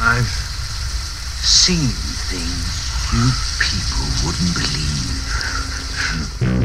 I've seen things you people wouldn't believe.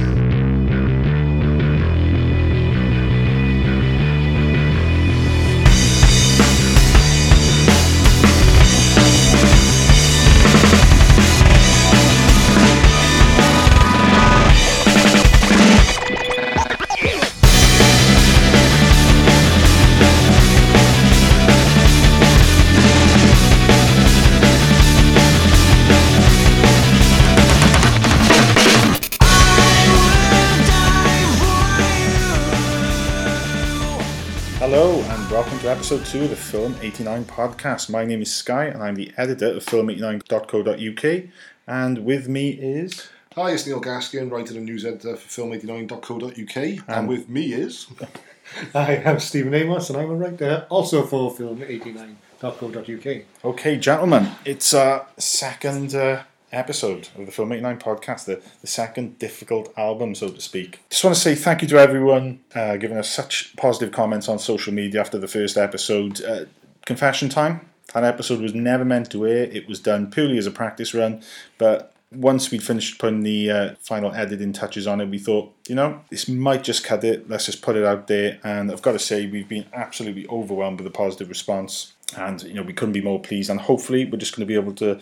Episode 2 of the Film 89 podcast. My name is Sky and I'm the editor of film89.co.uk and with me is Hi, it's Neil Gaskin, writer and news editor for film89.co.uk, and with me is. Hi, I'm Stephen Amos, and I'm a writer also for film89.co.uk. Okay, gentlemen, it's our second uh, episode of the Film 89 podcast, the, the second difficult album, so to speak. Just want to say thank you to everyone uh, giving us such positive comments on social media after the first episode. Uh, confession time. That episode was never meant to air. It was done purely as a practice run, but once we'd finished putting the uh, final editing touches on it, we thought, you know, this might just cut it. Let's just put it out there. And I've got to say, we've been absolutely overwhelmed with the positive response, and you know, we couldn't be more pleased. And hopefully, we're just going to be able to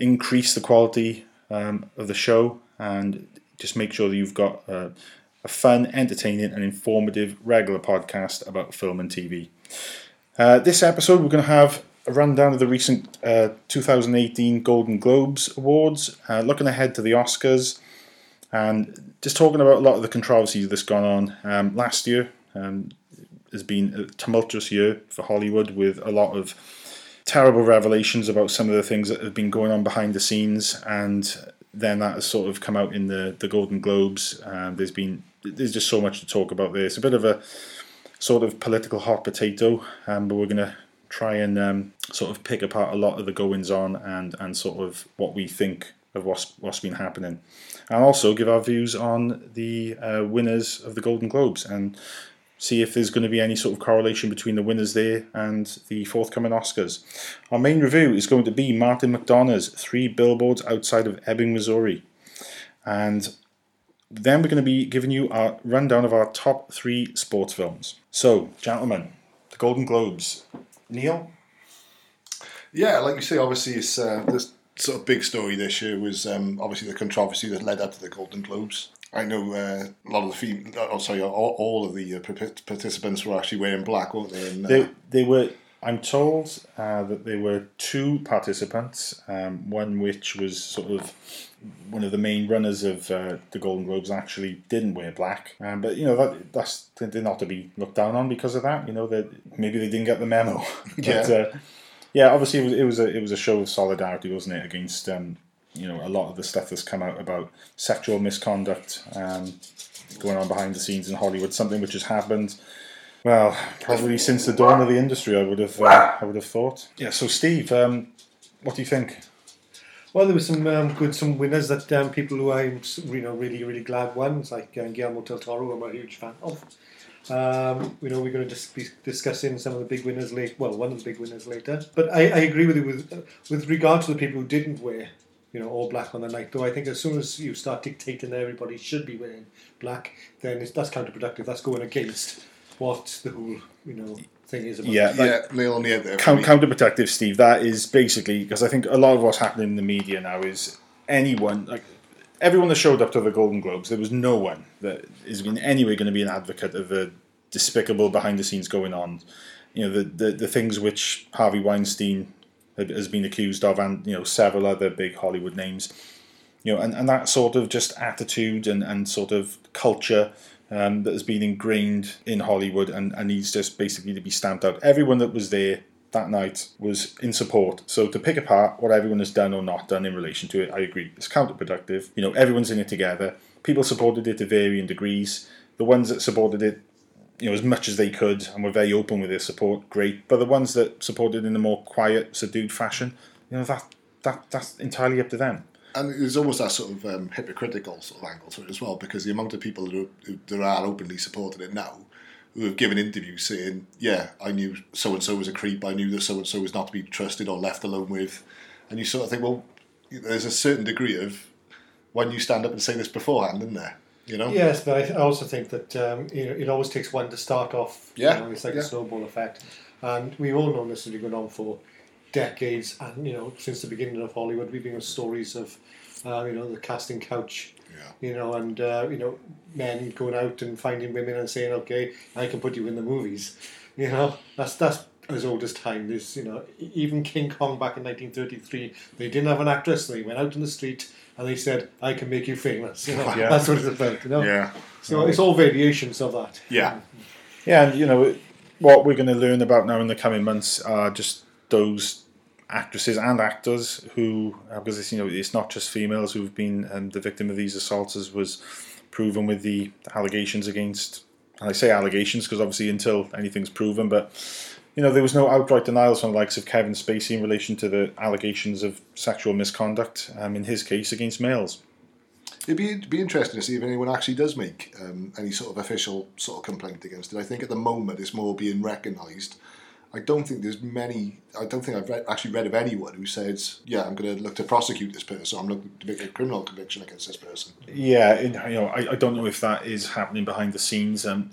increase the quality um, of the show and just make sure that you've got uh, a fun, entertaining, and informative regular podcast about film and TV. Uh, this episode, we're going to have a rundown of the recent uh, 2018 Golden Globes Awards, uh, looking ahead to the Oscars, and just talking about a lot of the controversies that's gone on. Um, last year um, has been a tumultuous year for Hollywood with a lot of terrible revelations about some of the things that have been going on behind the scenes, and then that has sort of come out in the, the Golden Globes. Um, there's been there's just so much to talk about there. It's a bit of a sort of political hot potato, um, but we're going to try and um, sort of pick apart a lot of the goings on and and sort of what we think of what's what's been happening, and also give our views on the uh, winners of the Golden Globes and see if there's going to be any sort of correlation between the winners there and the forthcoming Oscars. Our main review is going to be Martin McDonagh's Three Billboards Outside of Ebbing, Missouri, and then we're going to be giving you our rundown of our top three sports films. So, gentlemen, the Golden Globes. Neil, Yeah, like you say, obviously, it's uh, this sort of big story this year was um, obviously the controversy that led up to the Golden Globes. I know uh, a lot of the fem- oh, sorry, all, all of the uh, participants were actually wearing black, weren't they? And, uh, they they were. I'm told uh, that there were two participants. Um, one which was sort of one of the main runners of uh, the Golden Globes actually didn't wear black. Um, but you know that that's they're not to be looked down on because of that. You know that maybe they didn't get the memo. but, Yeah. Uh, yeah. Obviously, it was, it was a it was a show of solidarity, wasn't it, against um, you know a lot of the stuff that's come out about sexual misconduct um, going on behind the scenes in Hollywood. Something which has happened. Well, probably since the dawn of the industry, I would have, uh, I would have thought. Yeah. So, Steve, um, what do you think? Well, there were some um, good some winners that um, people who I'm you know really really glad won, It's like uh, Guillermo del Toro, who I'm a huge fan of. Um, you know, we're going to just be discussing some of the big winners later. Well, one of the big winners later. But I, I agree with you with uh, with regard to the people who didn't wear you know all black on the night. Though I think as soon as you start dictating that everybody should be wearing black, then it's, that's counterproductive. That's going against what the whole you know thing is about. Yeah, yeah, nail on the head there. for Count, me. counterprotective, Steve. That is basically because I think a lot of what's happening in the media now is anyone like everyone that showed up to the Golden Globes. There was no one that is in any way going to be an advocate of the despicable behind the scenes going on. You know the the, the things which Harvey Weinstein had- has been accused of, and you know several other big Hollywood names. You know, and, and that sort of just attitude and, and sort of culture um, that has been ingrained in Hollywood and, and needs just basically to be stamped out. Everyone that was there that night was in support. So to pick apart what everyone has done or not done in relation to it, I agree. It's counterproductive. You know, everyone's in it together. People supported it to varying degrees. The ones that supported it, you know, as much as they could and were very open with their support, great. But the ones that supported in a more quiet, subdued fashion, you know, that that that's entirely up to them. And there's almost that sort of um, hypocritical sort of angle to it as well, because the amount of people who, who that are openly supporting it now who have given interviews saying, "Yeah, I knew so and so was a creep. I knew that so and so was not to be trusted or left alone with," and you sort of think, well, there's a certain degree of when you stand up and say this beforehand, isn't there? You know? Yes, but I also think that um, you know, it always takes one to start off. Yeah, you know, it's like yeah. a snowball effect, and we've all known this has been going on for decades, and you know, since the beginning of Hollywood, we've been with stories of, uh, you know, the casting couch. Yeah. You know, and uh, you know, men going out and finding women and saying, "Okay, I can put you in the movies." You know, that's that's as old as time. There's, you know, even King Kong back in 1933, they didn't have an actress. They went out in the street and they said, "I can make you famous." You know, Yeah. that's what it's about. You know, Yeah. so it's all variations of that. Yeah. Yeah, and you know what we're going to learn about now in the coming months are just those actresses and actors who, because it's, you know it's not just females who've been um, the victim of these assaults, as was proven with the allegations against. And I say allegations because obviously until anything's proven, but you know there was no outright denials from the likes of Kevin Spacey in relation to the allegations of sexual misconduct um, in his case against males. It'd be, it'd be interesting to see if anyone actually does make um, any sort of official sort of complaint against it. I think at the moment it's more being recognised. I don't think there's many. I don't think I've read, actually read of anyone who says, "Yeah, I'm going to look to prosecute this person. I'm looking to make a criminal conviction against this person." Yeah, it, you know I, I don't know if that is happening behind the scenes. Um,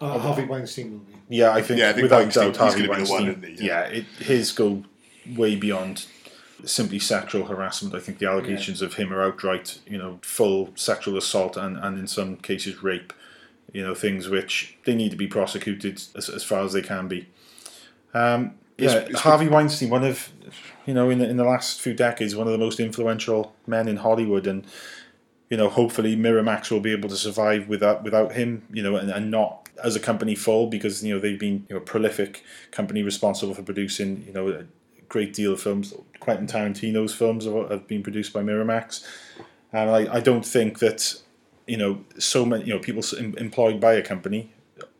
Uh, Harvey Weinstein will be. Yeah, I think, Yeah, I think without Weinstein- doubt, Harvey he's gonna be the one, Weinstein. isn't he? yeah, it, his go way beyond simply sexual harassment. I think the allegations of him are outright, you know, full sexual assault and, and in some cases rape. You know, things which they need to be prosecuted as, as far as they can be. Um, yeah, It's- it's- Harvey Weinstein, one of, you know, in the, in the last few decades, one of the most influential men in Hollywood, and you know, hopefully Miramax will be able to survive without without him, you know, and, and not as a company fall because you know they've been you know a prolific company responsible for producing you know a great deal of films. Quentin Tarantino's films have, been produced by Miramax, and I, I don't think that you know so many you know people employed by a company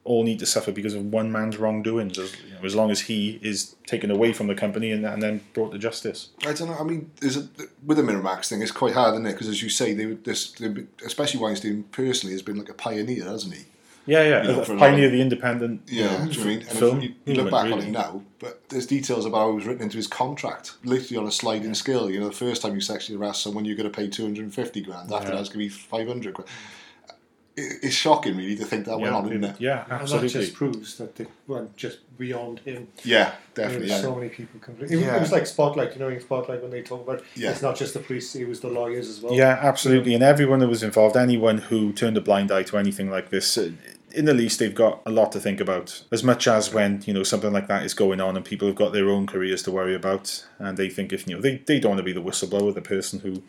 all need to suffer because of one man's wrongdoings. As, you know, as long as he is taken away from the company and, and then brought to justice. I don't know. I mean, with the Miramax thing, it's quite hard, isn't it? Because as you say, they, this, they, especially Weinstein personally has been like a pioneer, hasn't he? Yeah, yeah. You know, for pioneer lot the independent Yeah, do you know what I mean? And film if you, you look movement, back on it now, but there's details about how it was written into his contract, literally on a sliding scale. You know, the first time you sexually harass someone, you're going to pay 250 grand. After Yeah. that, it's going to be 500 grand. It, it's shocking, really, to think that went on, isn't it? yeah, And that just proves that they went just beyond him. Yeah, definitely. Yeah. so many people complaining. It, Yeah. it was like Spotlight, you know, in Spotlight when they talk about Yeah. it's not just the police, it was the lawyers as well. Yeah, absolutely. And everyone that was involved, anyone who turned a blind eye to anything like this, uh, in the least, they've got a lot to think about. As much as when you know something like that is going on, and people have got their own careers to worry about, and they think if you know they, they don't want to be the whistleblower, the person who,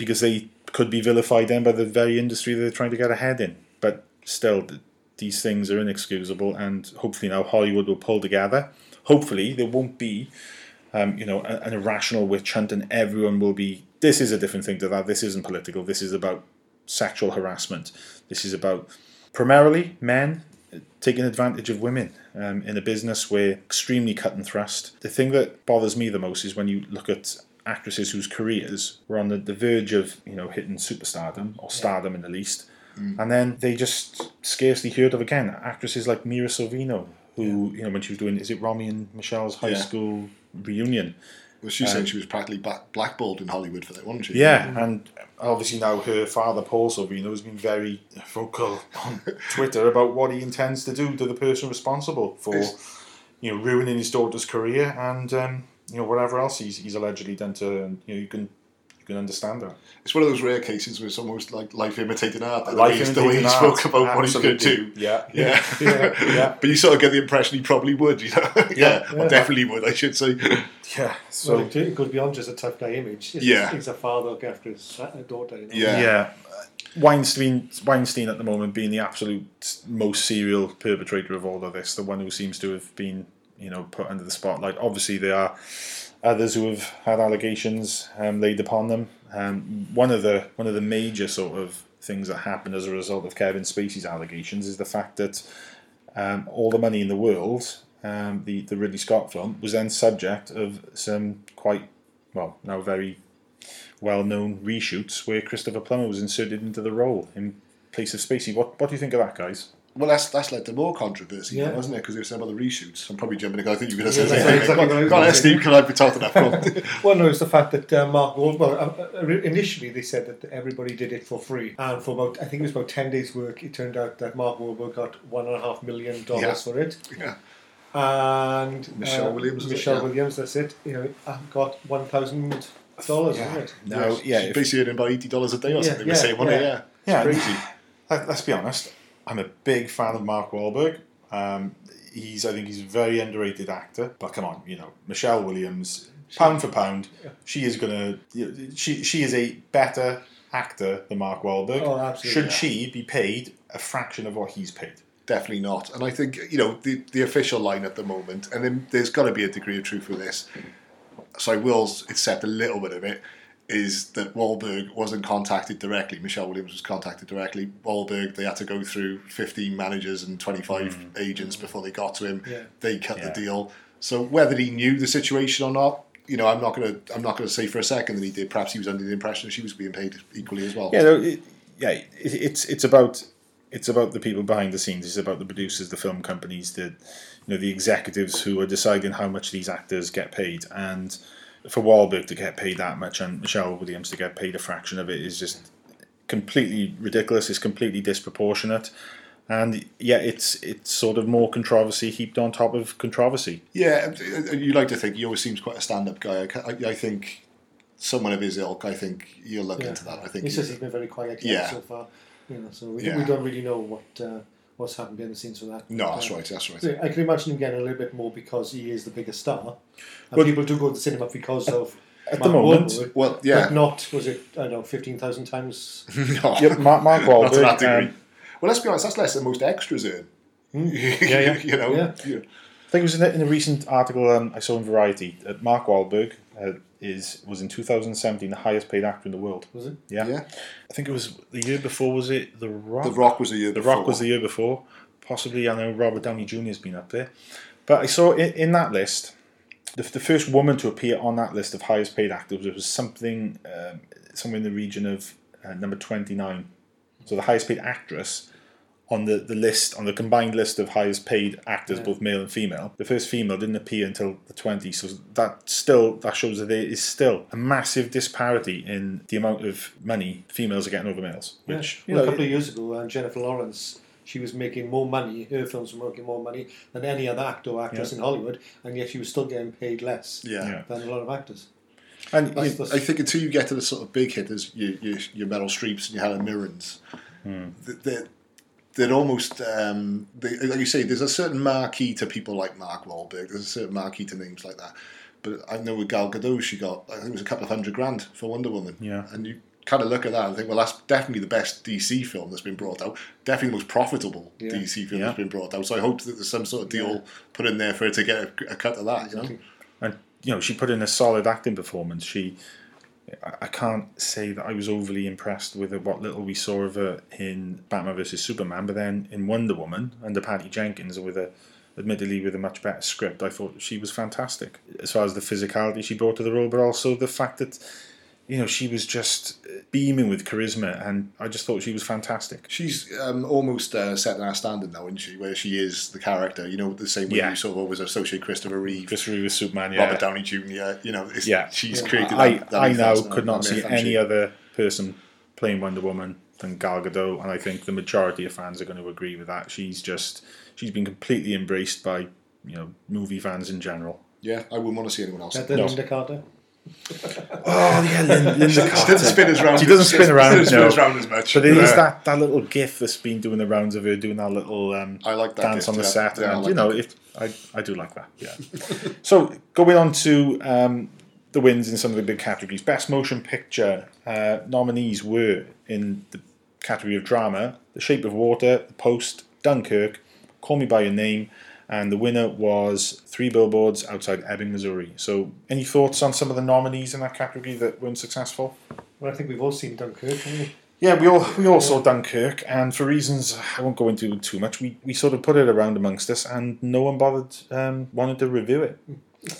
because they could be vilified then by the very industry they're trying to get ahead in. But still, these things are inexcusable, and hopefully now Hollywood will pull together. Hopefully, there won't be um, you know, an irrational witch hunt, and everyone will be. This is a different thing to that. This isn't political. This is about sexual harassment. This is about primarily men taking advantage of women um, in a business where extremely cut and thrust. The thing that bothers me the most is when you look at actresses whose careers were on the, the verge of you know hitting superstardom or stardom in the least, and then they just scarcely heard of again. Actresses like Mira Sorvino, who you know when she was doing is it Romy and Michelle's high Yeah. school reunion. Well, she's saying she was practically back, blackballed in Hollywood for that, wasn't she? Yeah, and obviously now her father, Paul Sorvino, has been very vocal on Twitter about what he intends to do to the person responsible for, Is- you know, ruining his daughter's career and um, you know whatever else he's, he's allegedly done to. And, you know, you can you can understand that. It's one of those rare cases where it's almost like life imitating art. The Life way, he's- the way he imitating spoke art, about what he's going to do. Yeah, Yeah. yeah, yeah. but you sort of get the impression he probably would, you know? yeah, Yeah. or definitely would, I should say. yeah. So So it, it goes beyond just a tough guy image. It's, Yeah. he's a father looking after his uh, daughter. You know? Yeah. yeah. Weinstein, Weinstein at the moment being the absolute most serial perpetrator of all of this, the one who seems to have been, you know, put under the spotlight. Obviously, there are others who have had allegations um, laid upon them. Um, one of the one of the major sort of things that happened as a result of Kevin Spacey's allegations is the fact that um, all the money in the world, um, the the Ridley Scott film, was then subject of some quite well now very well known reshoots where Christopher Plummer was inserted into the role in place of Spacey. What what do you think of that, guys? Well, that's that's led to more controversy, Yeah. yeah. wasn't it? Because they were saying about the reshoots. I'm probably jumping. in, 'cause I think you're going to Yeah, say that's something. exactly what I was Go on, gonna Steve. say. Can I be talking up? Go on. Well, no, it's the fact that uh, Mark Wahlberg. Uh, uh, initially they said that everybody did it for free, and for about I think it was about ten days' work, it turned out that Mark Wahlberg got one and a half million dollars Yeah. for it, yeah. and Michelle uh, Williams, was it? Michelle Yeah. Williams, that's it. You know, uh, got one thousand dollars, Yeah. isn't it? No, yeah, She's if- basically earning about eighty dollars a day or Yeah, something. yeah, the same money, yeah. yeah. Yeah, It's crazy. Let's be honest. I'm a big fan of Mark Wahlberg. Um, he's, I think, he's a very underrated actor. But come on, you know, Michelle Williams, pound for pound, she is gonna. You know, she she is a better actor than Mark Wahlberg. Oh, absolutely, Should yeah. she be paid a fraction of what he's paid? Definitely not. And I think you know the the official line at the moment, and then there's got to be a degree of truth with this. So I will accept a little bit of it. Is that Wahlberg wasn't contacted directly? Michelle Williams was contacted directly. Wahlberg, they had to go through 15 managers and 25 hmm. agents hmm. before they got to him. Yeah. They cut Yeah. the deal. So whether he knew the situation or not, you know, I'm not gonna I'm not gonna say for a second that he did. Perhaps he was under the impression she was being paid equally as well. Yeah, no, it, yeah. It, it's it's about it's about the people behind the scenes. It's about the producers, the film companies, the you know the executives who are deciding how much these actors get paid. And for Wahlberg to get paid that much and Michelle Williams to get paid a fraction of it is just completely ridiculous. It's completely disproportionate. And yeah, it's it's sort of more controversy heaped on top of controversy. Yeah, uh, you like to think he always seems quite a stand-up guy. I, I, I think someone of his ilk. I think you'll look Yeah. into that. I think He he- says he's been very quiet Yeah. so far. You know, so we, Yeah. we don't really know what uh, what's happened behind the scenes for that. no, that's uh, right. That's right. Yeah, I can imagine him getting a little bit more because he is the biggest star, and Well- people do go to the cinema because of At Mark the moment, Wahlberg, Well, but yeah, not was it I don't know fifteen thousand times. no, Yep, Mark, Mark not to Wahlberg. that degree. um, well, let's be honest. That's less than most extras earn. Yeah, yeah. you know. Yeah. yeah. I think it was in a, in a recent article um, I saw in Variety that Mark Wahlberg uh, is was in 2017 the highest paid actor in the world. Was it? Yeah. Yeah. I think it was the year before. Was it The Rock? The Rock was the year. The before. Rock was the year before. Possibly, I know Robert Downey Jr. has been up there, but I saw in, in that list the, the first woman to appear on that list of highest paid actors was something um, somewhere in the region of uh, number 29. So the highest paid actress on the, the list, on the combined list of highest paid actors, Yeah. both male and female. The first female didn't appear until the 20s, so that still that shows that there is still a massive disparity in the amount of money females are getting over males. Which yeah. you Well, a know, couple of years ago, uh, Jennifer Lawrence, she was making more money. Her films were making more money than any other actor or actress Yeah. in Hollywood, and yet she was still getting paid less Yeah. Yeah. than a lot of actors. and That's- you- that's- I think until you get to the sort of big hitters, your your, your Meryl Streeps and your Helen Mirrens, th- they're, they're almost um, they, like you say. There's a certain marquee to people like Mark Wahlberg. There's a certain marquee to names like that. But I know with Gal Gadot, she got I think it was a couple of hundred grand for Wonder Woman. Yeah. and you kind of look at that and think, well, that's definitely the best DC film that's been brought out. Definitely the most profitable Yeah. DC film Yeah. that's been brought out. So I hope that there's some sort of deal Yeah. put in there for her to get a, a cut of that. You know. and you know she put in a solid acting performance. She, I, can't say that I was overly impressed with what little we saw of her in Batman vs Superman, but then in Wonder Woman under Patty Jenkins with a, admittedly with a much better script, I thought she was fantastic as far as the physicality she brought to the role, but also the fact that. You know, she was just beaming with charisma, and I just thought she was fantastic. She's um, almost uh, setting our standard now, isn't she? Where she is the character, you know, the same way Yeah. you sort of always associate Christopher Reeve, Chris Reeve with Superman, yeah. Robert Downey Jr. You know, it's, Yeah. she's Yeah. created. I, that, that I now could not see any hasn't other person playing Wonder Woman than Gal Gadot, and I think the majority of fans are going to agree with that. She's just she's been completely embraced by you know movie fans in general. Yeah, I wouldn't want to see anyone else. That then No. Lynda Carter. Oh yeah, Lynda, She doesn't spin us round. She doesn't spin around, Doesn't spin no. us round as much. But it is Yeah. that, that little gif that's been doing the rounds of her doing that little um, I like that dance gif, on the yeah. set, Yeah, and like you know, it, I I do like that. Yeah. so going on to um, the wins in some of the big categories. Best motion picture uh, nominees were in the category of drama: The Shape of Water, The Post, Dunkirk, Call Me by Your Name. And the winner was Three Billboards Outside Ebbing, Missouri. So, any thoughts on some of the nominees in that category that weren't successful? Well, I think we've all seen Dunkirk, haven't we? Yeah, we all we all saw Dunkirk, and for reasons I won't go into too much, we, we sort of put it around amongst us, and no one bothered um, wanted to review it.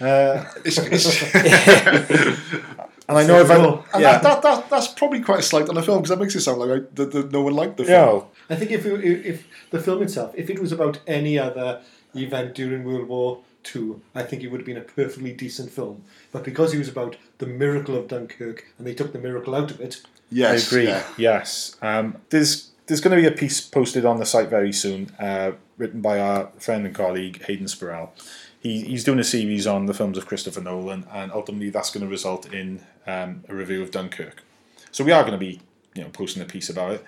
Uh, It's, it's, and I know if I yeah that, that, that, that's probably quite a slight on the film because that makes it sound like I, that, that no one liked the yeah film. I think if, if the film itself, if it was about any other event during World War Two, I think it would have been a perfectly decent film. But because it was about the miracle of Dunkirk and they took the miracle out of it, Yes, I agree. yeah. Yes. Um, there's there's going to be a piece posted on the site very soon, uh, written by our friend and colleague Hayden Spirell. He, he's doing a series on the films of Christopher Nolan, and ultimately that's going to result in um, a review of Dunkirk. So we are going to be, you know, posting a piece about it,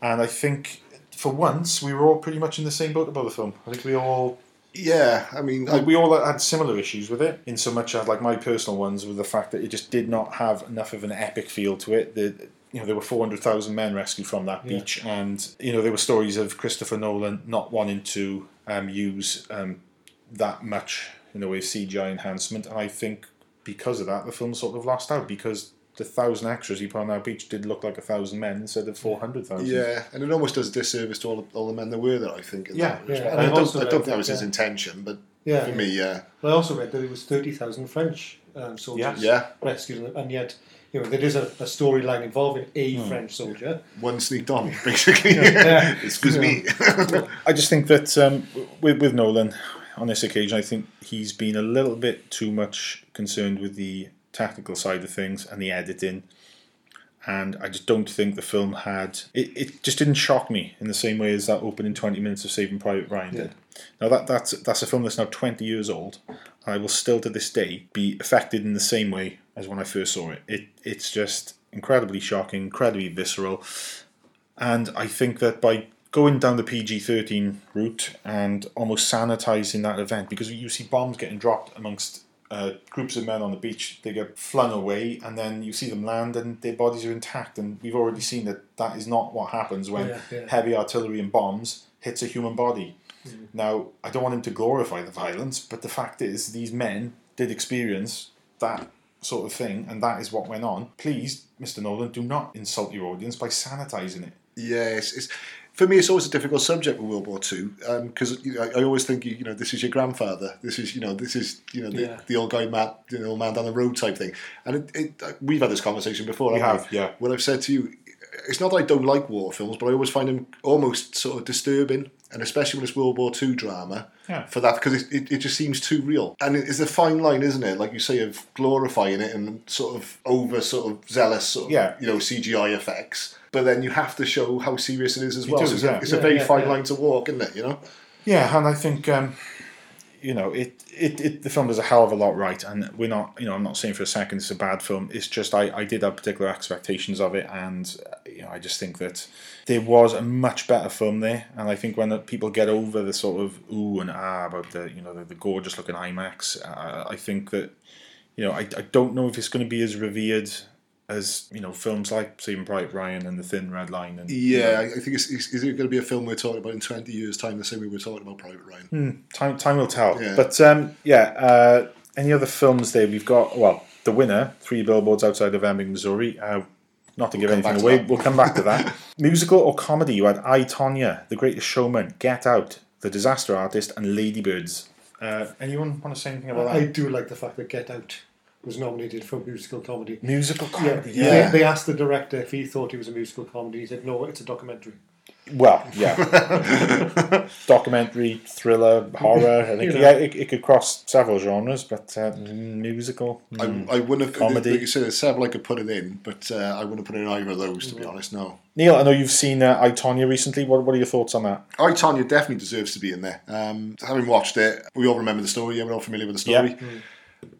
and I think for once we were all pretty much in the same boat about the film. I think we all Yeah, I mean, I, we all had similar issues with it, in so much as like my personal ones were the fact that it just did not have enough of an epic feel to it. The you know there were four hundred thousand men rescued from that Yeah. beach, and you know there were stories of Christopher Nolan not wanting to um, use um, that much in the way of CGI enhancement, and I think because of that the film sort of lost out because. The thousand extras he put on that beach did look like a thousand men instead of four hundred thousand. yeah, and it almost does a disservice to all, all the men there were there, I think. Yeah, that yeah, respect. I, I've don't, also I don't read think that was his intention, but yeah. for me, yeah. I also read that it was thirty thousand French um, soldiers Yeah. rescued, and yet you know there is a, a storyline involving a Hmm. French soldier. One sneaked on, basically. Excuse me. I just think that um, with with Nolan on this occasion, I think he's been a little bit too much concerned with the tactical side of things and the editing, and I just don't think the film had it. It just didn't shock me in the same way as that opening twenty minutes of Saving Private Ryan did. Now that that's that's a film that's now twenty years old, and I will still to this day be affected in the same way as when I first saw it. It it's just incredibly shocking, incredibly visceral. And I think that by going down the PG 13 route and almost sanitizing that event, because you see bombs getting dropped amongst uh, groups of men on the beach, they get flung away, and then you see them land and their bodies are intact. And we've already seen that that is not what happens when Yeah, yeah. heavy artillery and bombs hits a human body. Now, I don't want him to glorify the violence, but the fact is, these men did experience that sort of thing, and that is what went on. Please, Mr. Nolan, do not insult your audience by sanitizing it. Yes, it's, for me, it's always a difficult subject with World War Two because you know, I, I always think you know this is your grandfather, this is you know this is you know the, Yeah. the old guy, Matt, you know, old man down the road type thing. And it, it, uh, we've had this conversation before. We haven't have, yeah. When I've said to you, it's not that I don't like war films, but I always find them almost sort of disturbing, and especially when it's World War Two drama. Yeah. For that, because it, it, it just seems too real, and it's a fine line, isn't it? Like you say, of glorifying it and sort of over, sort of zealous, sort of Yeah. you know CGI effects. But then you have to show how serious it is as You well. do, so it's, yeah. a, it's a very yeah, fine yeah. line to walk, isn't it? You know. Yeah, and I think um, you know it, it, it. The film does a hell of a lot right, and we're not. You know, I'm not saying for a second it's a bad film. It's just I, I did have particular expectations of it, and you know I just think that there was a much better film there, and I think when the people get over the sort of ooh and ah about the you know the, the gorgeous looking IMAX, uh, I think that you know I, I don't know if it's going to be as revered as you know films like Saving Private Ryan and The Thin Red Line and you Yeah, know, I think it's, it's, is it going to be a film we're talking about in twenty years' time? The same way we're talking about Private Ryan. Time, time will tell. Yeah. But um, yeah, uh, any other films there? We've got well, the winner, Three Billboards Outside of Ebbing, Missouri. Uh, not to give come back anything away, we'll come back to that. Musical or comedy? You had I Tonya, The Greatest Showman, Get Out, The Disaster Artist, and Ladybirds. Uh, anyone want to say anything about that? I do like the fact that Get Out was nominated for musical comedy. Musical comedy. Yeah. They, they asked the director if he thought it was a musical comedy. He said, "No, it's a documentary." Well, yeah. Documentary, thriller, horror. I think You know. yeah, it, it could cross several genres, but uh, musical. mm. I, I wouldn't have Comedy. Like you said, there's several I could put it in, but uh, I wouldn't put it in either of those. To Mm. be honest, no. Neil, I know you've seen uh, I Tonya recently. What what are your thoughts on that? I Tonya definitely deserves to be in there. Um, having watched it, we all remember the story. Yeah, we're all familiar with the story. Yeah.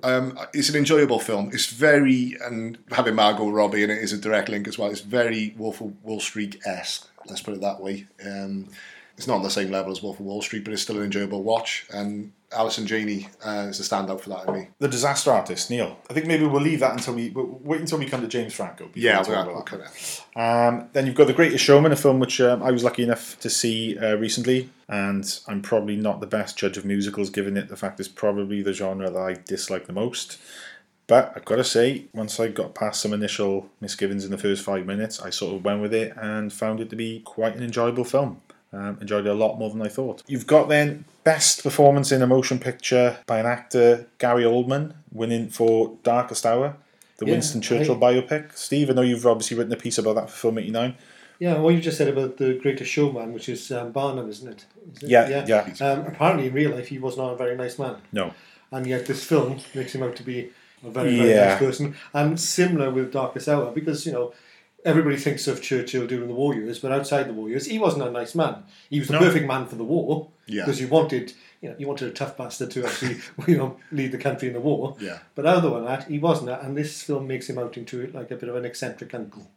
Um, it's an enjoyable film. It's very and having Margot Robbie in it is a direct link as well. It's very Wolf of Wall Street esque. Let's put it that way. Um, it's not on the same level as Wolf of Wall Street, but it's still an enjoyable watch. And Allison Janney uh, is a standout for that in me. The Disaster Artist, Neil. I think maybe we'll leave that until we we'll wait until we come to James Franco. Yeah, we'll, that. Um, then you've got The Greatest Showman, a film which um, I was lucky enough to see uh, recently, and I'm probably not the best judge of musicals, given it the fact it's probably the genre that I dislike the most. But I've got to say, once I got past some initial misgivings in the first five minutes, I sort of went with it and found it to be quite an enjoyable film. Um, enjoyed it a lot more than I thought. You've got then best performance in a motion picture by an actor, Gary Oldman, winning for Darkest Hour, the Yeah, Winston Churchill I- biopic. Steve, I know you've obviously written a piece about that for Film 89. Yeah, what you just said about the Greatest Showman, which is um, Barnum, isn't it? Is it? Yeah, yeah. Um, apparently, in real life, he was not a very nice man, No. and yet this film makes him out to be a very, very Yeah. nice person. And similar with Darkest Hour, because you know everybody thinks of Churchill during the war years, but outside the war years, he wasn't a nice man. He was the No. perfect man for the war Yeah. because you wanted. You know, you wanted a tough bastard to actually, you know, lead the country in the war. Yeah. But other than that, he wasn't. that, And this film makes him out into like a bit of an eccentric uncle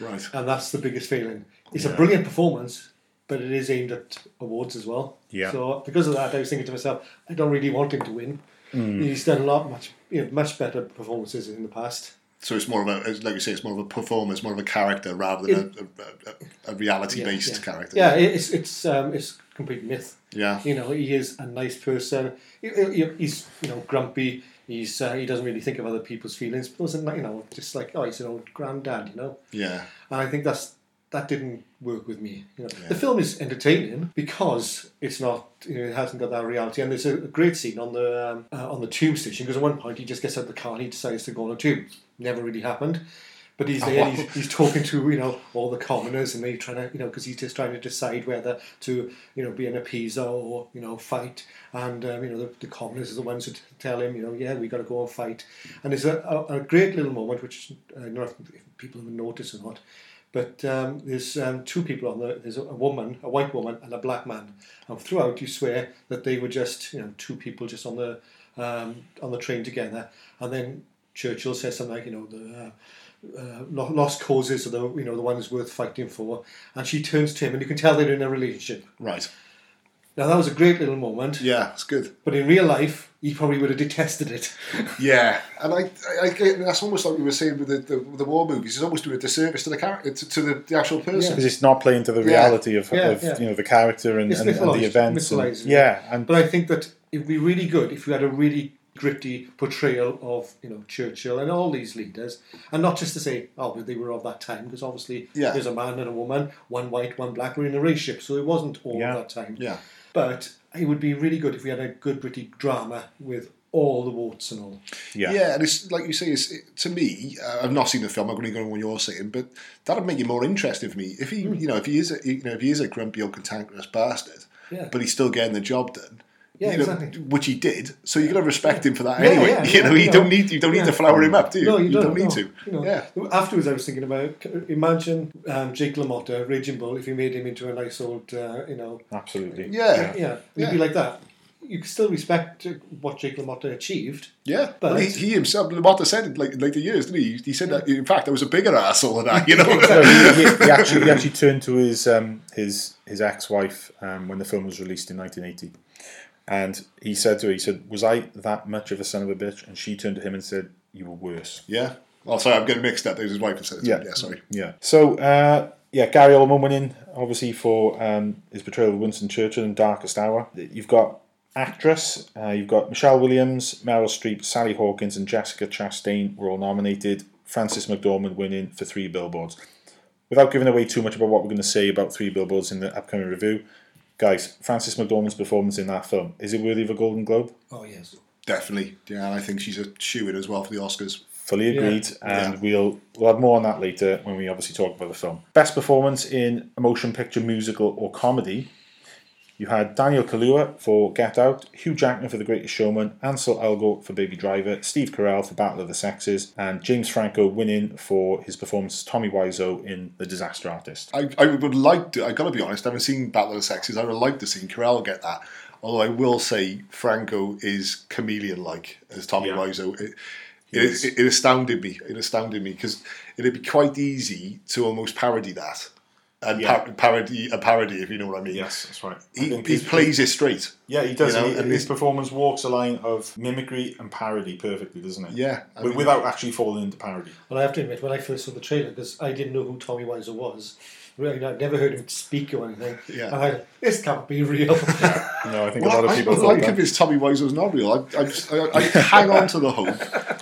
Right. and that's the biggest failing. It's Yeah. a brilliant performance, but it is aimed at awards as well. Yeah. So because of that, I was thinking to myself, I don't really want him to win. Mm. He's done a lot much, you know, much better performances in the past. So it's more of a, like you say, it's more of a performance, more of a character rather than a, a, a, a reality-based yeah. character. Yeah, it's it's um, it's complete myth. Yeah. You know, he is a nice person. He- he- He's you know grumpy. He's uh, he doesn't really think of other people's feelings. But doesn't you know just like oh he's an old granddad. You know. Yeah. And I think that's that didn't work with me. You know, Yeah. the film is entertaining because it's not, you know, it hasn't got that reality. And there's a, great scene on the um, uh, on the tube station because at one point he just gets out of the car and he decides to go on a tube. Never really happened. But he's there, and he's, he's talking to you know all the commoners, and they're trying to you know because he's just trying to decide whether to you know be an appeaser or you know fight, and um, you know the, the commoners are the ones who t- tell him you know yeah we got to go and fight, and there's a, a, a great little moment which uh, I don't know if people have noticed or not, but um, there's um, two people on the. There's a, a woman, a white woman, and a black man. And throughout, you swear that they were just you know two people just on the um, on the train together. And then Churchill says something like you know the. Uh, uh, lost causes are the you know the ones worth fighting for, and she turns to him, and you can tell they're in a relationship. Right. Now that was a great little moment, Yeah, it's good. but in real life, he probably would have detested it. Yeah, and I, I, I that's almost like we were saying with the, the, the war movies. It's almost doing a disservice to the character, to, to the, the actual person. Because it's not playing to the Yeah. reality of, Yeah, of yeah. you know the character and, and, and the events. And, yeah, and But I think that it would be really good if you had a really gritty portrayal of you know Churchill and all these leaders, and not just to say, oh, well, they were of that time, because obviously Yeah. there's a man and a woman, one white, one black, were in a race ship, so it wasn't all Yeah. of that time. Yeah. But it would be really good if we had a good gritty drama with all the warts and all. yeah, Yeah, and it's like you say. It's it, to me. Uh, I've not seen the film. I'm only going to go on what you're saying, but that'd make it more interesting for me. If he, you know, if he is, a, you know, if he is a grumpy old cantankerous bastard, Yeah. but he's still getting the job done. Yeah, you know, exactly. Which he did, so you're going to respect him for that Yeah, anyway. yeah, you know, yeah, you you don't need you don't need Yeah. to flower him up, do you? No, you, don't, need no. to. You know, Yeah, Afterwards, I was thinking about imagine um, Jake LaMotta, Raging Bull, if you made him into a nice old, uh, you know, absolutely. yeah, yeah, he'd be like that. You can still respect what Jake LaMotta achieved. Yeah, But- well, he, he himself, Lamotta said it like later years, didn't he? He said that in fact I was a bigger asshole than that, you know. No, he, he, he actually he actually turned to his um, his his ex wife um, when the film was released in 1980, and he said to her, he said, "Was I that much of a son of a bitch?" And she turned to him and said, "You were worse." yeah. Oh, sorry, I'm getting mixed up. Was his wife who said it. Yeah. Yeah, sorry. Yeah. So uh, yeah, Gary Oldman winning obviously for um, his portrayal of Winston Churchill in Darkest Hour. You've got actress. Uh, you've got Michelle Williams, Meryl Streep, Sally Hawkins, and Jessica Chastain were all nominated. Frances McDormand winning for Three Billboards. Without giving away too much about what we're going to say about Three Billboards in the upcoming review, guys, Frances McDormand's performance in that film is it worthy of a Golden Globe? Oh yes. Definitely. Yeah, and I think she's a shoe in as well for the Oscars. Fully Yeah. agreed, and Yeah. we'll we'll have more on that later when we obviously talk about the film. Best performance in a motion picture, musical, or comedy. You had Daniel Kaluuya for Get Out, Hugh Jackman for The Greatest Showman, Ansel Elgort for Baby Driver, Steve Carell for Battle of the Sexes, and James Franco winning for his performance as Tommy Wiseau in The Disaster Artist. I, I would like to, i got to be honest, I haven't seen Battle of the Sexes. I would like to see Carell get that. Although I will say Franco is chameleon like as Tommy Yeah. Wiseau. It, is. it, it, it astounded me. It astounded me because it'd be quite easy to almost parody that. And Yeah. par- parody a parody, if you know what I mean. Yes, that's right. He, he plays it straight. Yeah, he does. You know, He- and his performance walks a line of mimicry and parody perfectly, doesn't it? Yeah, I mean- without actually falling into parody. Well, I have to admit, when I first saw the trailer, because I didn't know who Tommy Wiseau was, really, I'd never heard him speak or anything. Yeah. And I, this can't be real. No, I think Well, a lot of I, people I thought like that. if it's Tommy Wiseau's not real. I, I, just, I, I hang on to the hope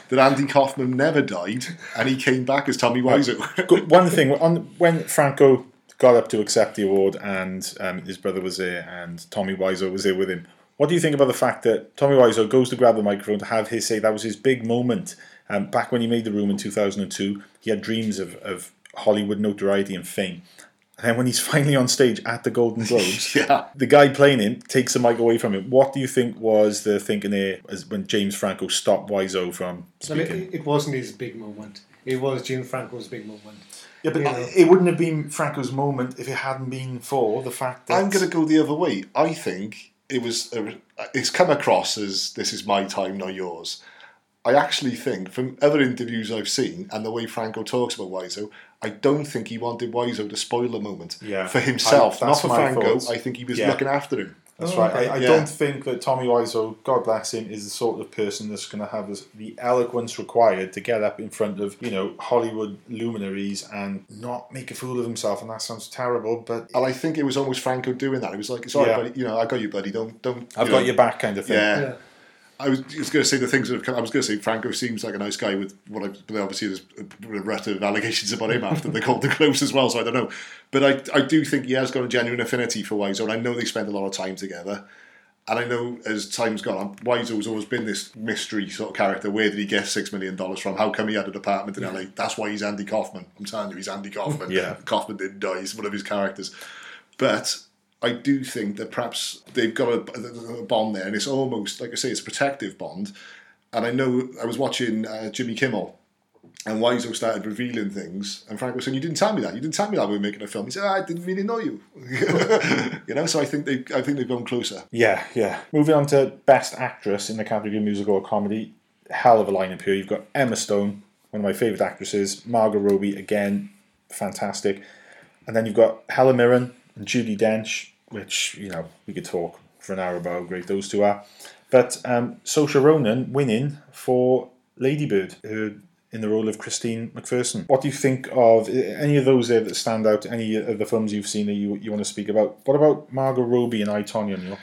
that Andy Kaufman never died and he came back as Tommy Wiseau. One thing on when Franco got up to accept the award, and um, his brother was there, and Tommy Wiseau was there with him. What do you think about the fact that Tommy Wiseau goes to grab the microphone to have his say? That was his big moment. Um, back when he made the room in 2002, he had dreams of, of Hollywood notoriety and fame. And then when he's finally on stage at the Golden Globes, Yeah. the guy playing him takes the mic away from him. What do you think was the thinking there as when James Franco stopped Wiseau from I mean, speaking? it, it wasn't his big moment. It was James Franco's big moment. Yeah, but you know. it wouldn't have been Franco's moment if it hadn't been for the fact that I'm going to go the other way. I think it was. A, it's come across as this is my time, not yours. I actually think, from other interviews I've seen and the way Franco talks about Wiseau, I don't think he wanted Wiseau to spoil the moment Yeah. for himself, I- not for Franco. thoughts. I think he was Yeah. looking after him. That's Oh, right. okay. I, I Yeah. don't think that Tommy Wiseau, God bless him, is the sort of person that's going to have the eloquence required to get up in front of you know Hollywood luminaries and not make a fool of himself. And that sounds terrible, but And I think it was almost Franco doing that. It was like, it's all right, Yeah. buddy. You know, I got you, buddy. Don't, don't. I've you got know, your back, kind of thing. Yeah. Yeah. I was just going to say the things that have come. I was going to say Franco seems like a nice guy with what I but obviously there's a rut of allegations about him after they called the Golden Globes as well. So I don't know, but I I do think he has got a genuine affinity for Wiseau, and I know they spend a lot of time together. And I know as time's gone on, Wiseau's always been this mystery sort of character. Where did he get six million dollars from? How come he had an apartment in LA? That's why he's Andy Kaufman. I'm telling you, he's Andy Kaufman. Yeah. Kaufman didn't die. He's one of his characters. But I do think that perhaps they've got a, a bond there, and it's almost like I say, it's a protective bond. And I know I was watching uh, Jimmy Kimmel, and Wiseau started revealing things, and Frank was saying, "You didn't tell me that. You didn't tell me that we were making a film." He said, "Ah, "I didn't really know you." you know, so I think they, I think they've gone closer. Yeah, yeah. Moving on to Best Actress in the category of musical or comedy. Hell of a lineup here. You've got Emma Stone, one of my favourite actresses. Margot Robbie, again, fantastic. And then you've got Helen Mirren and Judi Dench, which, you know, we could talk for an hour about how great those two are. But um, Saoirse Ronan winning for Lady Bird, who in the role of Christine McPherson. What do you think of eh, any of those there that stand out? Any of the films you've seen that you, you want to speak about? What about Margot Robbie and I, Tonya? Neil?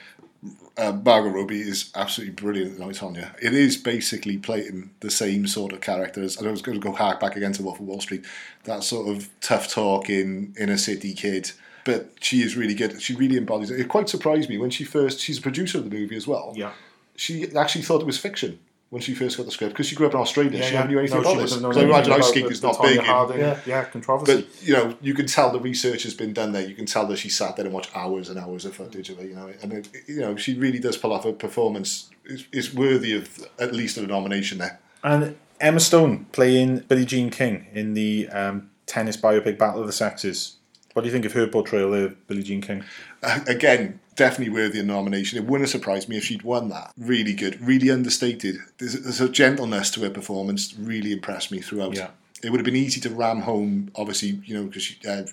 uh, Margot Robbie is absolutely brilliant in I, Tonya. It is basically playing the same sort of character as, I was going to go hark back again to Wolf of Wall Street, that sort of tough talking, inner city kid. But she is really good. She really embodies it. It quite surprised me when she first, she's a producer of the movie as well. Yeah. She actually thought it was fiction when she first got the script because she grew up in Australia. she never knew anything No, about she this. wouldn't have Because known I imagine anything Ice about Skink the- is not big. in- Yeah. yeah, controversy. but you know, you can tell the research has been done there. You can tell that she sat there and watched hours and hours of footage of it. You know, and it, you know she really does pull off a performance. is is worthy of at least a nomination there. and Emma Stone playing Billie Jean King in the um, tennis biopic Battle of the Sexes. What do you think of her portrayal of Billie Jean King? Uh, again, definitely worthy of nomination. It wouldn't have surprised me if she'd won that. Really good, really understated. There's, there's a gentleness to her performance. Really impressed me throughout. Yeah. It would have been easy to ram home, obviously, you know, because uh,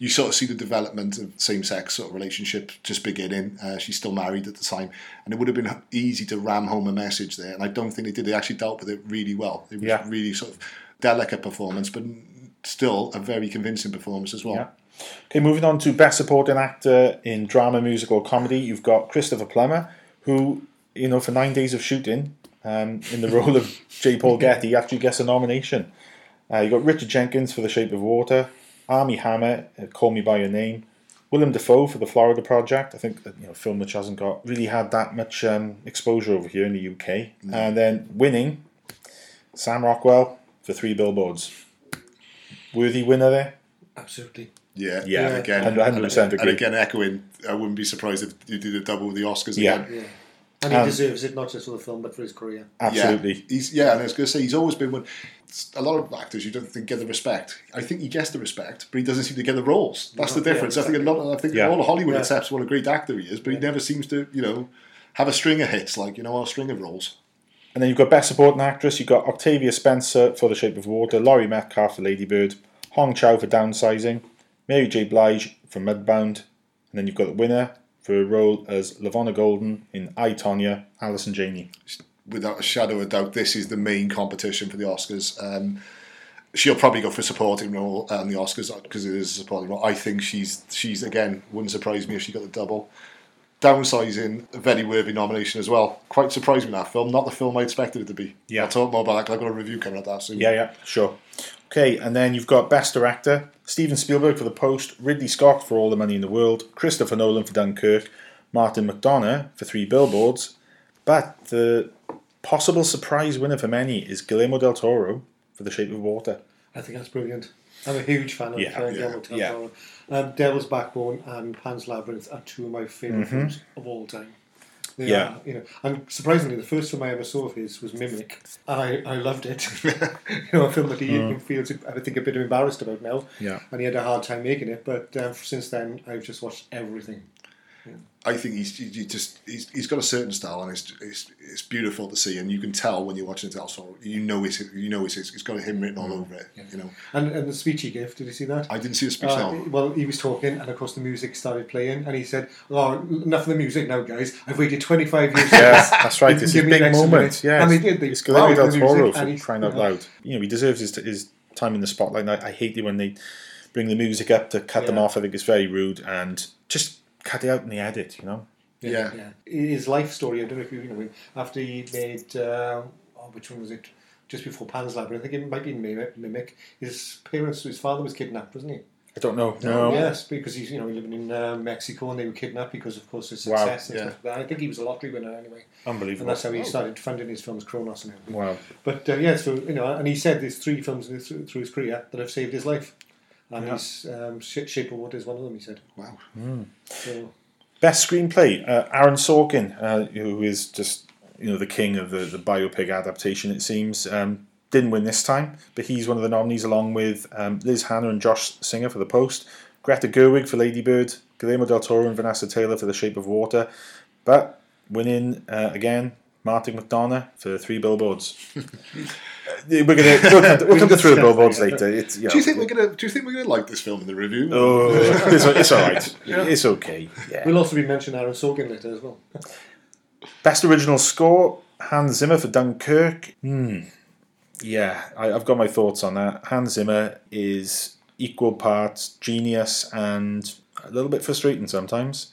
you sort of see the development of same-sex sort of relationship just beginning. Uh, she's still married at the time, and it would have been easy to ram home a message there. And I don't think they did. They actually dealt with it really well. It was Yeah. really sort of delicate performance, but still a very convincing performance as well. Yeah. Okay, moving on to Best Supporting Actor in Drama, Musical, or Comedy. You've got Christopher Plummer, who, you know, for nine days of shooting, um, in the role of J. Paul Getty, actually gets a nomination. Uh, you've got Richard Jenkins for The Shape of Water, Armie Hammer, uh, Call Me By Your Name, Willem Dafoe for The Florida Project. I think, you know, a film which hasn't got really had that much um, exposure over here in the UK. And then winning, Sam Rockwell for Three Billboards. Worthy winner there? Absolutely. Yeah, Yeah, and again, 100% and, agree. and again, echoing, I wouldn't be surprised if you did a double with the Oscars Yeah. again. Yeah. And he Um, deserves it not just for the film but for his career. Absolutely. Yeah, he's yeah, and I was going to say he's always been one. A lot of actors you don't think get the respect. I think he gets the respect, but he doesn't seem to get the roles. That's the Yeah, difference. I think a lot. I think Yeah. all of Hollywood Yeah. accepts what a great actor he is, but he never seems to, you know, have a string of hits like you know, a string of roles. And then you've got Best Supporting Actress. You've got Octavia Spencer for The Shape of Water, Laurie Metcalf for Lady Bird, Hong Chau for Downsizing, Mary J. Blige from Mudbound, and then you've got the winner for a role as LaVona Golden in I, Tonya, Allison Janney. Without a shadow of doubt, this is the main competition for the Oscars. Um, she'll probably go for supporting role on the Oscars because it is a supporting role. I think she's she's again wouldn't surprise me if she got the double. Downsizing, a very worthy nomination as well. Quite surprised me that film. Not the film I expected it to be. Yeah. I'll talk more about that I've got a review coming up that soon. Yeah, yeah, sure. Okay, and then you've got Best Director Steven Spielberg for The Post, Ridley Scott for All the Money in the World, Christopher Nolan for Dunkirk, Martin McDonagh for Three Billboards. But the possible surprise winner for many is Guillermo del Toro for The Shape of Water. I think that's brilliant. I'm a huge fan of Yeah, uh, yeah, Guillermo del yeah. Toro. Um, Devil's Backbone and Pan's Labyrinth are two of my favorite films of all time. They. Yeah. are, you know, and surprisingly, the first film I ever saw of his was Mimic, and I, I loved it. you know, a film that he Mm. feels I think a bit embarrassed about now, Yeah. and he had a hard time making it. But um, since then, I've just watched everything. I think he's he, he just he's, he's got a certain style and it's, it's it's beautiful to see and you can tell when you're watching it also you know it's you know it's it's got a him written all over it you know And, and the speech he gave, did you see that? I didn't see the speech Uh, now well, he was talking, and of course the music started playing, and he said, "Oh, enough of the music now, guys. I've waited 25 years." for Yeah, that's right. You It's can his give me an big moment. minute." Yeah, and they did. They It's Guillermo del the music, and for he- crying out loud. You know, he deserves his, his time in the spotlight. And I, I hate it when they bring the music up to cut them off. I think it's very rude and just cut it out in the edit. You know. yeah. Yeah, his life story. I don't know if you, you know after he made uh, oh, which one was it? Just before Pan's Labyrinth, I think it might be Mimic. Mimic. His parents, his father was kidnapped, wasn't he? I don't know. No. Yes, because he's you know living in uh, Mexico and they were kidnapped because of course his Wow, success and yeah. stuff like that. I think he was a lottery winner anyway, Unbelievable. and Unbelievable. that's how he started funding his films, Cronos and everything. Wow. But uh, yeah, so you know, and he said there's three films through his career that have saved his life, and Yeah. his um, Sh- Shape of Water is one of them. He said. wow So Best screenplay, uh, Aaron Sorkin, uh, who is just you know the king of the, the biopic adaptation. It seems um, didn't win this time, but he's one of the nominees along with um, Liz Hannah and Josh Singer for The Post, Greta Gerwig for Lady Bird, Guillermo del Toro and Vanessa Taylor for The Shape of Water, but winning uh, again Martin McDonagh for Three Billboards. We're gonna we'll come to, we'll come to Three Billboards later. It's, you do you think we're gonna do you think we're gonna like this film in the review Oh, it's, it's all right. It's okay. Yeah. we'll also be mentioning Aaron Sorkin later as well. Best original score, Hans Zimmer for Dunkirk. Hmm. Yeah, I, I've got my thoughts on that. Hans Zimmer is equal parts genius and a little bit frustrating sometimes.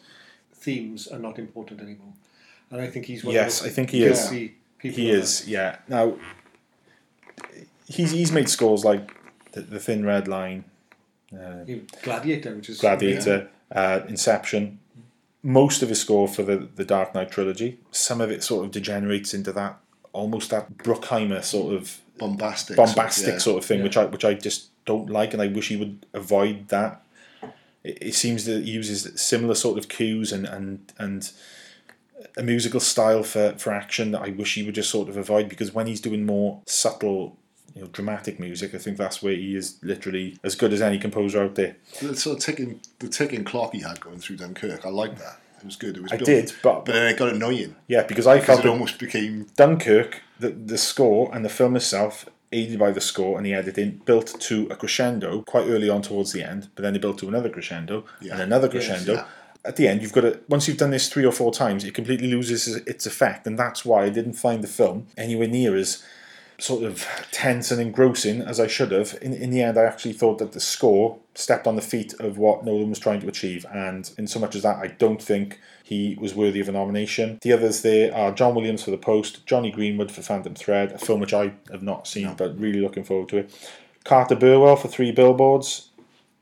Themes are not important anymore, and I think he's one Yes, of those I think he is. people He of is, yeah. Now, he's he's made scores like The, the Thin Red Line, that. He- Gladiator, which is Gladiator, uh, Inception. Most of his score for the, the Dark Knight trilogy. Some of it sort of degenerates into that almost that Bruckheimer sort of bombastic bombastic yeah. sort of thing, Yeah. which I which I just don't like, and I wish he would avoid that. It, it seems that he uses similar sort of cues and and and a musical style for for action that I wish he would just sort of avoid because when he's doing more subtle. You know, dramatic music. I think that's where he is literally as good as any composer out there. the sort of ticking the ticking clock he had going through Dunkirk I like that it was good it was I built- did, but- but then it got annoying Yeah, because I because felt it almost became Dunkirk, the the score and the film itself, aided by the score and the editing, built to a crescendo quite early on towards the end. But then it built to another crescendo Yeah. and another Yes, crescendo. yeah. At the end, you've got to once you've done this three or four times, it completely loses its effect, and that's why I didn't find the film anywhere near as sort of tense and engrossing as I should have. In, in the end, I actually thought that the score stepped on the feet of what Nolan was trying to achieve, and in so much as that, I don't think he was worthy of a nomination. The others there are John Williams for The Post, Jonny Greenwood for Phantom Thread, a film which I have not seen, but really looking forward to it. Carter Burwell for Three Billboards.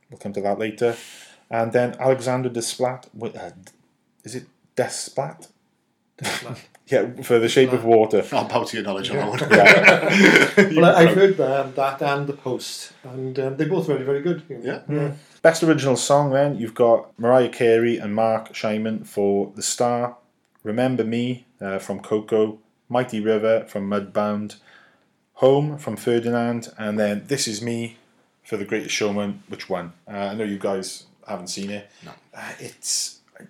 We'll come to that later. And then Alexander Desplat. Uh, is it Desplat? Yeah, for The Shape of Water. I'll bow to your knowledge on that one Yeah. Well, I, I've heard um, that and the Post, and um, they're both very, very good. you know. Yeah. Best original song then, you've got Mariah Carey and Marc Shaiman for The Star, Remember Me uh, from Coco, Mighty River from Mudbound, Home from Ferdinand, and then This Is Me for The Greatest Showman, which won. Uh, I know you guys haven't seen it. No. Uh, it's uh,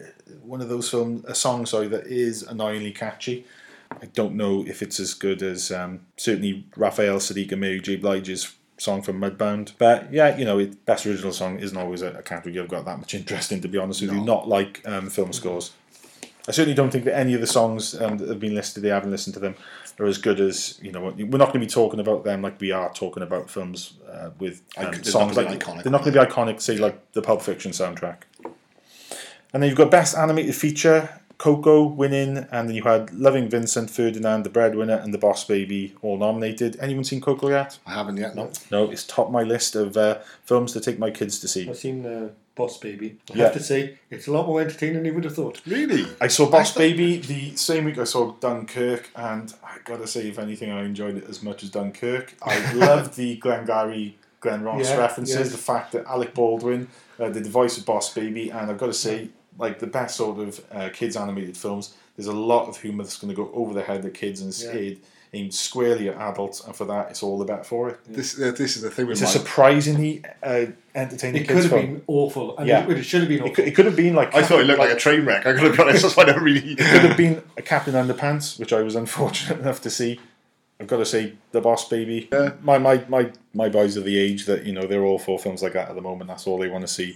one of those films, a song, sorry, that is annoyingly catchy. I don't know if it's as good as um, certainly Raphael Saadiq and Mary J. Blige's song from Mudbound. But yeah, you know, it, best original song isn't always a, a category I've got that much interest in, to be honest with you. No. Not like um, film scores. I certainly don't think that any of the songs um, that have been listed, they haven't listened to them, are as good as you know. We're not going to be talking about them like we are talking about films uh, with um, songs like iconic, they're not going to be iconic. Say like the Pulp Fiction soundtrack. And then you've got best animated feature. Coco winning, and then you had Loving Vincent, Ferdinand, The Breadwinner, and The Boss Baby all nominated. Anyone seen Coco yet? I haven't yet. No. No, it's top my list of uh, films to take my kids to see. I've seen uh, Boss Baby. I Yeah. have to say, it's a lot more entertaining than you would have thought. Really? I saw Boss thought- Baby the same week I saw Dunkirk, and I gotta say, if anything, I enjoyed it as much as Dunkirk. I loved the Glengarry, Glen Ross Yeah, references, yes. the fact that Alec Baldwin uh, did the voice of Boss Baby, and I've got to say, like the best sort of uh, kids animated films, there's a lot of humour that's going to go over the head of kids and Yeah. aimed, aimed squarely at adults, and for that, it's all the better for it. This uh, this is the thing It's a surprisingly uh, entertaining It could have film. been awful. And Yeah. it, it should have been awful. It could, it could have been like I thought it looked like a train wreck. I gotta be honest. That's why I never really. It could have been a Captain Underpants, which I was unfortunate enough to see. I've got to say, The Boss Baby. My, my my my boys are the age that you know they're all for films like that at the moment. That's all they want to see.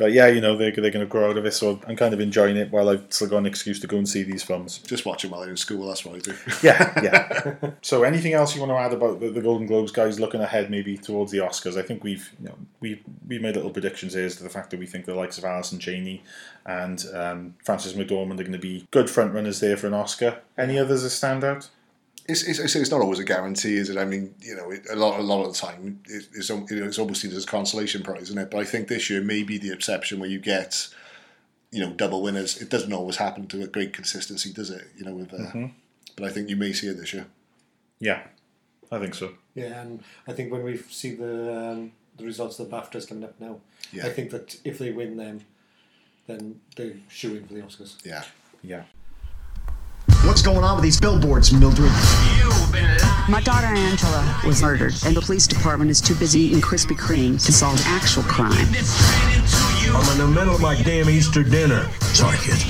But yeah, you know they're they're going to grow out of it, so I'm kind of enjoying it while I've still got an excuse to go and see these films. Just watch them while they're in school. That's what I do. Yeah, yeah. so anything else you want to add about the, the Golden Globes, guys? Looking ahead, maybe towards the Oscars. I think we've you know we we made little predictions here as to the fact that we think the likes of Allison Janney and um, Frances McDormand are going to be good front runners there for an Oscar. Any others that stand out? It's, it's, it's it's not always a guarantee, is it? I mean, you know, it, a lot a lot of the time it, it's al- it's almost seen as a consolation prize, isn't it? But I think this year may be the exception where you get, you know, double winners. It doesn't always happen to a great consistency, does it? You know, with uh, but I think you may see it this year. Yeah, I think so. Yeah, and I think when we see the um, the results of the BAFTAs coming up now, Yeah. I think that if they win them, then they're shooing for the Oscars. Yeah. Yeah. What's going on with these billboards, Mildred? My daughter Angela was murdered, and the police department is too busy eating Krispy Kreme to solve actual crime. I'm in the middle of my damn Easter dinner. Sorry, kid.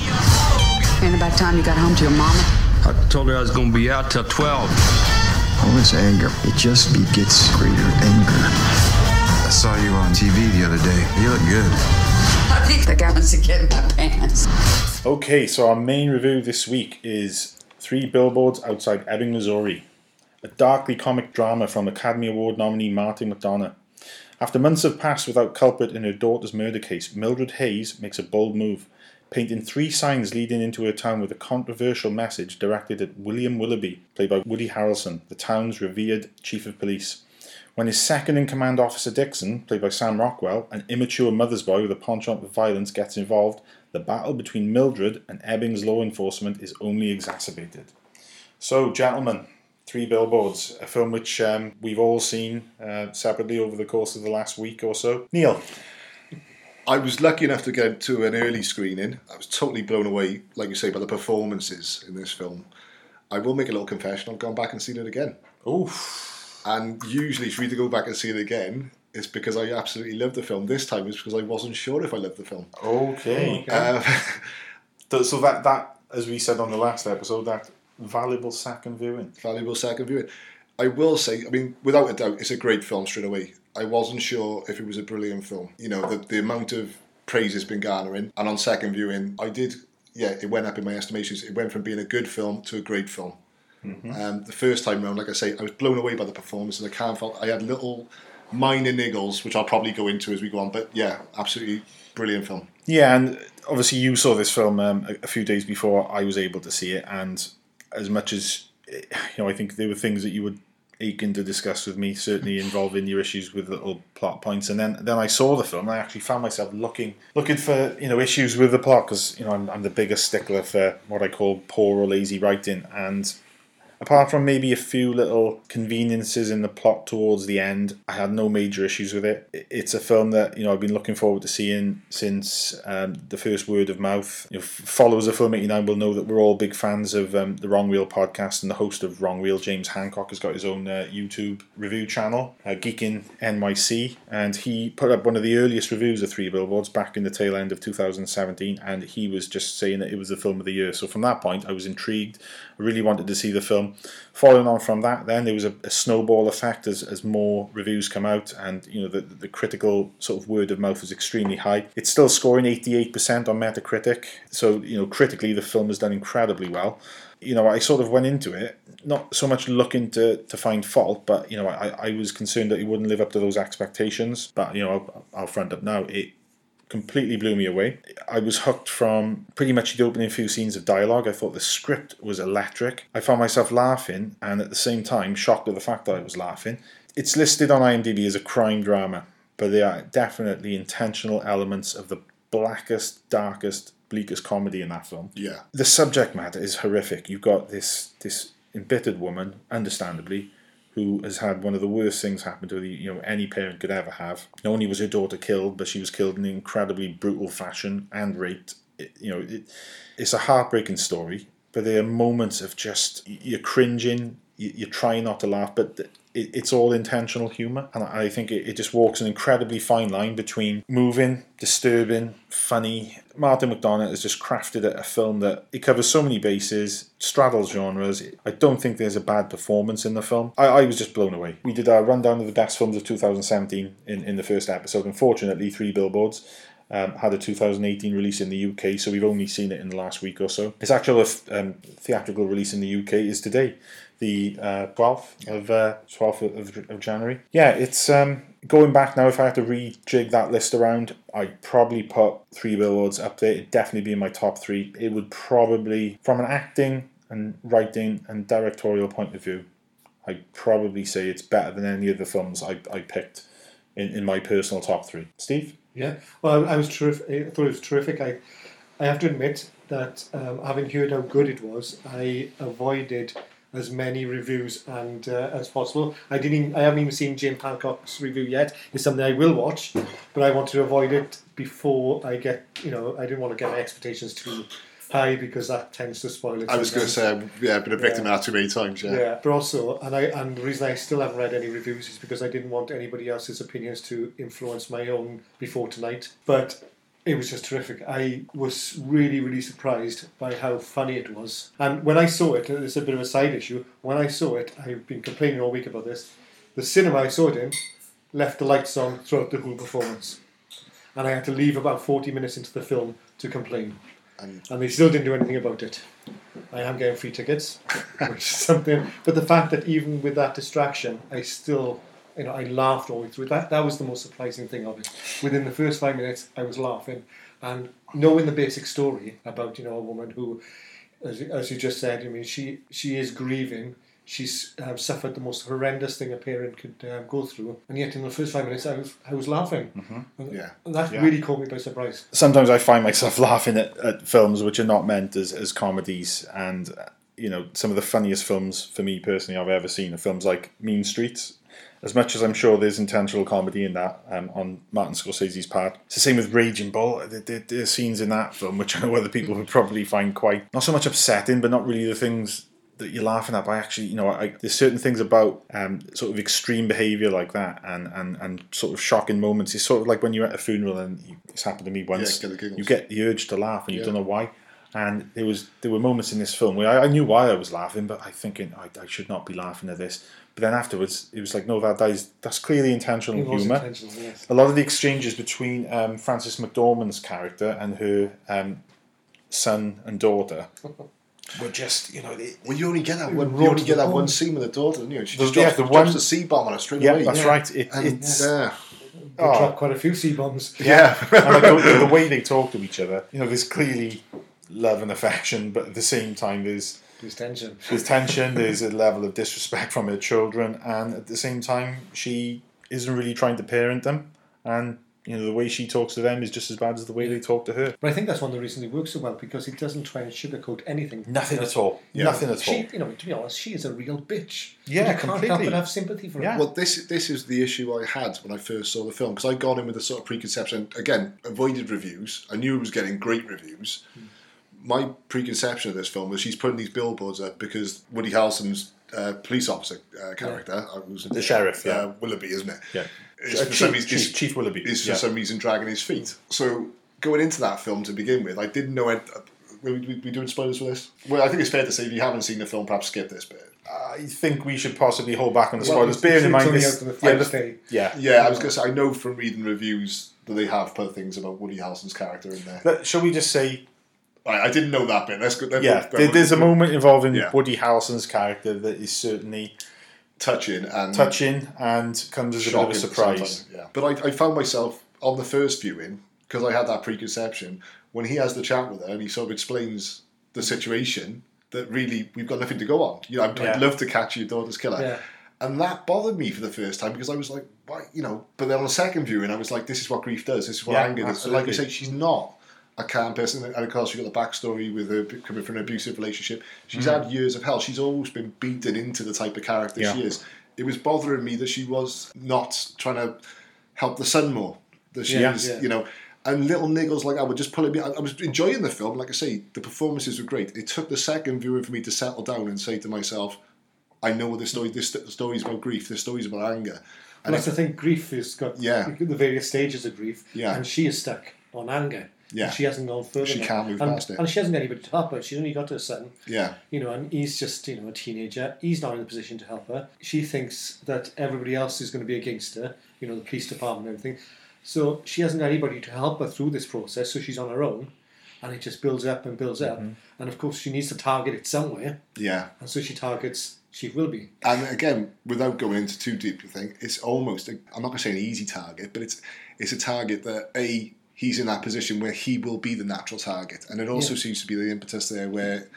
And about time you got home to your mama. I told her I was gonna be out till 12. All this anger, it just begets greater anger. I saw you on TV the other day. You look good. I think the guy wants to get in my pants. Okay, so our main review this week is Three Billboards Outside Ebbing, Missouri, a darkly comic drama from Academy Award nominee Martin McDonagh. After months have passed without culprit in her daughter's murder case, Mildred Hayes makes a bold move, painting three signs leading into her town with a controversial message directed at William Willoughby, played by Woody Harrelson, the town's revered chief of police. When his second in command officer Dixon, played by Sam Rockwell, an immature mother's boy with a penchant for violence, gets involved, the battle between Mildred and Ebbing's law enforcement is only exacerbated. So, gentlemen, Three Billboards, a film which um, we've all seen uh, separately over the course of the last week or so. Neil, I was lucky enough to get to an early screening. I was totally blown away, like you say, by the performances in this film. I will make a little confession. I've gone back and seen it again. oof, And usually, if we to go back and see it again, it's because I absolutely loved the film. This time, it's because I wasn't sure if I loved the film. okay. Th- um, So that that, as we said on the last episode, that valuable second viewing. valuable second viewing. I will say, I mean, without a doubt, it's a great film straight away. I wasn't sure if it was a brilliant film. You know, the, the amount of praise it's been garnering. And on second viewing, I did, yeah, it went up in my estimations. It went from being a good film to a great film. Um, the first time round, like I say, I was blown away by the performance, and I can't fault. I had little minor niggles, which I'll probably go into as we go on. But yeah, absolutely brilliant film. Yeah, and obviously you saw this film um, a, a few days before I was able to see it, and as much as you know, I think there were things that you would aching to discuss with me, certainly involving your issues with little plot points. And then then I saw the film, and I actually found myself looking looking for you know issues with the plot because you know I'm, I'm the biggest stickler for what I call poor or lazy writing, and apart from maybe a few little conveniences in the plot towards the end, I had no major issues with it. It's a film that you know I've been looking forward to seeing since um, the first word of mouth. You know, followers of Film 89 will know that we're all big fans of um, the Wrong Reel podcast, and the host of Wrong Reel, James Hancock, has got his own uh, YouTube review channel, uh, Geekin NYC, and he put up one of the earliest reviews of Three Billboards back in the tail end of 2017, and he was just saying that it was the film of the year. So from that point, I was intrigued. Really wanted to see the film. Following on from that, then there was a, a snowball effect as, as more reviews come out, and you know the the critical sort of word of mouth was extremely high. It's still scoring 88% on Metacritic, so you know critically the film has done incredibly well. You know, I sort of went into it not so much looking to, to find fault, but you know, I, I was concerned that it wouldn't live up to those expectations. But you know, I'll, I'll front up now. It completely blew me away. I was hooked from pretty much the opening few scenes of dialogue. I thought the script was electric. I found myself laughing and at the same time shocked at the fact that I was laughing. It's listed on IMDb as a crime drama, but there are definitely intentional elements of the blackest, darkest, bleakest comedy in that film. Yeah. The subject matter is horrific. You've got this this embittered woman, understandably, who has had one of the worst things happen to you know any parent could ever have. Not only was her daughter killed, but she was killed in an incredibly brutal fashion and raped. It, you know, it, it's a heartbreaking story, but there are moments of just you're cringing, you, you try not to laugh, but it, it's all intentional humour, and I think it, it just walks an incredibly fine line between moving, disturbing, funny. Martin McDonagh has just crafted a, a film that it covers so many bases, straddles genres. I don't think there's a bad performance in the film. I, I was just blown away. We did our rundown of the best films of 2017 in, in the first episode. Unfortunately, three billboards. Um, had a 2018 release in the UK, so we've only seen it in the last week or so. Its actual um, theatrical release in the UK is today, the uh, 12th of uh, 12th of, of January. Yeah, it's um, going back now. If I had to rejig that list around, I'd probably put Three Billboards up there. It'd definitely be in my top three. It would probably, from an acting and writing and directorial point of view, I'd probably say it's better than any of the films I, I picked in, in my personal top three. Steve? Yeah, well, I was terrific. I thought it was terrific. I, I have to admit that um, having heard how good it was, I avoided as many reviews and uh, as possible. I didn't. I haven't even seen Jim Hancock's review yet. It's something I will watch, but I want to avoid it before I get. You know, I didn't want to get my expectations too high because that tends to spoil it. I was going to say, yeah, I've been a victim Yeah. of that too many times. Yeah. Yeah, but also, and I and the reason I still haven't read any reviews is because I didn't want anybody else's opinions to influence my own before tonight. But it was just terrific. I was really, really surprised by how funny it was. And when I saw it, it's a bit of a side issue. When I saw it, I've been complaining all week about this. The cinema I saw it in left the lights on throughout the whole performance, and I had to leave about forty minutes into the film to complain. And- and they still didn't do anything about it. I am getting free tickets, which is something. But the fact that even with that distraction, I still, you know, I laughed all the way through. That that was the most surprising thing of it. Within the first five minutes, I was laughing, and knowing the basic story about you know a woman who, as, as you just said, I mean, she she is grieving. She's um, suffered the most horrendous thing a parent could um, go through, and yet in the first five minutes, I was I was laughing. And, Yeah. and that Yeah. really caught me by surprise. sometimes I find myself laughing at, at films which are not meant as, as comedies, and uh, you know some of the funniest films for me personally I've ever seen are films like Mean Streets. As much as I'm sure there's intentional comedy in that um, on Martin Scorsese's part, it's the same with Raging Bull. There, there, there are scenes in that film which I know other people would probably find quite not so much upsetting, but not really the things that you're laughing at. But I actually, you know, I, there's certain things about um, sort of extreme behaviour like that, and, and and sort of shocking moments. It's sort of like when you're at a funeral, and you, it's happened to me once. get you get the urge to laugh, and you Yeah. don't know why. And there was there were moments in this film where I, I knew why I was laughing, but I thinking I, I should not be laughing at this. But then afterwards, it was like, no, that, that is that's clearly intentional It was humour. intentional, yes. A lot of the exchanges between um, Frances McDormand's character and her um, son and daughter were just, you know, they, Well, you only get that one. You only get that one scene with the daughter, don't you? She The- just yeah, drops, the drops one- the C bomb on her straight yeah, away. that's right. It, And, it's yeah. They Oh. dropped quite a few C bombs. Yeah, and like the, the way they talk to each other, you know, there's clearly love and affection, but at the same time, there's There's tension. there's tension, there's a level of disrespect from her children, and at the same time, she isn't really trying to parent them, and you know, the way she talks to them is just as bad as the way they talk to her. But I think that's one of the reasons it works so well because it doesn't try and sugarcoat anything. Nothing at all. Yeah. Nothing at all. She, you know, to be honest, she is a real bitch. Yeah, you can't help completely. but have sympathy for Yeah. her. Well, this this is the issue I had when I first saw the film because I got in with a sort of preconception. Again, avoided reviews. I knew it was getting great reviews. Hmm. My preconception of this film was she's putting these billboards up because Woody Harrelson's uh, police officer uh, character, uh, who's The sheriff, yeah. uh, Willoughby, isn't it? Yeah. Is Uh, for Chief- some reason, Chief- is- Chief Willoughby, is for yeah. some reason dragging his feet. So going into that film to begin with, I didn't know. It, we, we, we doing spoilers for this? Well, I think it's fair to say if you haven't seen the film, perhaps skip this bit. I think we should possibly hold back on the spoilers. it's- Bearing in mind this, the yeah, the- yeah, Yeah, I was going to say, I know from reading reviews that they have put things about Woody Harrelson's character in there. But shall we just say I, I didn't know that bit. Let's go. yeah, there, there's a moment involving Yeah. Woody Harrelson's character that is certainly touching and touching and comes as a bit of a at the same surprise. Yeah, but I, I found myself on the first viewing because I had that preconception. When he has the chat with her and he sort of explains the situation, that really we've got nothing to go on. You know, I'd, Yeah. I'd love to catch your daughter's killer. Yeah. And that bothered me for the first time because I was like, why, you know, but then on the second viewing, I was like, this is what grief does. This is what Yeah, anger does. Like I say, she's not a calm person. And of course, you've got the backstory with her coming from an abusive relationship. She's mm. had years of hell. She's always been beaten into the type of character Yeah. she is. It was bothering me that she was not trying to help the son more. That she Yeah, was, yeah. you know, and little niggles like that were just pulling me. I, I was enjoying the film. Like I say, the performances were great. It took the second viewing for me to settle down and say to myself, I know what this story. This st- story's about grief. This story's about anger. And And that's it- the thing. Grief has got Yeah. the various stages of grief. Yeah. And she is stuck on anger. Yeah. And she hasn't gone further. She can't move and, past it. And she hasn't got anybody to help her. She's only got her son. yeah, You know, and he's just you know a teenager. He's not in the position to help her. She thinks that everybody else is going to be against her. You know, the police department and everything. So she hasn't got anybody to help her through this process. So she's on her own, and it just builds up and builds up. Mm-hmm. And of course, she needs to target it somewhere. yeah. And so she targets. She will be. And again, without going into too deep, I think it's almost. i I'm not going to say an easy target, but it's it's a target that a he's in that position where he will be the natural target, and it also Yeah. seems to be the impetus there where.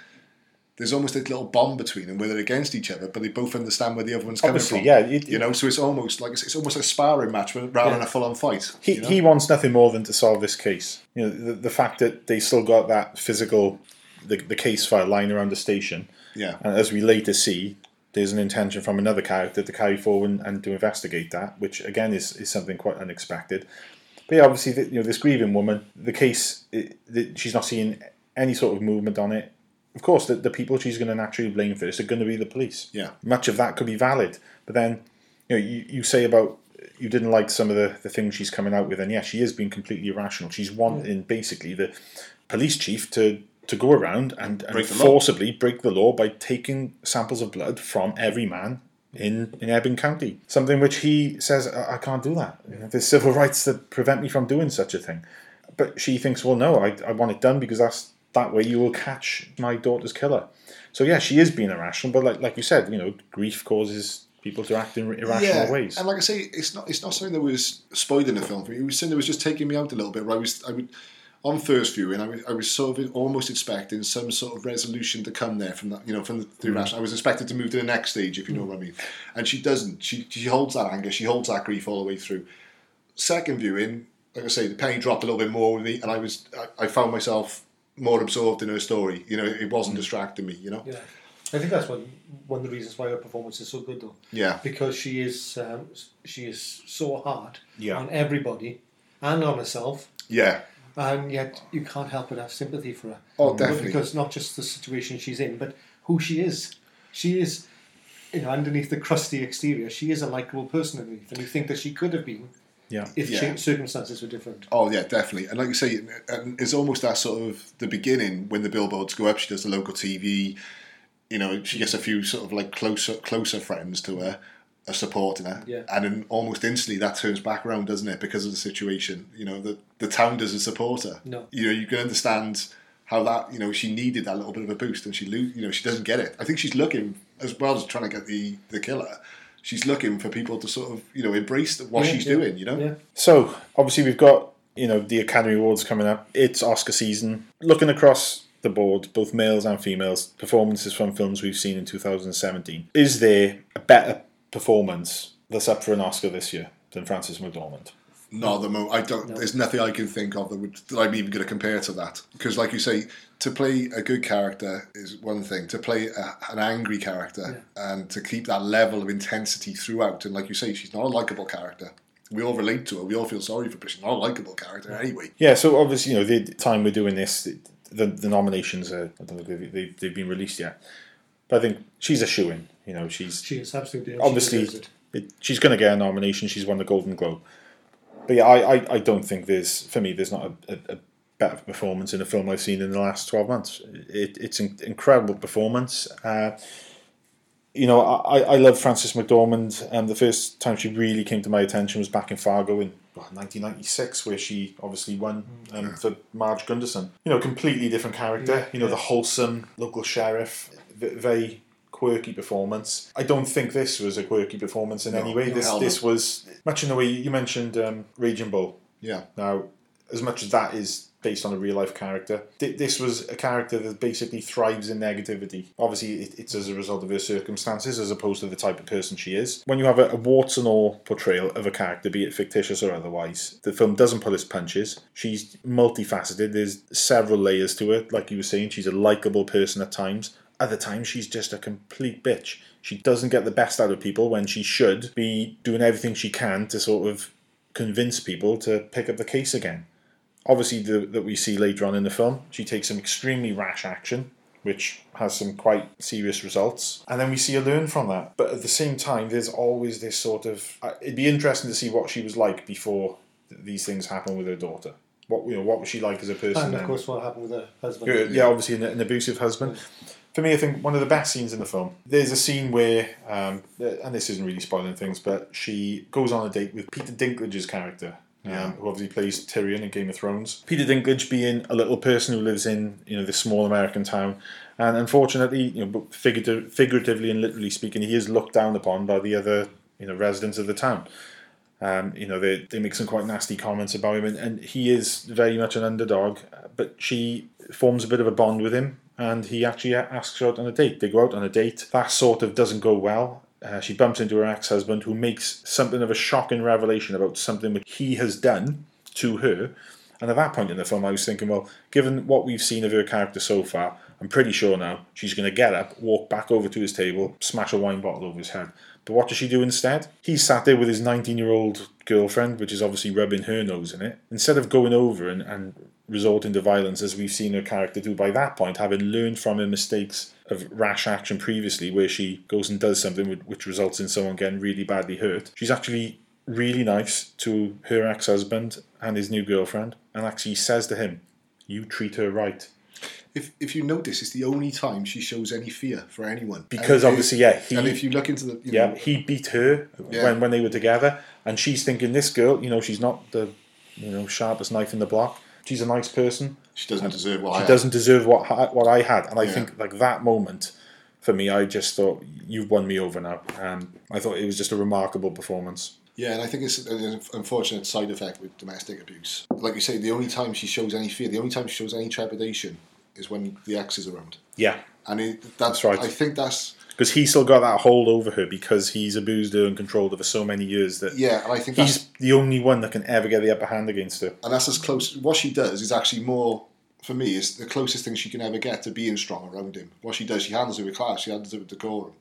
There's almost a little bond between them where they're against each other, but they both understand where the other one's coming Obviously, from. yeah, it- you know, so it's almost like it's almost a sparring match rather than a full-on fight. He, you know? he wants nothing more than to solve this case. You know, the, the fact that they still got that physical, the, the case file lying around the station. Yeah. And as we later see, there's an intention from another character to carry forward and, and to investigate that, which again is, is something quite unexpected. But yeah, obviously, the, you know, this grieving woman, the case, it, the, she's not seeing any sort of movement on it. Of course, the, the people she's going to naturally blame for this are going to be the police. Yeah. Much of that could be valid. But then, you know, you, you say about you didn't like some of the, the things she's coming out with, and yeah, she is being completely irrational. She's wanting basically the police chief to, to go around and, and Break the law. forcibly break the law by taking samples of blood from every man in, in Ebbing County. Something which he says, I, I can't do that. You know, There's civil rights that prevent me from doing such a thing. But she thinks, well, no, I, I want it done because that's that way you will catch my daughter's killer. So yeah, she is being irrational, but like like you said, you know, grief causes people to act in irrational ways. And like I say, it's not it's not something that was spoiled in the film for me. It was something that was just taking me out a little bit. Where I was I would on first viewing, I was, I was sort of almost expecting some sort of resolution to come there from that, you know, from the, the mm. irrational. I was expected to move to the next stage, if you know mm. what I mean. And she doesn't. She she holds that anger. She holds that grief all the way through. Second viewing, like I say, the penny dropped a little bit more with me, and I was I, I found myself more absorbed in her story. You know, it wasn't mm. distracting me. You know. Yeah, I think that's one one of the reasons why her performance is so good, though. Yeah. because she is um, she is so hard Yeah. on everybody and on herself, Yeah. And yet you can't help but have sympathy for her. Oh, But definitely. Because not just the situation she's in, but who she is. She is, you know, underneath the crusty exterior, she is a likable person underneath, and you think that she could have been yeah. if Yeah. circumstances were different. Oh yeah, definitely. And like you say, it's almost that sort of the beginning when the billboards go up. She does the local TV. You know, she gets a few sort of like closer closer friends to her, are supporting her, Yeah. and then almost instantly that turns back around, doesn't it? Because of the situation. You know, the the town doesn't support her. No. You know, you can understand how that you know she needed that little bit of a boost, and she lo- you know she doesn't get it. I think she's looking as well as trying to get the the killer. She's looking for people to sort of you know embrace what Yeah, she's yeah, doing. You know. Yeah. So obviously we've got you know the Academy Awards coming up. It's Oscar season. Looking across the board, both males and females, performances from films we've seen in 2017. Is there a better performance that's up for an Oscar this year than Frances McDormand? Not the moment. I don't. There's nothing I can think of that would that I'm even going to compare to that. Because, like you say, to play a good character is one thing. To play a, an angry character and to keep that level of intensity throughout, and like you say, she's not a likable character. We all relate to her. We all feel sorry for her. but She's not a likable character anyway. Yeah, so obviously, you know, the time we're doing this, the, the nominations are, I don't think they've, they've, they've been released yet. But I think she's a shoe in. You know, she's She is absolutely. obviously deserves it. she's going to get a nomination. She's won the Golden Globe. But yeah, I, I, I don't think there's for me there's not a, a, a better performance in a film I've seen in the last twelve months. It, it's an incredible performance. Uh, you know, I, I love Frances McDormand. Um, the first time she really came to my attention was back in Fargo in well, 1996, where she obviously won um, for Marge Gunderson. You know, completely different character. You know, the wholesome local sheriff, very quirky performance. I don't think this was a quirky performance in any way. no, This no. this was much in the way you mentioned um, Raging Bull. Yeah. Now, as much as that is based on a real life character, th- this was a character that basically thrives in negativity. Obviously, it, it's as a result of her circumstances as opposed to the type of person she is. When you have a, a warts and all portrayal of a character, be it fictitious or otherwise, the film doesn't pull its punches. She's multifaceted. There's several layers to it. Like you were saying, she's a likable person at times. Other times, she's just a complete bitch. She doesn't get the best out of people when she should be doing everything she can to sort of convince people to pick up the case again. Obviously, the, that we see later on in the film, she takes some extremely rash action, which has some quite serious results, and then we see her learn from that. But at the same time, there's always this sort of. uh, It'd be interesting to see what she was like before th- these things happen with her daughter. What you know, what was she like as a person? And of then? course, what happened with her husband? Yeah, yeah, obviously an, an abusive husband. For me, I think one of the best scenes in the film. There's a scene where, um, and this isn't really spoiling things, but she goes on a date with Peter Dinklage's character, um, who obviously plays Tyrion in Game of Thrones. Peter Dinklage being a little person who lives in you know this small American town, and unfortunately, you know, figurative, figuratively and literally speaking, he is looked down upon by the other you know residents of the town. Um, you know, they, they make some quite nasty comments about him, and, and he is very much an underdog. But she forms a bit of a bond with him, and he actually asks her out on a date. They go out on a date. That sort of doesn't go well. Uh, she bumps into her ex husband, who makes something of a shocking revelation about something which he has done to her. And at that point in the film, I was thinking, well, given what we've seen of her character so far, I'm pretty sure now she's going to get up, walk back over to his table, smash a wine bottle over his head. But what does she do instead? He's sat there with his 19 year old girlfriend, which is obviously rubbing her nose in it. Instead of going over and, and resorting to violence, as we've seen her character do by that point, having learned from her mistakes of rash action previously, where she goes and does something which- which results in someone getting really badly hurt, she's actually really nice to her ex husband and his new girlfriend, and actually says to him, You treat her right. If, if you notice, it's the only time she shows any fear for anyone. Because And obviously, yeah, he- and if you look into the, you Yeah, know, he beat her Yeah. when, when they were together, and she's thinking this girl, you know, she's not the you know sharpest knife in the block. She's a nice person. she doesn't deserve what I She have. doesn't deserve what I, what I had, and I Yeah. think like that moment for me, I just thought you've won me over now. Um, I thought it was just a remarkable performance. Yeah, and I think it's an unfortunate side effect with domestic abuse. Like you say, the only time she shows any fear, the only time she shows any trepidation is when the ex is around. Yeah, And it, that's, That's right. I think that's because he's still got that hold over her because he's abused her and controlled her for so many years that yeah, and I think he's the only one that can ever get the upper hand against her. and that's as close. What she does is actually more for me is the closest thing she can ever get to being strong around him. What she does, she handles it with class. She handles it with decorum,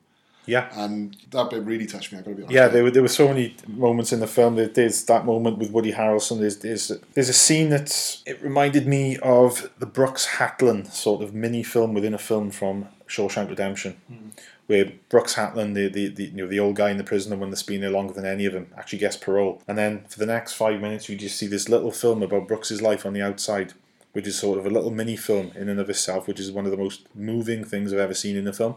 Yeah, and that bit really touched me. I got to be honest. Yeah, there were there were so many moments in the film. There- There's that moment with Woody Harrelson. There's there's there's a scene that it reminded me of the Brooks Hatlen sort of mini film within a film from Shawshank Redemption, hmm. where Brooks Hatlen, the, the, the you know the old guy in the prison, the one that's been there longer than any of them, actually gets parole. And then for the next five minutes, you just see this little film about Brooks's life on the outside, which is sort of a little mini film in and of itself, which is one of the most moving things I've ever seen in a film.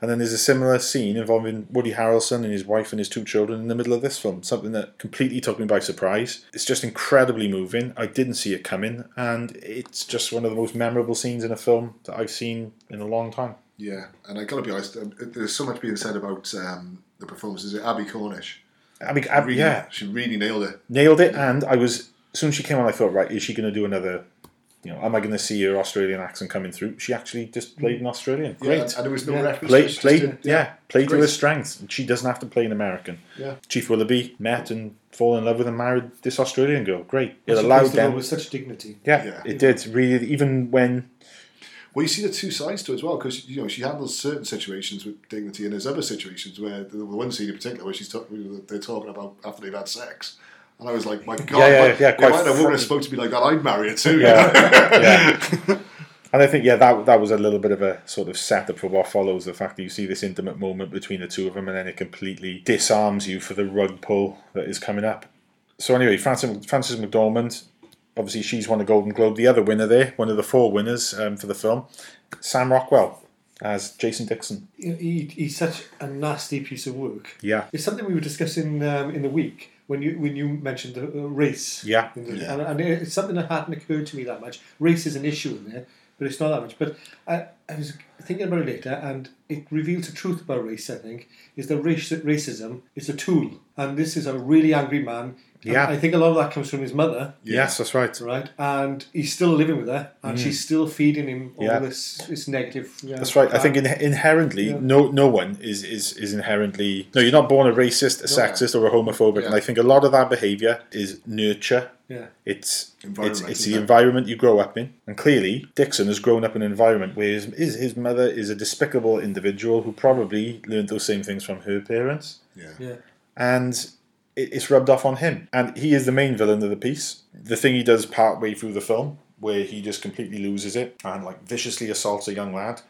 And then there's a similar scene involving Woody Harrelson and his wife and his two children in the middle of this film, something that completely took me by surprise. It's just incredibly moving. I didn't see it coming, and it's just one of the most memorable scenes in a film that I've seen in a long time. Yeah, and I got to be honest. um, There's so much being said about um, the performances. of Abbie Cornish, I mean, I, really, yeah, she really nailed it. nailed it. And I was as soon as she came on, I thought, right, is she going to do another? You know, am I going to see her Australian accent coming through? She actually just played mm. in Australian. Yeah, Great. and, and there was no Yeah. reference. Play, to it, she played, just did- yeah, played to her strengths. She doesn't have to play an American. Yeah. Chief Willoughby met and fall in love with and married this Australian girl. Great. It She allowed the role them. with such dignity. Yeah, Yeah. it did. Really, even when Well, you see the two sides to it as well because you know she handles certain situations with dignity, and there's other situations where the, the one scene in particular where she's talking, they're talking about after they've had sex, and I was like, my God, Yeah, yeah, if I- yeah, if quite I had a woman fr- spoke to me like that, I'd marry her too. Yeah. You know? yeah. And I think yeah, that that was a little bit of a sort of setup for what follows. The fact that you see this intimate moment between the two of them, and then it completely disarms you for the rug pull that is coming up. So anyway, Frances, Frances McDormand, obviously she's won a Golden Globe. The other winner there, one of the four winners um, for the film, Sam Rockwell as Jason Dixon. He, he- he's such a nasty piece of work. Yeah. It's something we were discussing um, in the week when you when you mentioned the uh, race. Yeah. And, and, and it's something that hadn't occurred to me that much. Race is an issue in there, but it's not that much. But I, I was thinking about it later, and it reveals the truth about race. I think is that race, racism is a tool, and this is a really angry man. And Yeah. I think a lot of that comes from his mother, Yes, that's right. right? And he's still living with her, and she's still feeding him all Mm. Yeah. this this negative. uh, That's right. I think in, inherently, Yeah. no no one is, is is inherently no. You're not born a racist, a sexist, or a homophobic. And I think a lot of that behaviour is nurture. yeah, It's it's, it's the environment you grow up in, and clearly Dixon has grown up in an environment where his, his his mother is a despicable individual who probably learned those same things from her parents, Yeah. yeah, and it's rubbed off on him. And he is the main villain of the piece. The thing he does part way through the film, where he just completely loses it and like viciously assaults a young lad.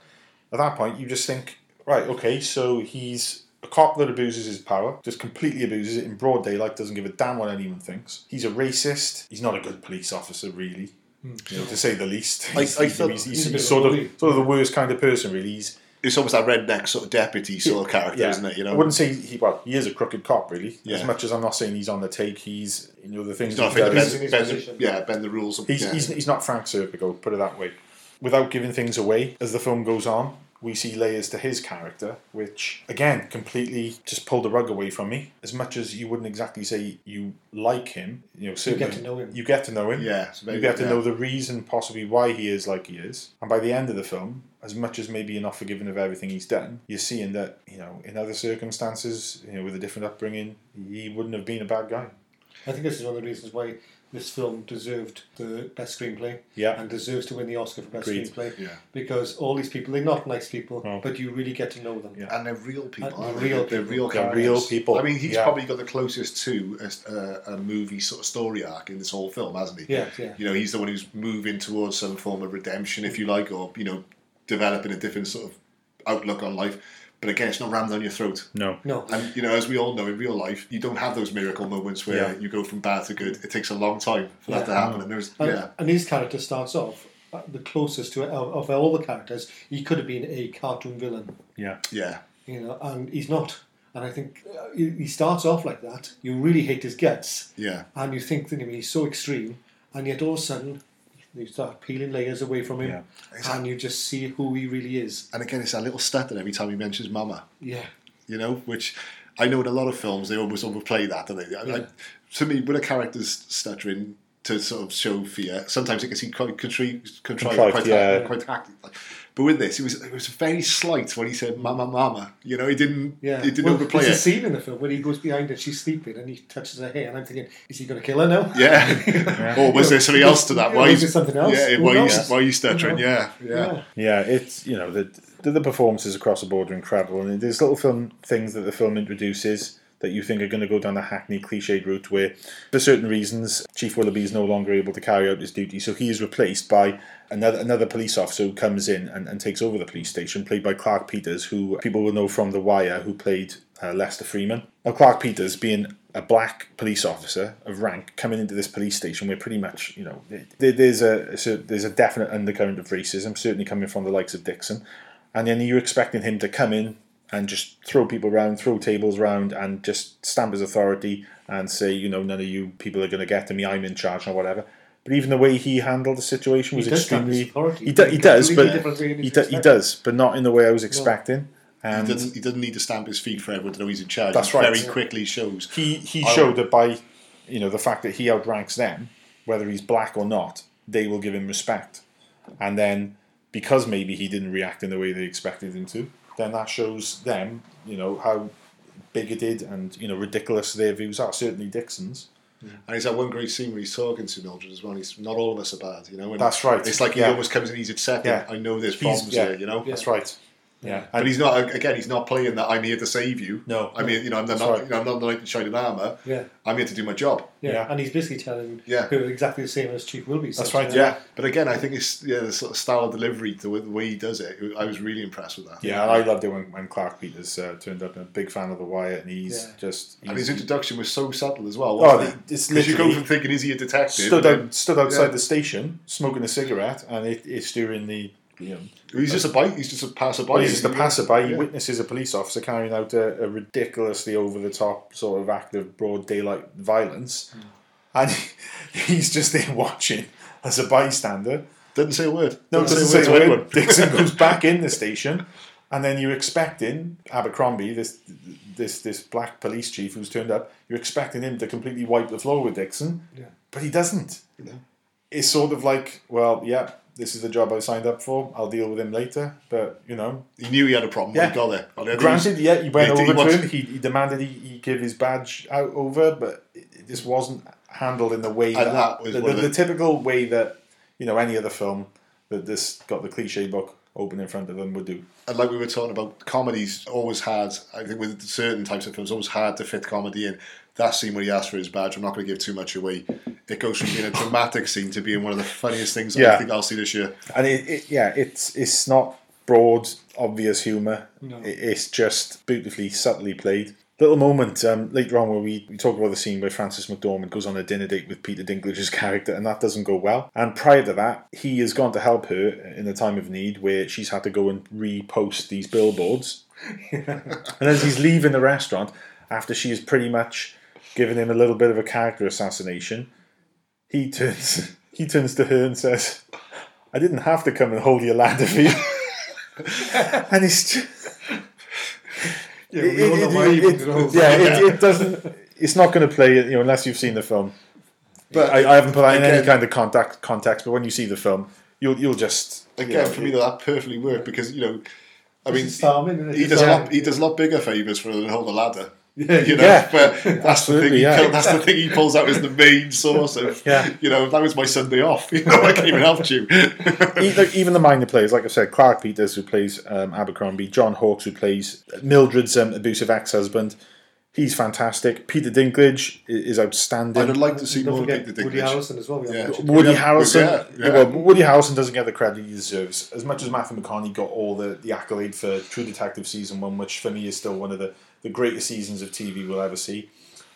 At that point, you just think, right, okay, so he's a cop that abuses his power, just completely abuses it in broad daylight, doesn't give a damn what anyone thinks. He's a racist. He's not a good police officer, really, hmm. you know, to say the least. I- He's, I he's- he's, He's he's sort of a of bully. sort of the worst kind of person, really. He's It's almost that redneck sort of deputy sort of character, isn't it? You know, I wouldn't say he. Well, he is a crooked cop, really. Yeah. As much as I'm not saying he's on the take, he's you know the things he's not he afraid to does- bend, bend the, yeah, bend the rules. Of, He's, yeah. he's, he's not Frank Serpico, put it that way. Without giving things away, as the film goes on, we see layers to his character, which, again, completely just pulled the rug away from me. As much as you wouldn't exactly say you like him, you know, certainly to know him. You get to know him. Yeah, very you get to good, know the reason, possibly, why he is like he is. And by the end of the film, as much as maybe you're not forgiven of everything he's done, you're seeing that, you know, in other circumstances, you know, with a different upbringing, he wouldn't have been a bad guy. I think this is one of the reasons why this film deserved the best screenplay Yeah. and deserves to win the Oscar for best Agreed. screenplay. Yeah. Because all these people, they're not nice people, No. but you really get to know them. Yeah. and they're real people. And aren't they're real they? They're people. real They're characters. real people. I mean, he's Yeah. probably got the closest to a, a, a movie sort of story arc in this whole film, hasn't he? Yeah, yeah. You know, he's the one who's moving towards some form of redemption, if you like, or you know, developing a different sort of outlook on life. But again, it's not rammed down your throat. No. No. And you know, as we all know, in real life, you don't have those miracle moments where Yeah. you go from bad to good. It takes a long time for that to happen. And there's And, yeah, and his character starts off uh, the closest to of, of all the characters. He could have been a cartoon villain, Yeah. yeah, you know, and he's not. And I think uh, he he starts off like that. You really hate his guts, yeah. and you think that I mean, he's so extreme, and yet all of a sudden you start peeling layers away from him, and you just see who he really is. And again, it's that little stutter every time he mentions Mama. Yeah, you know, which I know in a lot of films they almost overplay that, don't they? I, I, to me, when a character's stuttering to sort of show fear, sometimes it can seem quite contrived, contrived, Contrived, quite, yeah. hack- quite hackney. But with this, it was it was very slight when he said "mama, mama." You know, he didn't yeah. he didn't well, overplay there's a scene in the film where he goes behind her, she's sleeping, and he touches her hair, and I'm thinking, is he going to kill her now? Yeah. or was there something else to that? yeah, Why was he's- there something else? Yeah, why knows? you why you stuttering? Who? Yeah, yeah, Yeah, it's you know the the, the performances across the board are incredible, and there's little film things that the film introduces that you think are going to go down the hackney cliched route, where for certain reasons Chief Willoughby is no longer able to carry out his duty, so he is replaced by another another police officer who comes in and, and takes over the police station, played by Clarke Peters, who people will know from The Wire, who played uh, Lester Freamon. Now Clarke Peters being a black police officer of rank coming into this police station where pretty much you know there, there's a so there's a definite undercurrent of racism certainly coming from the likes of Dixon and then you're expecting him to come in and just throw people around throw tables around and just stamp his authority and say you know none of you people are going to get to me I'm in charge or whatever but even the way he handled the situation was He does stamp his extremely authority. he, do, he does but different way than he, do, he does but not in the way I was expecting He and doesn't he doesn't need to stamp his feet for everyone to know he's in charge. That's He right. Very quickly shows. he he I- showed that by you know the fact that he outranks them, whether he's black or not, they will give him respect. And then because maybe he didn't react in the way they expected him to, then that shows them you know how bigoted and you know ridiculous their views are. Certainly Dixon's. And he's that one great scene where he's talking to Mildred as well. He's not all of us are bad, you know. And That's right. It's like he Yeah. almost comes in. He's accepting. Yeah. I know there's He's- problems yeah. here, you know. That's right. Yeah, But he's not again. He's not playing that. I'm here to save you. No. I mean, you know, I'm not. That's right. You know, I'm not the knight in shining armor. Yeah. I'm here to do my job. Yeah. Yeah. and he's basically telling Yeah. her exactly the same as Chief Wilby. That's right, you know. Yeah. But again, I think it's yeah the sort of style of delivery, the way, the way he does it. I was really impressed with that. yeah, and I loved it when, when Clarke Peters uh, turned up. I'm a big fan of the Wire, and he's Yeah. just And his introduction was so subtle as well. Oh, Wasn't it? it's Because you go literally- from thinking is he a detective? stood and out, stood outside yeah. the station smoking a cigarette, and it, it's during the you know. He's just a bite. He's just a passerby. Well, he's just a passerby. He Yeah. witnesses a police officer carrying out a, a ridiculously over the top sort of act of broad daylight violence, hmm. and he's just there watching as a bystander. Didn't say a word. No, Didn't doesn't say a anyone. word. Dixon goes back in the station, and then you're expecting Abercrombie, this this this black police chief who's turned up. You're expecting him to completely wipe the floor with Dixon, Yeah. but he doesn't. Yeah. It's sort of like, well, yeah, this is the job I signed up for. I'll deal with him later. But you know, He knew he had a problem when Yeah. he got there. Granted, yeah, he went he- he over to him. He, he demanded he, he give his badge out over, but it, just wasn't handled in the way that, that was the, the, the typical way that you know any other film that this got the cliche book open in front of them would do. and like we were talking about, comedies always had, I think with certain types of films, always had to fit comedy in. That scene where he asked for his badge, I'm not going to give too much away. It goes from being a dramatic scene to being one of the funniest things Yeah. I think I'll see this year. And it, it yeah, it's it's not broad, obvious humour. No. It, it's just beautifully, subtly played. Little moment um, later on where we, we talk about the scene where Frances McDormand goes on a dinner date with Peter Dinklage's character, and that doesn't go well. And prior to that, he has gone to help her in a time of need where she's had to go and repost these billboards. and as he's leaving the restaurant, after she has pretty much given him a little bit of a character assassination, he turns he turns to her and says, "I didn't have to come and hold your ladder for you." and it's just, Yeah, it, we all know it- it- it- put it over. yeah, it, it doesn't. It's not going to play, you know, unless you've seen the film. But I, I haven't put that in any kind of contact context, but when you see the film, you'll you'll just you Again, know, for me, that perfectly worked because, you know, I mean, It's charming, isn't he does a lot. He does a lot bigger favors for her than hold a ladder. Yeah, you know, yeah. but that's the thing. He, yeah. pull- that's the thing he pulls out as the main source of. Yeah. You know, that was my Sunday off. You know, I came and helped you. even, even the minor players, like I said, Clarke Peters who plays um, Abercrombie, John Hawkes who plays Mildred's um, abusive ex-husband, he's fantastic. Peter Dinklage is outstanding. I would like to see Don't more of forget Peter Woody Dinklage. Harrelson as well. we Yeah. Woody Yeah, Harrelson, yeah, yeah. well, Woody Harrelson doesn't get the credit he deserves. As much as Matthew McConaughey got all the, the accolade for True Detective season one, which for me is still one of the, the greatest seasons of TV we'll ever see,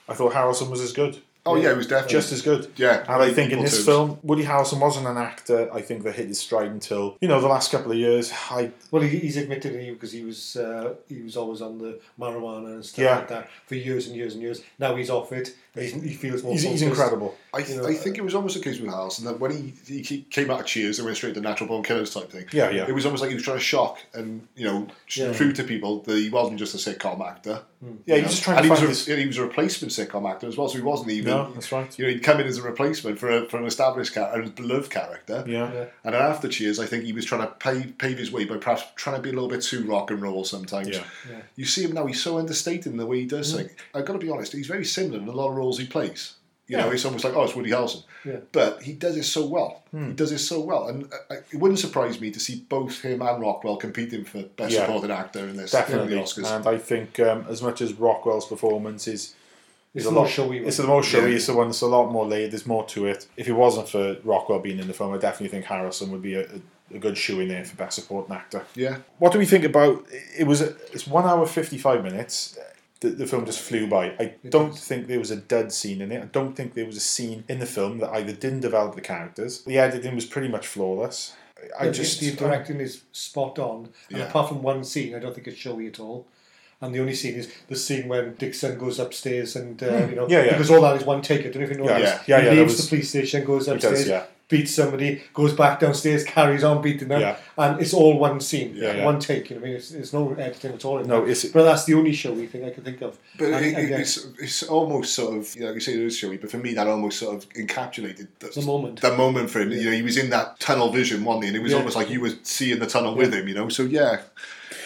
I thought Harrelson was as good. Oh yeah, he was definitely Just as good. Yeah, And I think in this terms. film, Woody Harrelson wasn't an actor, I think, that hit his stride until, you know, the last couple of years. I Well, he, he's admitted it because he was uh, he was always on the marijuana and stuff Yeah. like that for years and years and years. Now he's off it. He's, he feels more. he's, he's incredible. I, You know, I uh, think it was almost a case with Harrelson that when he, he he came out of Cheers and went straight to Natural Born Killers type thing. Yeah, yeah. It was almost like he was trying to shock and you know sh- Yeah. prove to people that he wasn't just a sitcom actor. Hmm. Yeah, he was just trying and to he find was, his- a, and he was a replacement sitcom actor as well, so he wasn't even. No, that's right. You know, he'd come in as a replacement for a, for an established character, a beloved character. Yeah. Yeah. And then after Cheers, I think he was trying to pave, pave his way by perhaps trying to be a little bit too rock and roll sometimes. Yeah. Yeah. You see him now; he's so understated in the way he does hmm. things. I've got to be honest; he's very similar in a lot of roles he plays. You know, Yeah. it's almost like, oh, it's Woody Harrelson. Yeah. But he does it so well. He does it so well, and uh, it wouldn't surprise me to see both him and Rockwell competing for best Yeah. supporting actor in this Definitely. in the Oscars. And I think um, as much as Rockwell's performance is It's a the lot showy. It's the most showy. Yeah. It's the one that's a lot more layered. There's more to it. If it wasn't for Rockwell being in the film, I definitely think Harrison would be a, a, a good shoe in there for best supporting actor. yeah, What do we think about? It was a, it's one hour fifty five minutes. The, the film just flew by. I don't think there was a dud scene in it. I don't think there was a scene in the film that either didn't develop the characters. The editing was pretty much flawless. I Yeah, just the, the directing is spot on, and Yeah. apart from one scene, I don't think it's showy at all. And the only scene is the scene when Dixon goes upstairs, and uh, you know. Yeah, yeah. because all that is one take. I don't know if you know Yeah, this. yeah, he yeah, leaves was- the police station, goes does, upstairs, yeah. Beats somebody, goes back downstairs, carries on beating them, Yeah. and it's all one scene, Yeah, yeah. one take. You know, I mean, it's, it's no editing at all. No, that. it's- but that's the only showy thing I can think of. but And- it, and, yeah. it's it's almost sort of you know you say it is showy, but for me that almost sort of encapsulated the, The moment. the moment for him, you know, he was in that tunnel vision, wasn't he? And it was Yeah. almost like you were seeing the tunnel with him, you know. So yeah,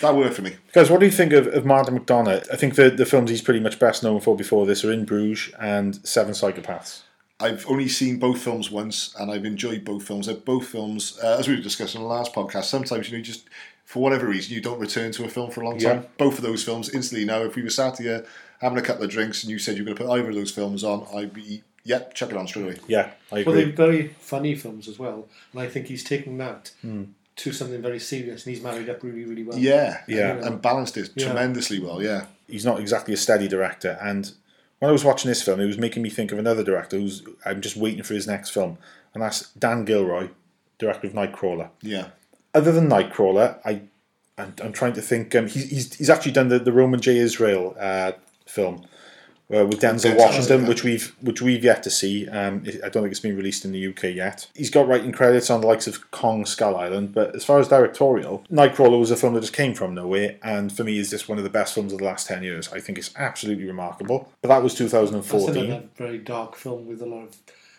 that worked for me. Guys, what do you think of, of Martin McDonagh? I think the, the films he's pretty much best known for before this are In Bruges and Seven Psychopaths. I've only seen both films once, and I've enjoyed both films. They're both films, uh, as we were discussing in the last podcast, sometimes you know, just for whatever reason, you don't return to a film for a long time. Yeah. Both of those films instantly. Now, if we were sat here having a couple of drinks and you said you're going to put either of those films on, I'd be, yep, chuck it on straight away. Yeah, I agree. Well, they're very funny films as well, and I think he's taking that Hmm. to something very serious, and he's married up really, really well. Yeah, Yeah. and balanced it Yeah. tremendously well. Yeah, he's not exactly a steady director. And when I was watching this film, it was making me think of another director who's I'm just waiting for his next film, and that's Dan Gilroy, director of Nightcrawler. yeah. Other than Nightcrawler, I I'm, I'm trying to think. Um, he's, he's he's actually done the, the Roman J Israel uh, film, uh, with Denzel Denzel, Washington, yeah. which we've which we've yet to see. Um, I don't think it's been released in the UK yet. He's got writing credits on the likes of Kong Skull Island, but as far as directorial, Nightcrawler was a film that just came from nowhere, and for me is just one of the best films of the last ten years. I think it's absolutely remarkable. But that was That's 2014. very dark film with a lot of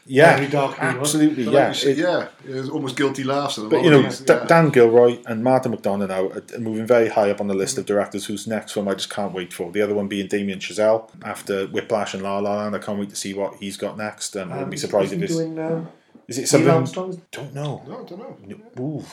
Yeah, very dark humour. absolutely. But Yeah, like said, It- yeah, it was almost guilty laughs. and a But lot you know, these, D- yeah. Dan Gilroy and Martin McDonagh now are are moving very high up on the list of directors whose next film I just can't wait for. The other one being Damien Chazelle after Whiplash and La La Land. I can't wait to see what he's got next. And I wouldn't be surprised if Isn't it's doing um, is it something. Don't know. No, I don't know. Ooh,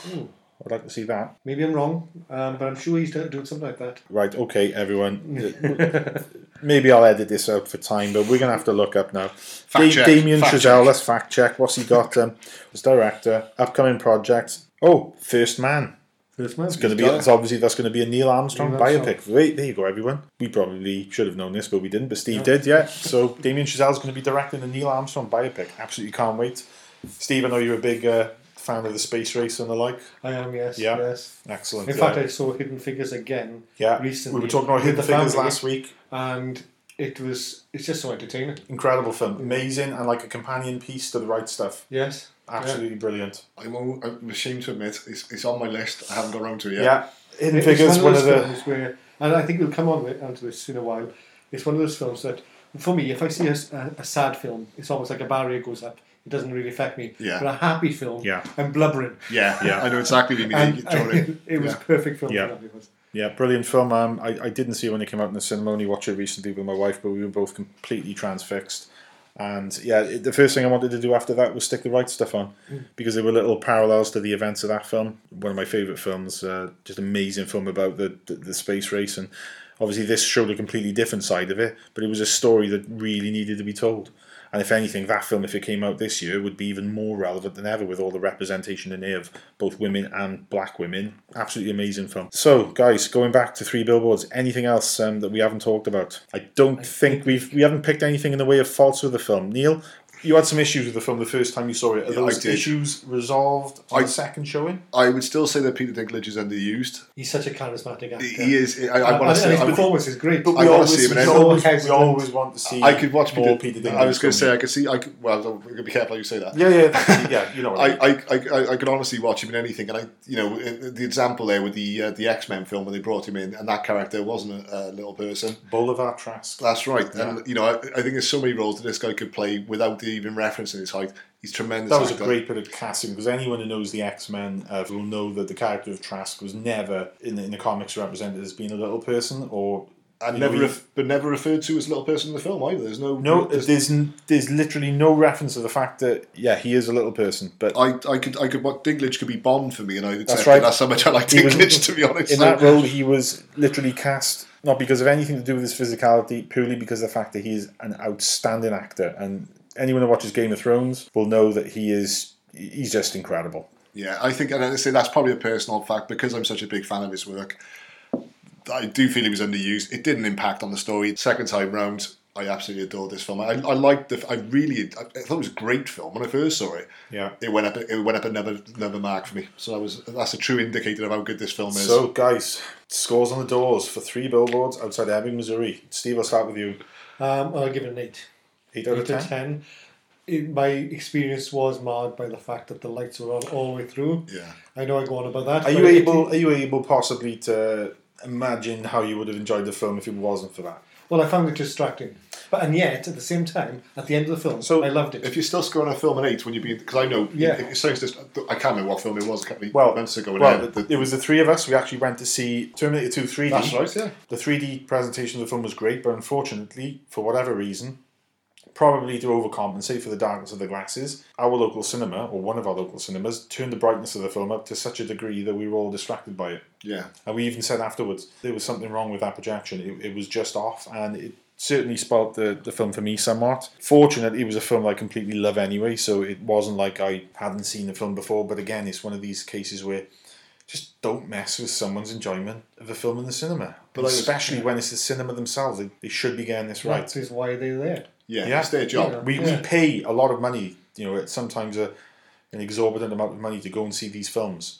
I'd like to see that. Maybe I'm wrong, um, but I'm sure he's doing something like that. Right, okay, everyone. Maybe I'll edit this out for time, but we're gonna have to look up now. Da- check, Damien fact Chazelle, check. let's fact check. What's he got? Um, as director, upcoming project. Oh, First Man. First man. It's going to be. It's obviously that's going to be a Neil Armstrong Neil Armstrong. biopic. Wait, there you go, everyone. We probably should have known this, but we didn't. But Steve did, yeah. So Damien Chazelle's going to be directing a Neil Armstrong biopic. Absolutely can't wait. Steve, I know you're a big uh, fan of the space race and the like. I am, yes. Yeah. yes. Excellent. In yeah. fact, I saw Hidden Figures again yeah. recently. We were talking about Hidden the Figures family, last week. and it was it's just so entertaining. Incredible film, amazing, and like a companion piece to the right stuff. Yes. Absolutely brilliant. I'm, I'm ashamed to admit it's, it's on my list. I haven't got around to it yet. Yeah, Hidden It's Figures, one one of of the. films where, and I think we'll come on with, onto this in a while. It's one of those films that, for me, if I see a sad film, it's almost like a barrier goes up. It doesn't really affect me. Yeah. But a happy film, Yeah. I'm blubbering. Yeah, Yeah. I know exactly what you mean. And it was Yeah. perfect film. Yeah. Yeah, brilliant film. Um, I, I didn't see it when it came out in the cinema. Only watched it recently with my wife, but we were both completely transfixed. And yeah, it, the first thing I wanted to do after that was stick the right stuff on because there were little parallels to the events of that film. One of my favourite films, uh, just amazing film about the, the the space race, and obviously this showed a completely different side of it. But it was a story that really needed to be told. And if anything, that film, if it came out this year, would be even more relevant than ever with all the representation in there of both women and black women. Absolutely amazing film. So, guys, going back to Three Billboards, anything else um, that we haven't talked about? I don't think we've we haven't picked anything in the way of faults with the film. Neil, you had some issues with the film the first time you saw it. Are Yeah, those issues resolved on I- the second showing? I would still say that Peter Dinklage is underused. He's such a charismatic actor. He is. I, I And, want to and say. his I, performance is great. I wanna see him in we, any- always, we always want to see. I could watch more Peter. Peter. I was going to say. I could see. I could. Well, we're going to be careful how you say that. Yeah, yeah, yeah. You know what I, I, mean. I, I, I could honestly watch him in anything, and I, you know, the example there with the uh, the X Men film when they brought him in, and that character wasn't a, a little person. Bolivar Trask. That's right, and you know, I, I think there's so many roles that this guy could play without even referencing his height. He's tremendous. That was a great bit of casting because anyone who knows the X Men uh, will know that the character of Trask was never in the, in the comics represented as being a little person or and know, never, ref, but never referred to as a little person in the film either. There's no, no. there's- There's n- there's literally no reference to the fact that yeah he is a little person, but I, I could, I could. What Dinklage could be Bond for me, and I That's right. that's how much I like was- Dinklage. to be honest, in So- that role he was literally cast not because of anything to do with his physicality, purely because of the fact that he is an outstanding actor. And anyone who watches Game of Thrones will know that he is he's just incredible. Yeah, I think, and I say that's probably a personal fact because I'm such a big fan of his work. I do feel he was underused. It didn't impact on the story. Second time round, I absolutely adored this film. I, I liked the. I really, I, I thought it was a great film when I first saw it. Yeah. It went up. It went up another another mark for me. So that was that's a true indicator of how good this film is. So guys, scores on the doors for three billboards outside Ebbing, Missouri. Steve, I'll start with you. Um, I'll give it an eight. Eight out of Eight to ten. ten. It, my experience was marred by the fact that the lights were on all the way through. Yeah. I know I go on about that. Are you able? Are you able possibly to imagine how you would have enjoyed the film if it wasn't for that? Well, I found it distracting, but and yet at the same time, at the end of the film, So, I loved it. If you're still scoring a film an eight when you be because I know Yeah. It sounds just I can't remember what film it was of Well, months ago. well, and, uh, it was the three of us. We actually went to see Terminator Two 3D. That's right, yeah. The 3D presentation of the film was great, but unfortunately, for whatever reason, probably to overcompensate for the darkness of the glasses, our local cinema, or one of our local cinemas, turned the brightness of the film up to such a degree that we were all distracted by it. yeah. And we even said afterwards there was something wrong with that projection. It, it was just off, and it certainly spoilt the, the film for me somewhat. Fortunately, it was a film I completely love anyway, so it wasn't like I hadn't seen the film before. But again, it's one of these cases where just don't mess with someone's enjoyment of a film in the cinema. But was- especially when it's the cinema themselves, they, they should be getting this right. That is why they're there. Yeah, Yeah. it's their job. Yeah. We, we pay a lot of money, you know, it's sometimes a, an exorbitant amount of money to go and see these films.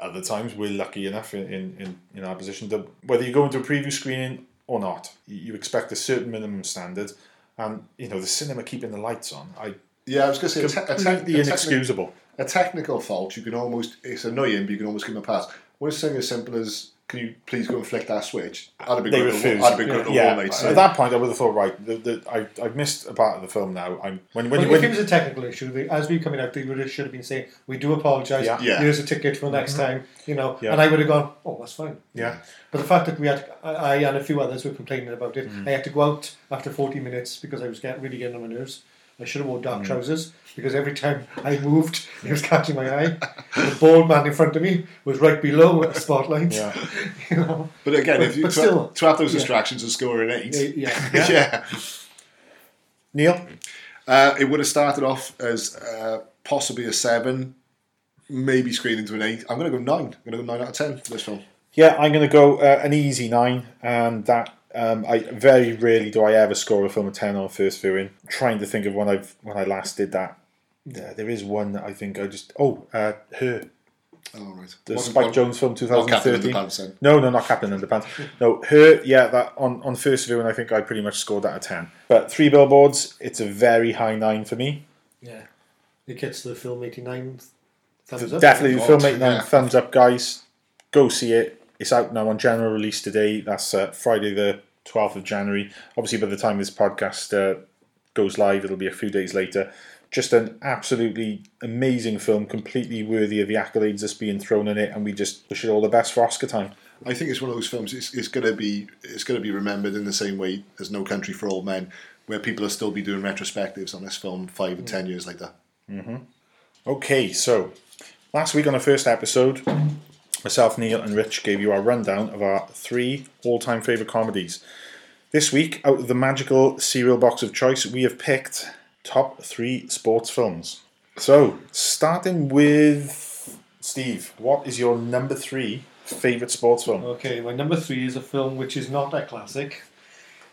Other times we're lucky enough in, in, in, in our position that whether you go into a preview screening or not. You you expect a certain minimum standard, and you know the cinema keeping the lights on. I Yeah, I was going to say, a, te- a, te- completely a, techni- inexcusable. a technical fault, you can almost, it's annoying, but you can almost give them a pass. When it's something as simple as, can you please go and flick that switch? I'd have been They good refuse. I'd have been good yeah, all night. at that point, I would have thought, right, the, the, I I've missed a part of the film now. I'm when when, Well, you if it was a technical issue, they, as we coming out, they would have, should have been saying, "We do apologise. Yeah. Yeah. Here's a ticket for next time." You know, Yeah. and I would have gone, "Oh, that's fine." yeah. But the fact that we had, I, I and a few others were complaining about it. Mm. I had to go out after 40 minutes because I was get, really getting on my nerves. I should have worn dark Mm. trousers because every time I moved, it was catching my eye. the bald man in front of me was right below the spotlight. Yeah. you know, But again, But- if you but to, still, to have those yeah. distractions and score an eight, yeah. yeah, Yeah. Neil, Uh, it would have started off as uh, possibly a seven, maybe screened into an eight. I'm going to go nine. I'm going to go nine out of ten for this film. yeah, I'm going to go uh, an easy nine, and that um, I very rarely do I ever score a film a ten on first viewing. trying to think of when I've when I last did that. Yeah, there is one that I think I just oh uh, her Oh, right. the Wasn't Spike one- Jonze film Oh, 2013. Underpants. No, no, not Captain Underpants. No, her. Yeah, that on on first viewing, I think I pretty much scored that a ten. But three billboards, it's a very high nine for me. yeah. It gets the film 89 thumbs up. Definitely, the film eight nine yeah. thumbs up, guys. Go see it. It's out now on general release today. That's uh, Friday the twelfth of January. Obviously, by the time this podcast uh, goes live, it'll be a few days later. Just an absolutely amazing film, completely worthy of the accolades that's being thrown in it, and we just wish it all the best for Oscar time. I think it's one of those films. It's, it's going to be it's going to be remembered in the same way as No Country for Old Men, where people will still be doing retrospectives on this film five and ten years later. Mhm. Okay, so last week on the first episode, myself, Neil, and Rich gave you our rundown of our three all time favourite comedies. This week, out of the magical cereal box of choice, we have picked top three sports films. So, starting with Steve, what is your number three favourite sports film? Okay, my number three is a film which is not a classic.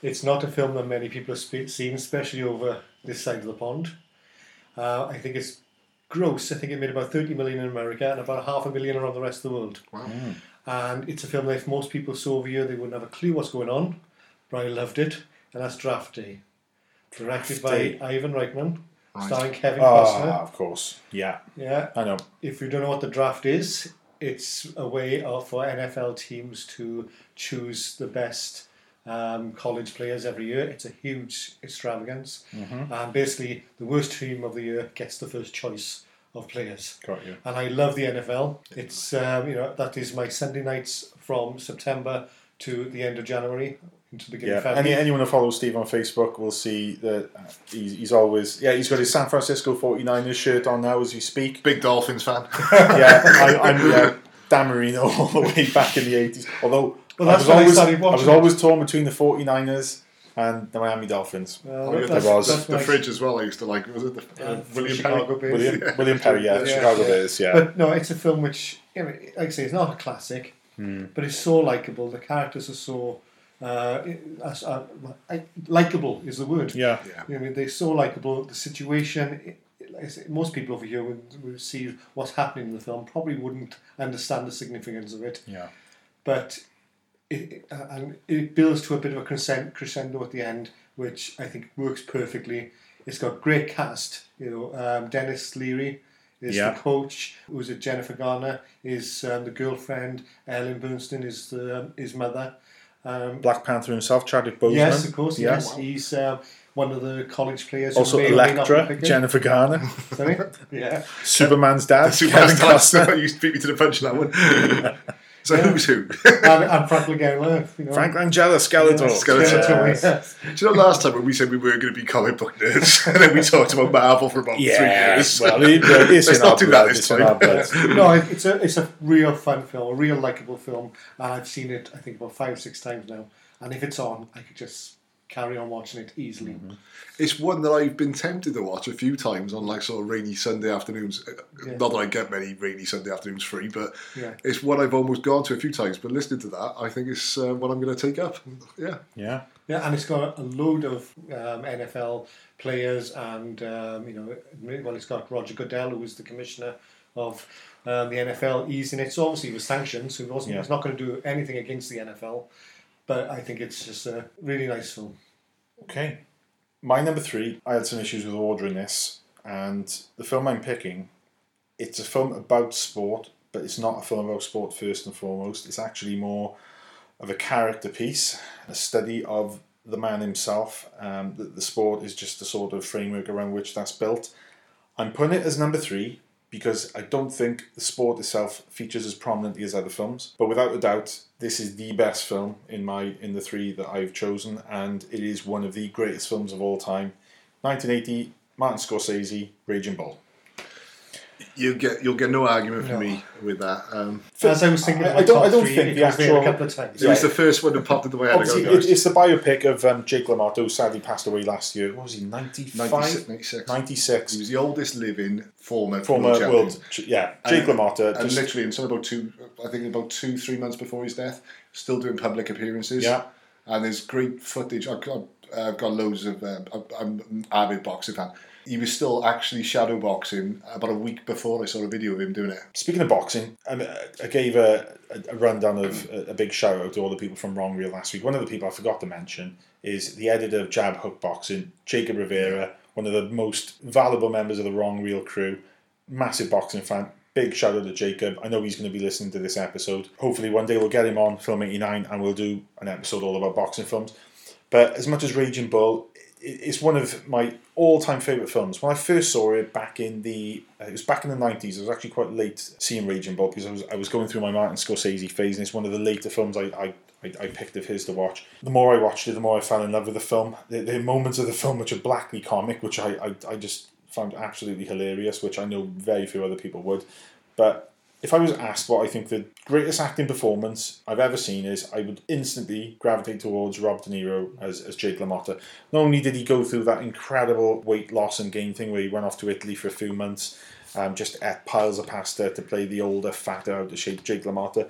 It's not a film that many people have seen, especially over this side of the pond. Uh, I think it's gross. I think it made about 30 million in America and about half a million around the rest of the world. Wow. And it's a film that if most people saw over here, they wouldn't have a clue what's going on. But I loved it, and that's Draft Day. Directed Draft Day. by Ivan Reitman, Right. starring Kevin Ah, Costner. of course. Yeah, Yeah, I know. if you don't know what the draft is, it's a way of, for NFL teams to choose the best um, college players every year. It's a huge extravagance, and basically the worst team of the year gets the first choice of players. Got you. And I love the NFL. It's um, you know that is my Sunday nights from September to the end of January into the beginning Yeah, of February. any, anyone who follows Steve on Facebook will see that he's, he's always yeah he's got his San Francisco 49ers shirt on now as we speak. Big Dolphins fan. yeah, I, I'm yeah, Dan Marino all the way back in the 80s. Although Well, I that's was when I always I was always torn between the 49ers and the Miami Dolphins. Well, yeah, there was. that's the my- fridge as well. I used to like. Was it the, uh, uh, William Chicago Perry? Bears. William William Perry, yeah, Yeah, Chicago yeah. Bears, yeah. But no, it's a film which, you know, like I say, it's not a classic, Hmm. but it's so likable. The characters are so uh, as- uh, likable is the word. yeah. Yeah. You know, they're so likable. The situation, it- like I say, most people over here would, would see what's happening in the film, probably wouldn't understand the significance of it, Yeah. but it, uh, and it builds to a bit of a crescendo, crescendo at the end, which I think works perfectly. It's got great cast. You know, um, Denis Leary is Yeah. the coach. Who's it? Jennifer Garner is um, the girlfriend. Ellen Burstyn is the um, his mother. Um, Black Panther himself, Chadwick Boseman. yes, of course. Yeah. Yes, he's um, one of the college players. Also may or may not be Elektra. Jennifer Garner, Sorry? yeah. Superman's dad, Superman's Kevin Costner. dad. You beat me to the punch on that one. so who's who? and, and Frank Langella, you know. Frank Langella, Skeletor. Skeletor. Skeletor, Yes. yes. Do you know last time when we said we were going to be comic book nerds, and then we talked about Marvel for about three years? well, it, uh, it's Let's not do that this it's in time. no, it's a it's a real fun film, a real likable film, and I've seen it I think about five or six times now. And if it's on, I could just carry on watching it easily. Mm-hmm. It's one that I've been tempted to watch a few times on like sort of rainy Sunday afternoons. Uh, Yeah. Not that I get many rainy Sunday afternoons free, but Yeah. it's one I've almost gone to a few times. But listening to that, I think it's uh, what I'm going to take up. Yeah. Yeah. Yeah, and it's got a load of um, NFL players, and um, you know, well, it's got Roger Goodell, who was the commissioner of um, the NFL. He's in it. So obviously, he was sanctioned, so he wasn't. Yeah. He's not going to do anything against the NFL. but I think it's just a really nice film. Okay. My number three, I had some issues with ordering this, and the film I'm picking, it's a film about sport, but it's not a film about sport first and foremost. It's actually more of a character piece, a study of the man himself. Um, the, the sport is just the sort of framework around which that's built. I'm putting it as number three because I don't think the sport itself features as prominently as other films. But without a doubt, this is the best film in my in the three that I've chosen, and it is one of the greatest films of all time. 1980, Martin Scorsese, Raging Bull. You get you'll get no argument from No. me with that. Um, As I was thinking, I- I don't- I don't three, think the was a actual- couple of times. it was the first one that popped into my head. I Obviously, go, it, it's the biopic of um, Jake LaMotta, who sadly passed away last year. What was he, 95? 96, 96. 96. He was the oldest living former Former world champion. world, yeah, Jake And- LaMotta. and Just, literally, until about two, I think about two, three months before his death, still doing public appearances. Yeah. And there's great footage. I've got, uh, I've got loads of. Uh, I'm an avid boxing fan. He was still actually shadow boxing uh, about a week before I saw a video of him doing it. Speaking of boxing, I, mean, uh, I gave a, a rundown of a, big shout out to all the people from Wrong Reel last week. One of the people I forgot to mention is the editor of Jab Hook Boxing, Jacob Rivera, one of the most valuable members of the Wrong Reel crew. Massive boxing fan. Big shout out to Jacob. I know he's going to be listening to this episode. Hopefully, one day we'll get him on Film 89 and we'll do an episode all about boxing films. But as much as Raging Bull, it's one of my all-time favorite films. When I first saw it back in the, uh, it was back in the nineties. I was actually quite late seeing Raging Bull because I was I was going through my Martin Scorsese phase, and it's one of the later films I. I I, picked of his to watch. The more I watched it, the more I fell in love with the film. Are moments of the film which are blackly comic, which I, I, I just found absolutely hilarious, which I know very few other people would. But if I was asked what I think the greatest acting performance I've ever seen is, I would instantly gravitate towards Rob De Niro as, as Jake LaMotta. Not only did he go through that incredible weight loss and gain thing where he went off to Italy for a few months, um, just ate piles of pasta to play the older, fatter, out of shape Jake LaMotta.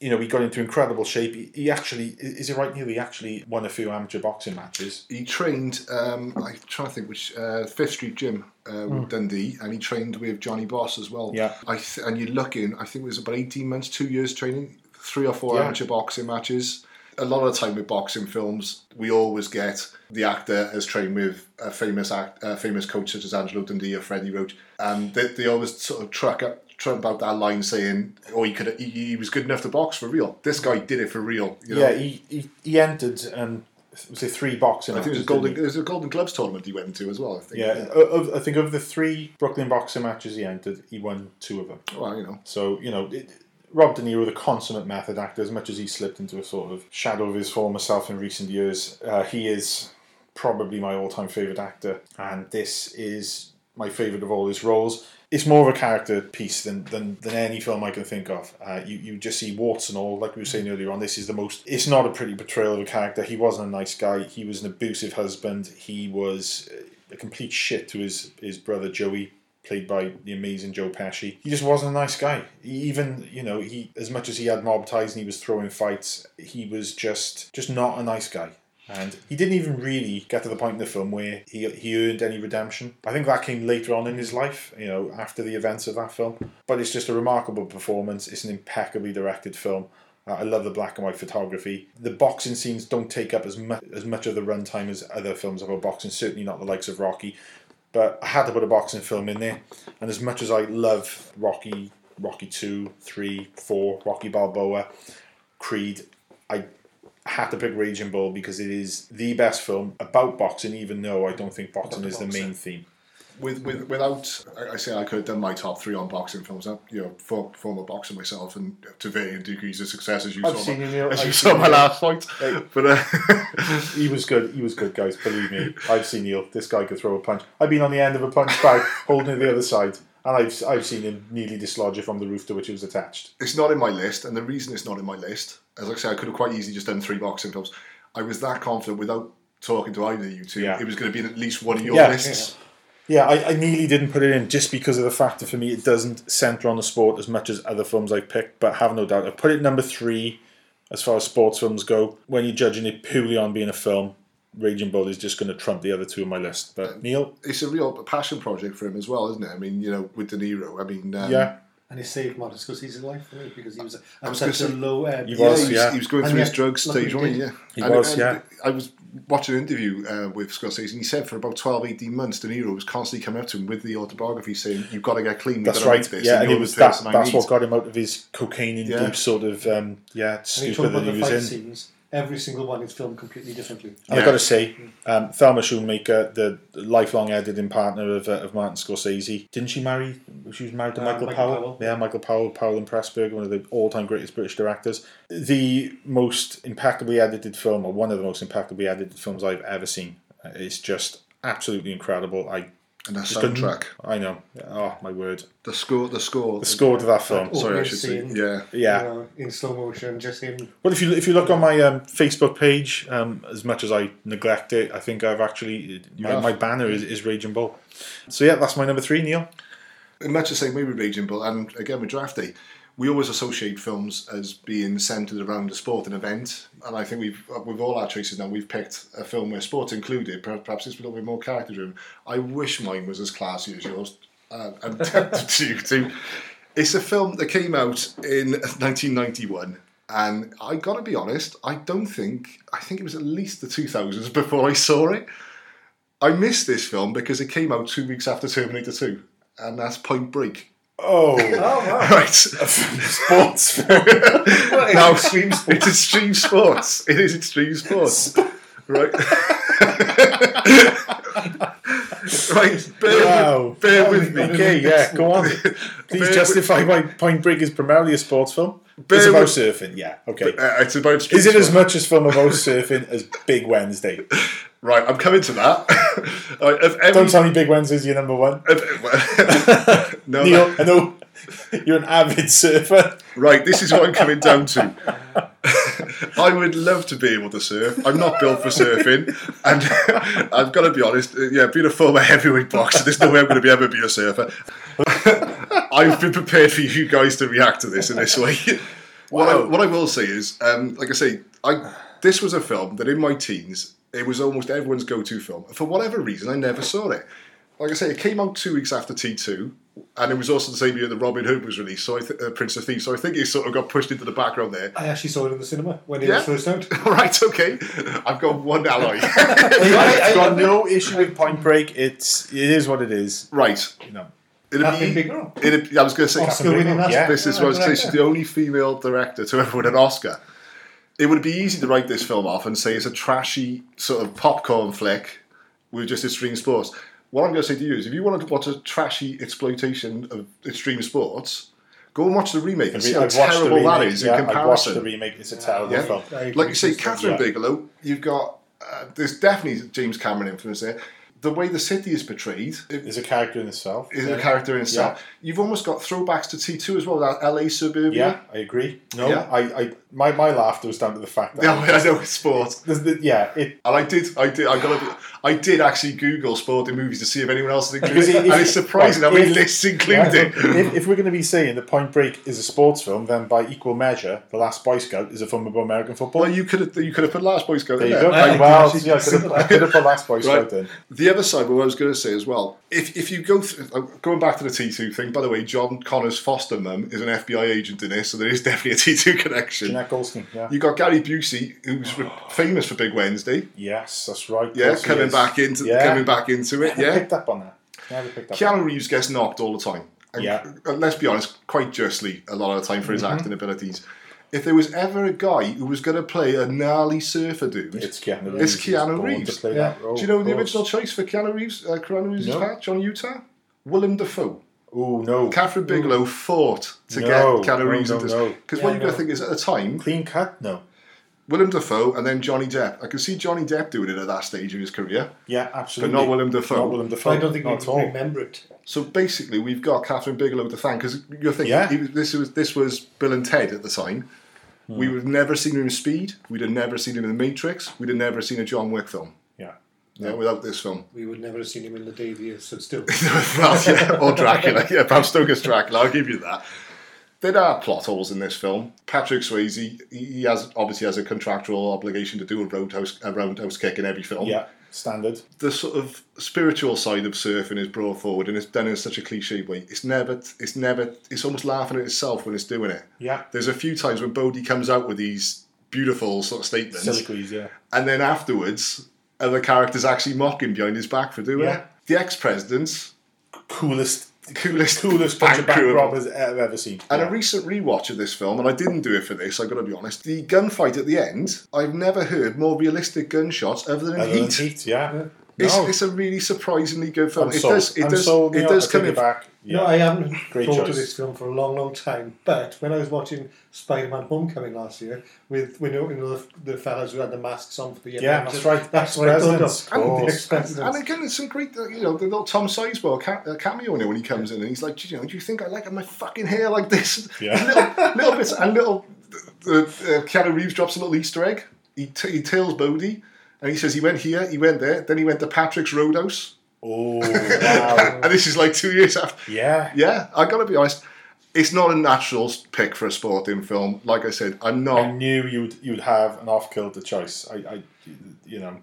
You know, he got into incredible shape. He, he actually, is it right, Neil? He actually won a few amateur boxing matches. He trained. Um, I'm trying to think which uh, Fifth Street Gym uh, with Dundee, and he trained with Johnny Boss as well. Yeah. I th- and you're looking. I think it was about 18 months, two years training, three or four Yeah. amateur boxing matches. A lot of the time with boxing films, we always get the actor has trained with a famous act, a famous coach such as Angelo Dundee or Freddie Roach, and they, they always sort of truck up. Trump out that line saying, "Oh, he could, he, he was good enough to box for real." This guy did it for real. You know? Yeah, he, he, he entered and was it three boxing I think it was a golden. It was a Golden Gloves tournament he went into as well. I think. Yeah, of, I think of the three Brooklyn boxing matches he entered, he won two of them. Well, you know. So you know, it, Rob De Niro, the consummate method actor, as much as he slipped into a sort of shadow of his former self in recent years, uh, he is probably my all-time favorite actor, and this is my favorite of all his roles. It's more of a character piece than, than, than any film I can think of. Uh, you, you just see warts and all, like we were saying earlier on. This is the most. It's not a pretty portrayal of a character. He wasn't a nice guy. He was an abusive husband. He was a complete shit to his his brother Joey, played by the amazing Joe Pesci. He just wasn't a nice guy. He even, you know, he as much as he had mob ties and he was throwing fights, he was just just not a nice guy. And he didn't even really get to the point in the film where he, he earned any redemption. I think that came later on in his life, you know, after the events of that film. But it's just a remarkable performance. It's an impeccably directed film. Uh, I love the black and white photography. The boxing scenes don't take up as much as much of the runtime as other films about boxing. Certainly not the likes of Rocky. But I had to put a boxing film in there. And as much as I love Rocky, Rocky 2, 3, 4, Rocky Balboa, Creed, I had to pick Raging Bull because it is the best film about boxing, even though I don't think boxing is the main theme. with, with without I say I could have done my top three on boxing films. I'm, you know, for, former boxer myself, and to varying degrees of success as you I've saw. seen my, you, as you saw my last fight, Hey. but uh, He was good. He was good, guys. Believe me. I've seen Neil. This guy could throw a punch. I've been on the end of a punch bag, holding it the other side, and I've I've seen him nearly dislodge it from the roof to which it was attached. it's not in my list. And the reason it's not in my list, as I say, I could have quite easily just done three boxing films. I was that confident without talking to either of you two. Yeah. It was going to be in at least one of your Yeah. lists. Yeah, I, I nearly didn't put it in just because of the fact that for me it doesn't centre on the sport as much as other films I've picked. But have no doubt, I put it number three as far as sports films go. When you're judging it purely on being a film, Raging Bull is just going to trump the other two on my list. But Neil, It's a real passion project for him as well, isn't it? I mean, you know, with De Niro. I mean, um, Yeah. And he saved Martin Scorsese's life for me because he was at was such a low ebb. He Yeah, was, he was, yeah. he was going And through his drug stage, wasn't he? Yeah. He And- was, and yeah. I was watching an interview uh, with Scorsese, and he said for about 12, 18 months, De Niro was constantly coming up to him with the autobiography saying, You've got to get clean. That's got to right. This, Yeah, and it was that. That's need." what got him out of his cocaine Yeah. sort of um, yeah And stupor that he was in. scenes. Every single one is filmed completely differently. And I've got to say, um, Thelma Schoonmaker, the lifelong editing partner of, uh, of Martin Scorsese, didn't she marry? She was married to Uh, Michael, Michael Powell. Powell. Yeah, Michael Powell, Powell and Pressburger, one of the all-time greatest British directors. The most impeccably edited film, or one of the most impeccably edited films I've ever seen. Uh, It's just absolutely incredible. I And the just soundtrack. I know. Oh my word! The score, the score. The score to that film. Oh, Sorry, I opening should say. scene. Yeah. Yeah. You know, in slow motion, just him. Well, if you if you look on my um, Facebook page, um, as much as I neglect it, I think I've actually my, my banner is, is Raging Bull. So yeah, that's my number three, Neil. In much the same way with Raging Bull, and again with Draft Day, we always associate films as being centred around a sport event. And I think we've, with all our choices now, we've picked a film where sports included. Perhaps it's a little bit more character driven. I wish mine was as classy as yours. Uh, I'm tempted to too. It's a film that came out in 1991. And I gotta be honest, I don't think, I think it was at least the 2000s before I saw it. I missed this film because it came out two weeks after Terminator 2, and that's Point Break. Oh, oh Right. sports now, extreme sports. It's extreme sports. It is extreme sports. Right. right. Bear, Wow. with, bear with me. Okay, yeah, go on. Please Bear justify why Point Break is primarily a sports film. Bear it's about with- surfing, yeah. Okay. Uh, it's about Is it as much as film about surfing as Big Wednesday? Right, I'm coming to that. Right, every, Don't tell me Big Wednesday's your number one. if- no, Neil, I know you're an avid surfer. Right, this is what I'm coming down to. I would love to be able to surf. I'm not built for surfing, and I've got to be honest. uh, Yeah, being a former heavyweight boxer, there's no way I'm going to be ever be a surfer. I've been prepared for you guys to react to this in this way. What, I, what I will say is, um, like I say, I this was a film that in my teens it was almost everyone's go-to film. For whatever reason, I never saw it. Like I say, it came out two weeks after T2, and it was also the same year that Robin Hood was released, so I th- uh, Prince of Thieves. So I think it sort of got pushed into the background there. I actually saw it in the cinema when it Yeah. was first out. right, okay. I've got one ally. I've got no issue with Point Break. It's it is what it is. right. No. It'd Kathryn Bigelow. it'd- I was going to say, Oscar Bigelow, yeah. this is what I was going to say. She's the only female director to ever win an Oscar. It would be easy to write this film off and say it's a trashy sort of popcorn flick with just extreme sports. What I'm going to say to you is, if you want to watch a trashy exploitation of extreme sports, go and watch the remake and see how I've terrible that is remake, is yeah, in I've watched the comparison. remake. It's a terrible Yeah. film. I Like you say. Kathryn Yeah. Bigelow, you've got uh, there's definitely James Cameron influence there. The way the city is portrayed It's a character in itself. is a character in itself. You've almost got throwbacks to T2 as well, that LA suburbia. Yeah, I agree. No, Yeah. I, I, my, my laughter was down to the fact that Yeah, I know it's sport. There's the- yeah, it And I did, I did, I got, I did actually Google sporting movies to see if anyone else had Because included, if- and it's surprising how right, many if- lists yeah, included. if, if we're going to be saying that Point Break is a sports film, then by equal measure, The Last Boy Scout is a film about American football. well, you could have, you could have put Last Boy Scout there in you there. go. I well, yeah, I could have, I could have put Last Boy Scout in. The other side, what I was going to say as well, if if you go through, uh, going back to the T2 thing, by the way, John Connor's foster mum is an FBI agent in this, so there is definitely a T2 connection. Jenette Goldstein, yeah. You got Gary Busey, who's re- famous for Big Wednesday. Yes, that's right. Yeah, Yes, coming is. back into Yeah. coming back into it. I Yeah, picked up on that. Yeah, I picked up Keanu Reeves gets knocked all the time. And, Yeah. uh, let's be honest, quite justly a lot of the time for his Mm-hmm. acting abilities. If there was ever a guy who was going to play a gnarly surfer dude, It's Keanu Reeves. He's Keanu Reeves. Yeah. role, Do you know the original choice for Keanu Reeves? Uh, Keanu Reeves' No. part, John Utah? Willem Dafoe. Oh no, Kathryn Bigelow fought to No, get Keanu no, Reeves no, into no. Because Yeah, what you've got no. to think is at the time, clean cut. No. Willem Dafoe and then Johnny Depp. I can see Johnny Depp doing it at that stage of his career. Yeah, absolutely. But not Willem Dafoe. Not Willem Dafoe. I don't think not we at all. remember it. So basically, we've got Kathryn Bigelow to thank because you're thinking Yeah. he was- this was this was Bill and Ted at the time. Hmm. We would have never seen him in Speed. We'd have never seen him in The Matrix. We'd have never seen a John Wick film. Yeah. Yeah, without this film. We would never have seen him in the year, so still. well, yeah, or Dracula. Yeah, Bram Stoker's Dracula. I'll give you that. There are plot holes in this film. Patrick Swayze, he has obviously has a contractual obligation to do a roadhouse a roundhouse kick in every film. Yeah. standard. the sort of spiritual side of surfing is brought forward and it's done in such a cliche way. It's never, it's never, it's almost laughing at itself when it's doing it. Yeah. There's a few times when Bodhi comes out with these beautiful sort of statements, soliloquies, yeah. and then afterwards, other characters actually mock him behind his back for doing Yeah. it. The ex-presidents, Coolest, coolest, coolest bunch of bank robbers I've ever seen. And Yeah. a recent rewatch of this film, and I didn't do it for this, I've got to be honest. The gunfight at the end, I've never heard more realistic gunshots other than in Other than Heat. Heat, yeah. It's, No. it's a really surprisingly good film. I'm it sold. does, it I'm does, sold, it does I come take in. back. Yeah. No, I haven't Great thought choice. of this film for a long, long time. But when I was watching Spider-Man: Homecoming last year with you know, you know the, the fellas who had the masks on for the Yeah, that's right. That's what I thought Ex-presidents, of. of The course. ex-presidents. And again, it's some great, uh, you know, the little Tom Sizemore ca- uh, cameo in it when he comes in, and he's like, you know, do you think I like my fucking hair like this? Yeah. little, little bits, and little, uh, uh, Keanu Reeves drops a little Easter egg. He, t- he tells Bodhi, and he says he went here, he went there, then he went to Patrick's Roadhouse, Oh, wow. and this is like two years after. yeah. Yeah, I gotta be honest, it's not a natural pick for a sporting film. Like I said, I'm not. I knew you'd you'd have an off kilter choice. I, I, you know,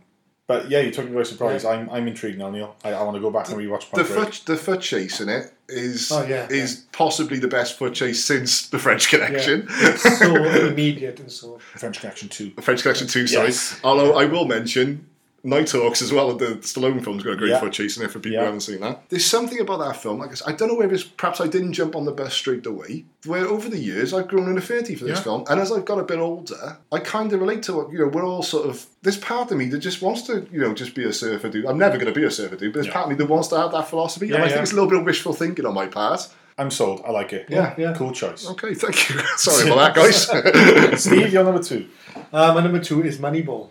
but yeah, you took me by surprise. I'm I'm intrigued now, Neil. I, I want to go back and rewatch The Point Break. foot, the foot chase in it is Oh, yeah, is possibly the best foot chase since the French Yeah. Connection. It's so immediate and so. French Connection Two. French Connection 2, sorry. Yes. Although I will mention Nighthawks as well. The Stallone film's got a great Yeah. foot chase in it for people Yeah. who haven't seen that. There's something about that film. Like I, said, I don't know whether it's perhaps I didn't jump on the bus straight away. Where over the years I've grown an affinity for this Yeah. film, and as I've got a bit older, I kind of relate to what you know. We're all sort of there's part of me that just wants to you know just be a surfer dude. I'm never going to be a surfer dude, but there's part of me that wants to have that philosophy. Yeah, and I think it's a little bit of wishful thinking on my part. I'm sold. I like it. Yeah. Yeah. Cool choice. Okay, thank you. Sorry about that, guys. Steve, you're number two. Uh, my number two is Moneyball,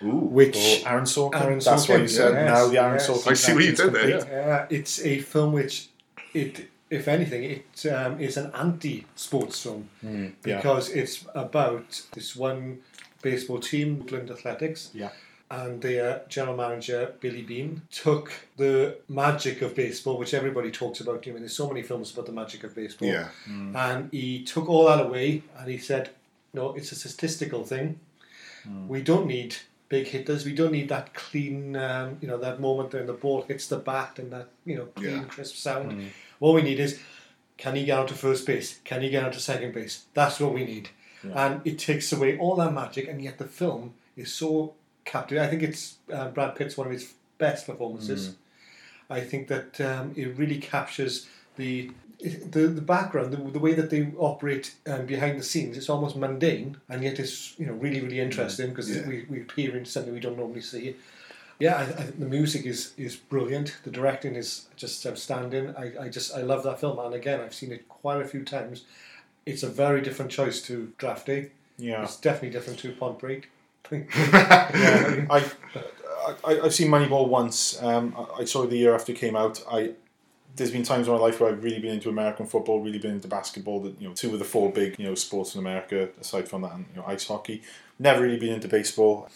which Oh, Aaron Sorkin. Aaron That's why you said yes, now the Aaron yes. Sorkin. I see what you connection's did there, complete. uh, it's a film which it, if anything, it um, is an anti-sports film yeah. because it's about this one baseball team, Oakland Athletics. Yeah. and their general manager Billy Beane took the magic of baseball, which everybody talks about. I mean, there's so many films about the magic of baseball. Yeah. and he took all that away, and he said, "No, it's a statistical thing. We don't need." Big hitters. We don't need that clean, um, you know, that moment when the ball hits the bat and that, you know, clean, Yeah. crisp sound. What we need is, can he get out to first base? Can he get out to second base? That's what we need. And it takes away all that magic, and yet the film is so captivating. I think it's uh, Brad Pitt's one of his best performances. I think that um, it really captures the the, the background, the, the way that they operate um, behind the scenes. It's almost mundane, and yet it's you know really really interesting because Yeah. we, we peer into something we don't normally see. Yeah, I, I the music is is brilliant. The directing is just outstanding. I, I just I love that film, and again I've seen it quite a few times. It's a very different choice to Draft Day. Yeah. It's definitely different to Point Break. yeah, I, I, I've seen Moneyball once. Um, I, I saw it the year after it came out. I there's been times in my life where I've really been into American football, really been into basketball. That you know, two of the four big you know sports in America. Aside from that, and you know, ice hockey. Never really been into baseball.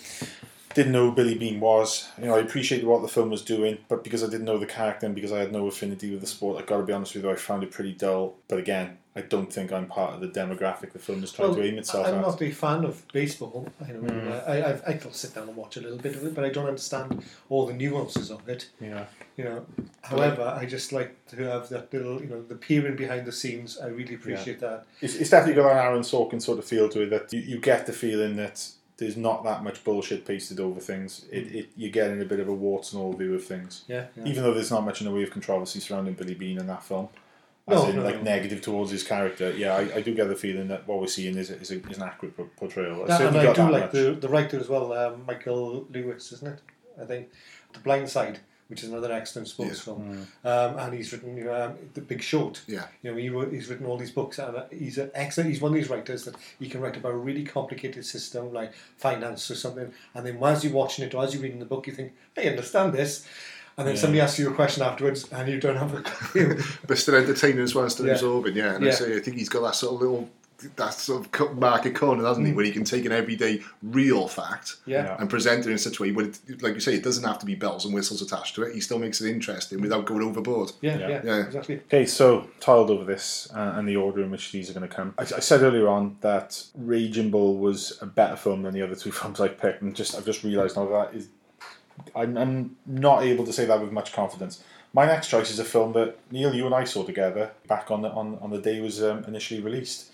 Didn't know who Billy Beane was. You know, I appreciated what the film was doing, but because I didn't know the character and because I had no affinity with the sport, I got to be honest with you, I found it pretty dull. But again, I don't think I'm part of the demographic the film is trying to aim itself at. I'm at. not a fan of baseball. Know. Mm. I, I, I can sit down and watch a little bit of it, but I don't understand all the nuances of it. Yeah. You know. However, I just like to have that little, you know, the peering behind the scenes. I really appreciate that. It's, it's definitely got an Aaron Sorkin sort of feel to it that you, you get the feeling that there's not that much bullshit pasted over things. It, it you're getting a bit of a warts and all view of things. Yeah, yeah. Even though there's not much in the way of controversy surrounding Billy Beane in that film. As No, in, no, like no. negative towards his character. Yeah, I, I do get the feeling that what we're seeing is, a, is, a, is an accurate por- portrayal. I Yeah, and I do like much. the, the writer as well, um, Michael Lewis, isn't it? I think The Blind Side, which is another excellent sports Yeah. film, um, and he's written you know, um, The Big Short. Yeah. you know he wrote, he's written all these books, and uh, he's an excellent. He's one of these writers that he can write about a really complicated system like finance or something, and then as you're watching it or as you're reading the book, you think, "I understand this." And then Yeah. somebody asks you a question afterwards, and you don't have a clue. but still entertaining as well, still Yeah. absorbing. Yeah, and I say I think he's got that sort of little that sort of cut market corner, hasn't he, where he can take an everyday real fact Yeah. and present it in such a way, but it, like you say, it doesn't have to be bells and whistles attached to it. He still makes it interesting without going overboard. yeah, Yeah. yeah, Yeah. exactly. Okay, so tiled over this uh, and the order in which these are going to come. I, I said earlier on that Raging Bull was a better film than the other two films I picked, and just I've just realised now that is I'm, I'm not able to say that with much confidence. My next choice is a film that Neil, you and I saw together back on the on, on the day it was um, initially released,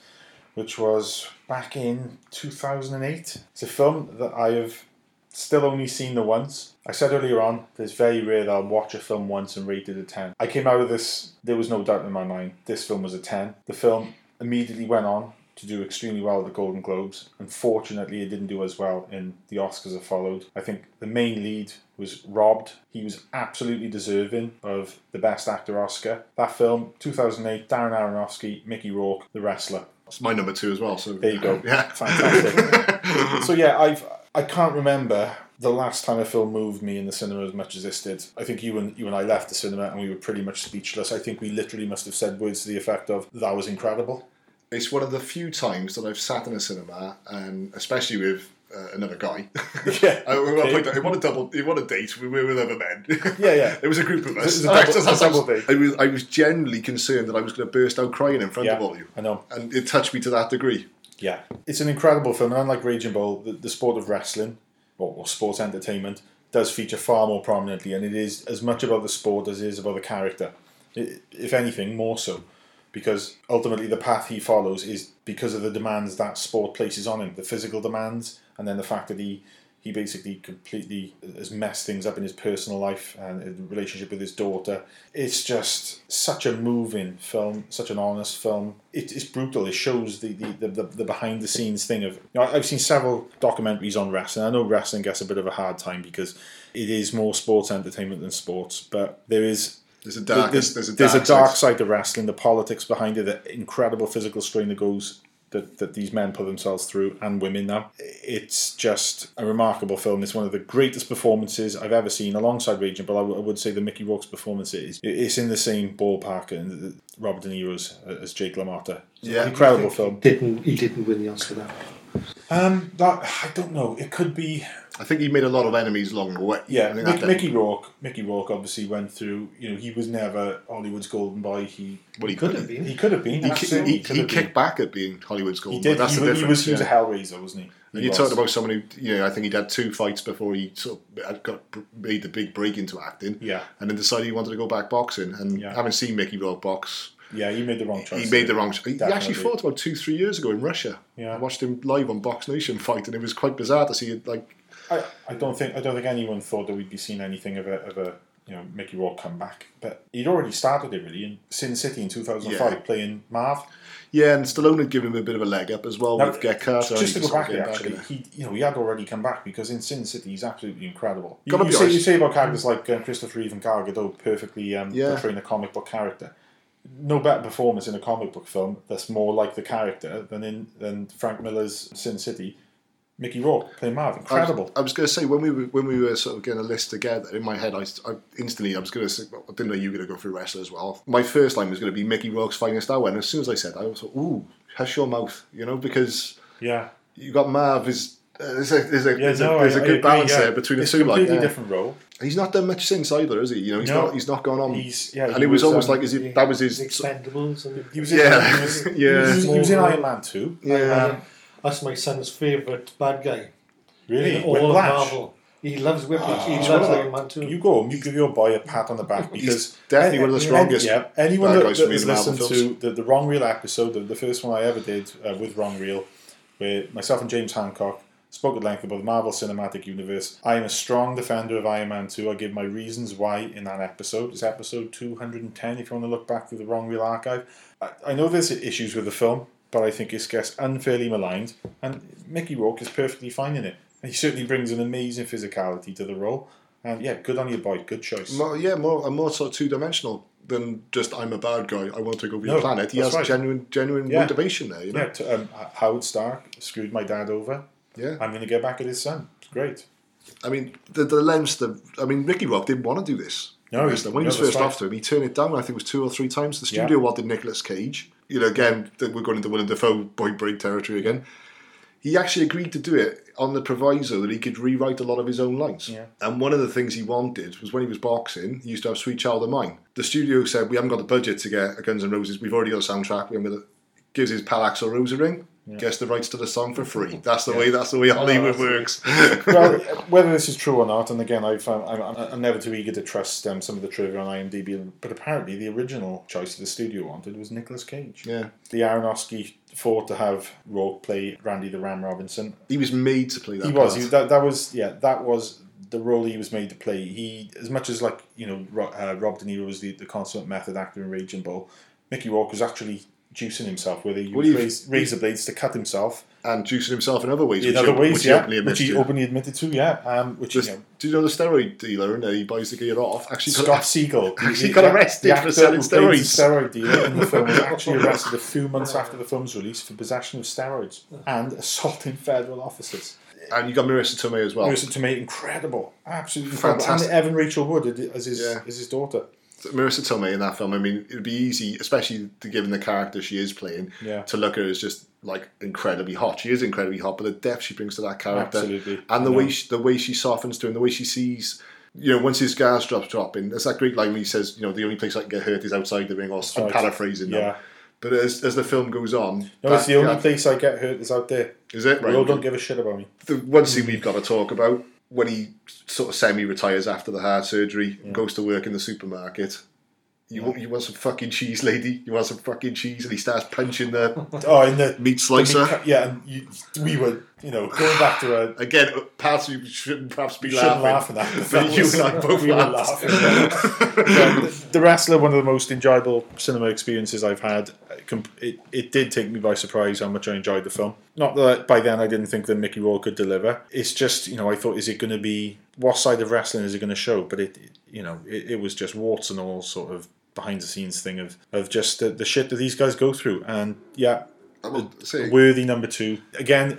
which was back in 2008. It's a film that I have still only seen the once. I said earlier on, it's very rare that I'll watch a film once and rate it a 10. I came out of this, there was no doubt in my mind, this film was a 10. The film immediately went on to do extremely well at the Golden Globes. Unfortunately, it didn't do as well in the Oscars that followed. I think the main lead was robbed. He was absolutely deserving of the Best Actor Oscar. That film, 2008, Darren Aronofsky, Mickey Rourke, The Wrestler. It's my number two as well. So There you go. Yeah. Fantastic. so yeah, I've I can't remember the last time a film moved me in the cinema as much as this did. I think you and you and I left the cinema and we were pretty much speechless. I think we literally must have said words to the effect of "That was incredible." It's one of the few times that I've sat in a cinema, and especially with uh, another guy. Yeah. I, I, Okay. I want a double. I want a date. We were with other men. Yeah, yeah. It was a group of us. It was a double- I was- a double date. I was, I was genuinely concerned that I was going to burst out crying in front Yeah, of all of you, I know. and it touched me to that degree. Yeah, it's an incredible film. And unlike Raging Bull, the, the sport of wrestling or, or sports entertainment does feature far more prominently, and it is as much about the sport as it is about the character. I if anything, more so, because ultimately the path he follows is because of the demands that sport places on him, the physical demands, and then the fact that he he basically completely has messed things up in his personal life and relationship with his daughter. It's just such a moving film, such an honest film. It, it's brutal. It shows the, the, the, the behind the scenes thing of. You know, I've seen several documentaries on wrestling. I know wrestling gets a bit of a hard time because it is more sports entertainment than sports, but there is There's a dark. there's, There's, a there's a dark side. side to wrestling, the politics behind it, the incredible physical strain that goes that, that these men put themselves through and women now. It's just a remarkable film. It's one of the greatest performances I've ever seen alongside Raging Bull. I, w- I would say the Mickey Rourke's performance is it's in the same ballpark and uh, Robert De Niro's uh, as Jake LaMotta. Yeah. incredible film. Didn't he didn't win the Oscar that? Um, that I don't know. It could be. I think he made a lot of enemies along the way. Yeah, I Mick, Mickey Rourke. Mickey Rourke obviously went through. You know, he was never Hollywood's golden boy. He Well, he Could have been. he could have been. He, ki- he, could he have been. kicked back at being Hollywood's golden. He did. That's he, the was- difference. he was, he was yeah. a Hellraiser, wasn't he? And you talked about someone who, you know, I think he'd had two fights before he sort of got made the big break into acting. Yeah. And then decided he wanted to go back boxing. And Yeah. having seen Mickey Rourke box, Yeah, he made the wrong choice. he made the wrong. He Definitely. actually fought about two, three years ago in Russia. Yeah. I watched him live on Box Nation fight, and it was quite bizarre to see it. Like, I, I don't think I don't think anyone thought that we'd be seeing anything of a of a you know Mickey Rourke come back, but he'd already started it really in Sin City in two thousand five Yeah. playing Marv. yeah, and Stallone had given him a bit of a leg up as well Now, with Get Carter. just to He go back actually, getting he you know he had already come back because in Sin City he's absolutely incredible. You, you be say, you say about characters like um, Christopher Reeve and Gal Gadot perfectly um, Yeah. portraying a comic book character. No better performance in a comic book film that's more like the character than in than Frank Miller's Sin City. Mickey Rourke playing Marv, I was- incredible. I was, going to say when we were when we were sort of getting a list together in my head, I, I instantly I was going to say well, I didn't know you were going to go through wrestler as well. My first line was going to be Mickey Rourke's finest hour, and as soon as I said, that, I was like, "Ooh, hush your mouth," you know, because yeah. you got Marv is. Uh, there's a, there's a, Yeah, there's no, a, there's I- a good agree, balance yeah. there between the it's two. a Like, completely yeah. different role. He's not done much since either, is he? You know, he's No. not he's not gone on. He's yeah, and he it was, almost um, like as if that was his. Expendables. And he was in, Yeah. he was, Yeah. he was, he was in Iron Man too. yeah, Um, That's my son's favourite bad guy. really, In all of Marvel. He loves Whiplash. he loves one Iron Man too. You go home, you give your boy a pat on the back because He's definitely one of the strongest Yeah, anyone bad that, guys that for has the listened to the, the Wrong Reel episode, the, the first one I ever did uh, with Wrong Reel, where myself and James Hancock spoke at length about the Marvel Cinematic Universe. I am a strong defender of Iron Man 2. I give my reasons why in that episode. It's episode 210 if you want to look back through the Wrong Reel archive. I, I know there's issues with the film, but I think it gets unfairly maligned, and Mickey Rourke is perfectly fine in it. He certainly brings an amazing physicality to the role. And yeah, good on your boy, good choice. more, yeah, more and more sort of two dimensional than just I'm a bad guy. I want to take over No, your planet. He has right. genuine genuine Yeah. motivation there. You know. Yeah, to, um, Howard Stark screwed my dad over. Yeah. I'm going to get back at his son. It's great. I mean, the, the lens, the I mean, Ricky Rock didn't want to do this. No, he- when he was first right. off to him, he turned it down. I think it was two or three times. The Yeah. studio wanted Nicolas Cage. You know, again, we're going into Willem Dafoe point break territory again. He actually agreed to do it on the proviso that he could rewrite a lot of his own lines. Yeah. And one of the things he wanted was when he was boxing, he used to have Sweet Child of Mine. The studio said, "We haven't got the budget to get a Guns N' Roses. We've already got a soundtrack. We're going to." Gives his pal Axl Rose a ring. Gets the rights to the song for free. That's the way. That's the way Hollywood that's the way. works. well, whether this is true or not, and again, I've, um, I'm, I'm, I'm never too eager to trust um, some of the trivia on IMDb, but apparently the original choice the studio wanted was Nicolas Cage. yeah, The Aronofsky fought to have Rourke play Randy the Ram Robinson. he was made to play that. He was. He, that, that was. Yeah, that was the role he was made to play. He, as much as like you know, uh, Rob De Niro was the, the consummate method actor in Raging Bull. Mickey Rourke was actually juicing himself, where he used he- razor, razor blades to cut himself and juicing himself in other ways. in which other he- ways. which yeah, openly which he to. openly admitted to. Yeah, um, which you This- know, do you know the steroid dealer and he buys the gear off? Actually, got- Scott Siegel Actually got arrested the for selling the steroids. Steroid dealer in the film was actually arrested a few months after the film's release for possession of steroids and assaulting federal officers. and you got Marisa Tomei as well. Marisa Tomei, incredible, absolutely incredible. Fantastic. And Evan Rachel Wood as his Yeah. as his daughter. Marisa Tomei in that film. I mean, it'd be easy, especially given the character she is playing, Yeah. to look at her as just like incredibly hot. She is incredibly hot, but the depth she brings to that character, Absolutely. and the way she, the way she softens to him, the way she sees. You know, once his gas drops dropping, there's that great line where he says, "You know, the only place I can get hurt is outside the ring." Or I'm right. paraphrasing. Yeah. But as, as the film goes on, No, it's the only that- place I get hurt is out there. Is it They right? all don't give a shit about me. the one scene we've got to talk about when he sort of semi retires after the heart surgery and goes to work in the supermarket. You, want, you want some fucking cheese, lady? You want some fucking cheese? And he starts punching the Oh, in the meat slicer. the meat- yeah, and you, we were, you know, going back to a. Again, perhaps you shouldn't perhaps be shouldn't laughing. laugh at that. But you was- and I both we were laughed. laughing. Yeah, the, the Wrestler, one of the most enjoyable cinema experiences I've had. It, it did take me by surprise how much I enjoyed the film. Not that by then I didn't think that Mickey Rourke could deliver. It's just, you know, I thought, is it going to be, what side of wrestling is it going to show? But it, it- you know, it, it was just warts and all sort of behind the scenes thing of, of just the, the shit that these guys go through. And yeah, say, worthy number two. Again,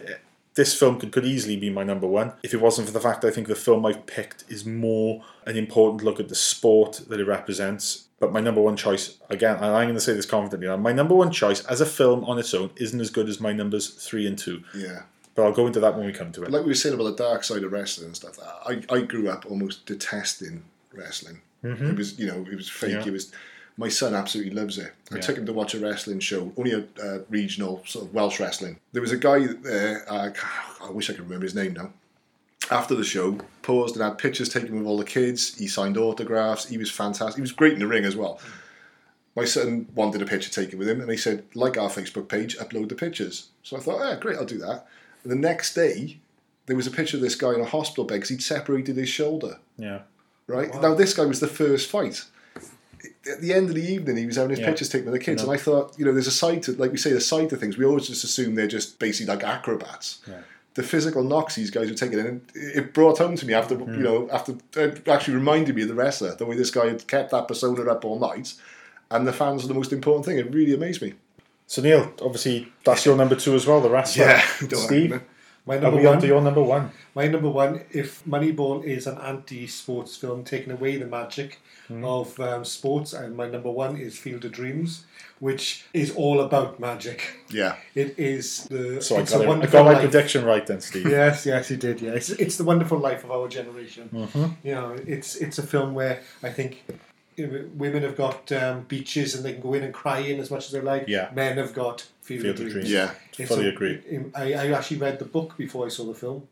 this film could, could easily be my number one if it wasn't for the fact I think the film I've picked is more an important look at the sport that it represents. But my number one choice, again, and I'm going to say this confidently, my number one choice as a film on its own isn't as good as my numbers three and two. yeah. But I'll go into that when we come to it. Like we were saying about the dark side of wrestling and stuff. I, I grew up almost detesting wrestling. It was, you know, it was fake. Mm-hmm. Yeah. It was. My son absolutely loves it. I Yeah. took him to watch a wrestling show, only a uh, regional sort of Welsh wrestling. There was a guy there. Uh, I wish I could remember his name now. After the show, paused and had pictures taken with all the kids. He signed autographs. He was fantastic. He was great in the ring as well. My son wanted a picture taken with him, and he said, "Like our Facebook page, upload the pictures." So I thought, "Ah, great, I'll do that." And the next day, there was a picture of this guy in a hospital bed because he'd separated his shoulder. Yeah. Right now, this guy was the first fight. At the end of the evening, he was having his Yeah. pictures taken with the kids, No. and I thought, you know, there's a side to, like we say, the side to things. We always just assume they're just basically like acrobats. Yeah. The physical knocks these guys were taking, and it brought home to me after, Hmm. you know, after it actually reminded me of the wrestler, the way this guy had kept that persona up all night, and the fans are the most important thing. It really amazed me. So, Neil, obviously, that's your number two as well, the wrestler. Yeah, don't Steve, My are number we on one. to your number one? My number one, if Moneyball is an anti-sports film taking away the magic Hmm. of um, sports, and my number one is Field of Dreams, which is all about magic. Yeah. It is the. So I got, it. I got my life. prediction right then, Steve. Yes, yes, you did. Yeah, it's, it's the wonderful life of our generation. Mm-hmm. You know, it's it's a film where I think women have got um, beaches and they can go in and cry in as much as they like. Yeah. Men have got Field, Field of of Dreams. Dreams. Yeah. It's Fully a- agree. I, I actually read the book before I saw the film,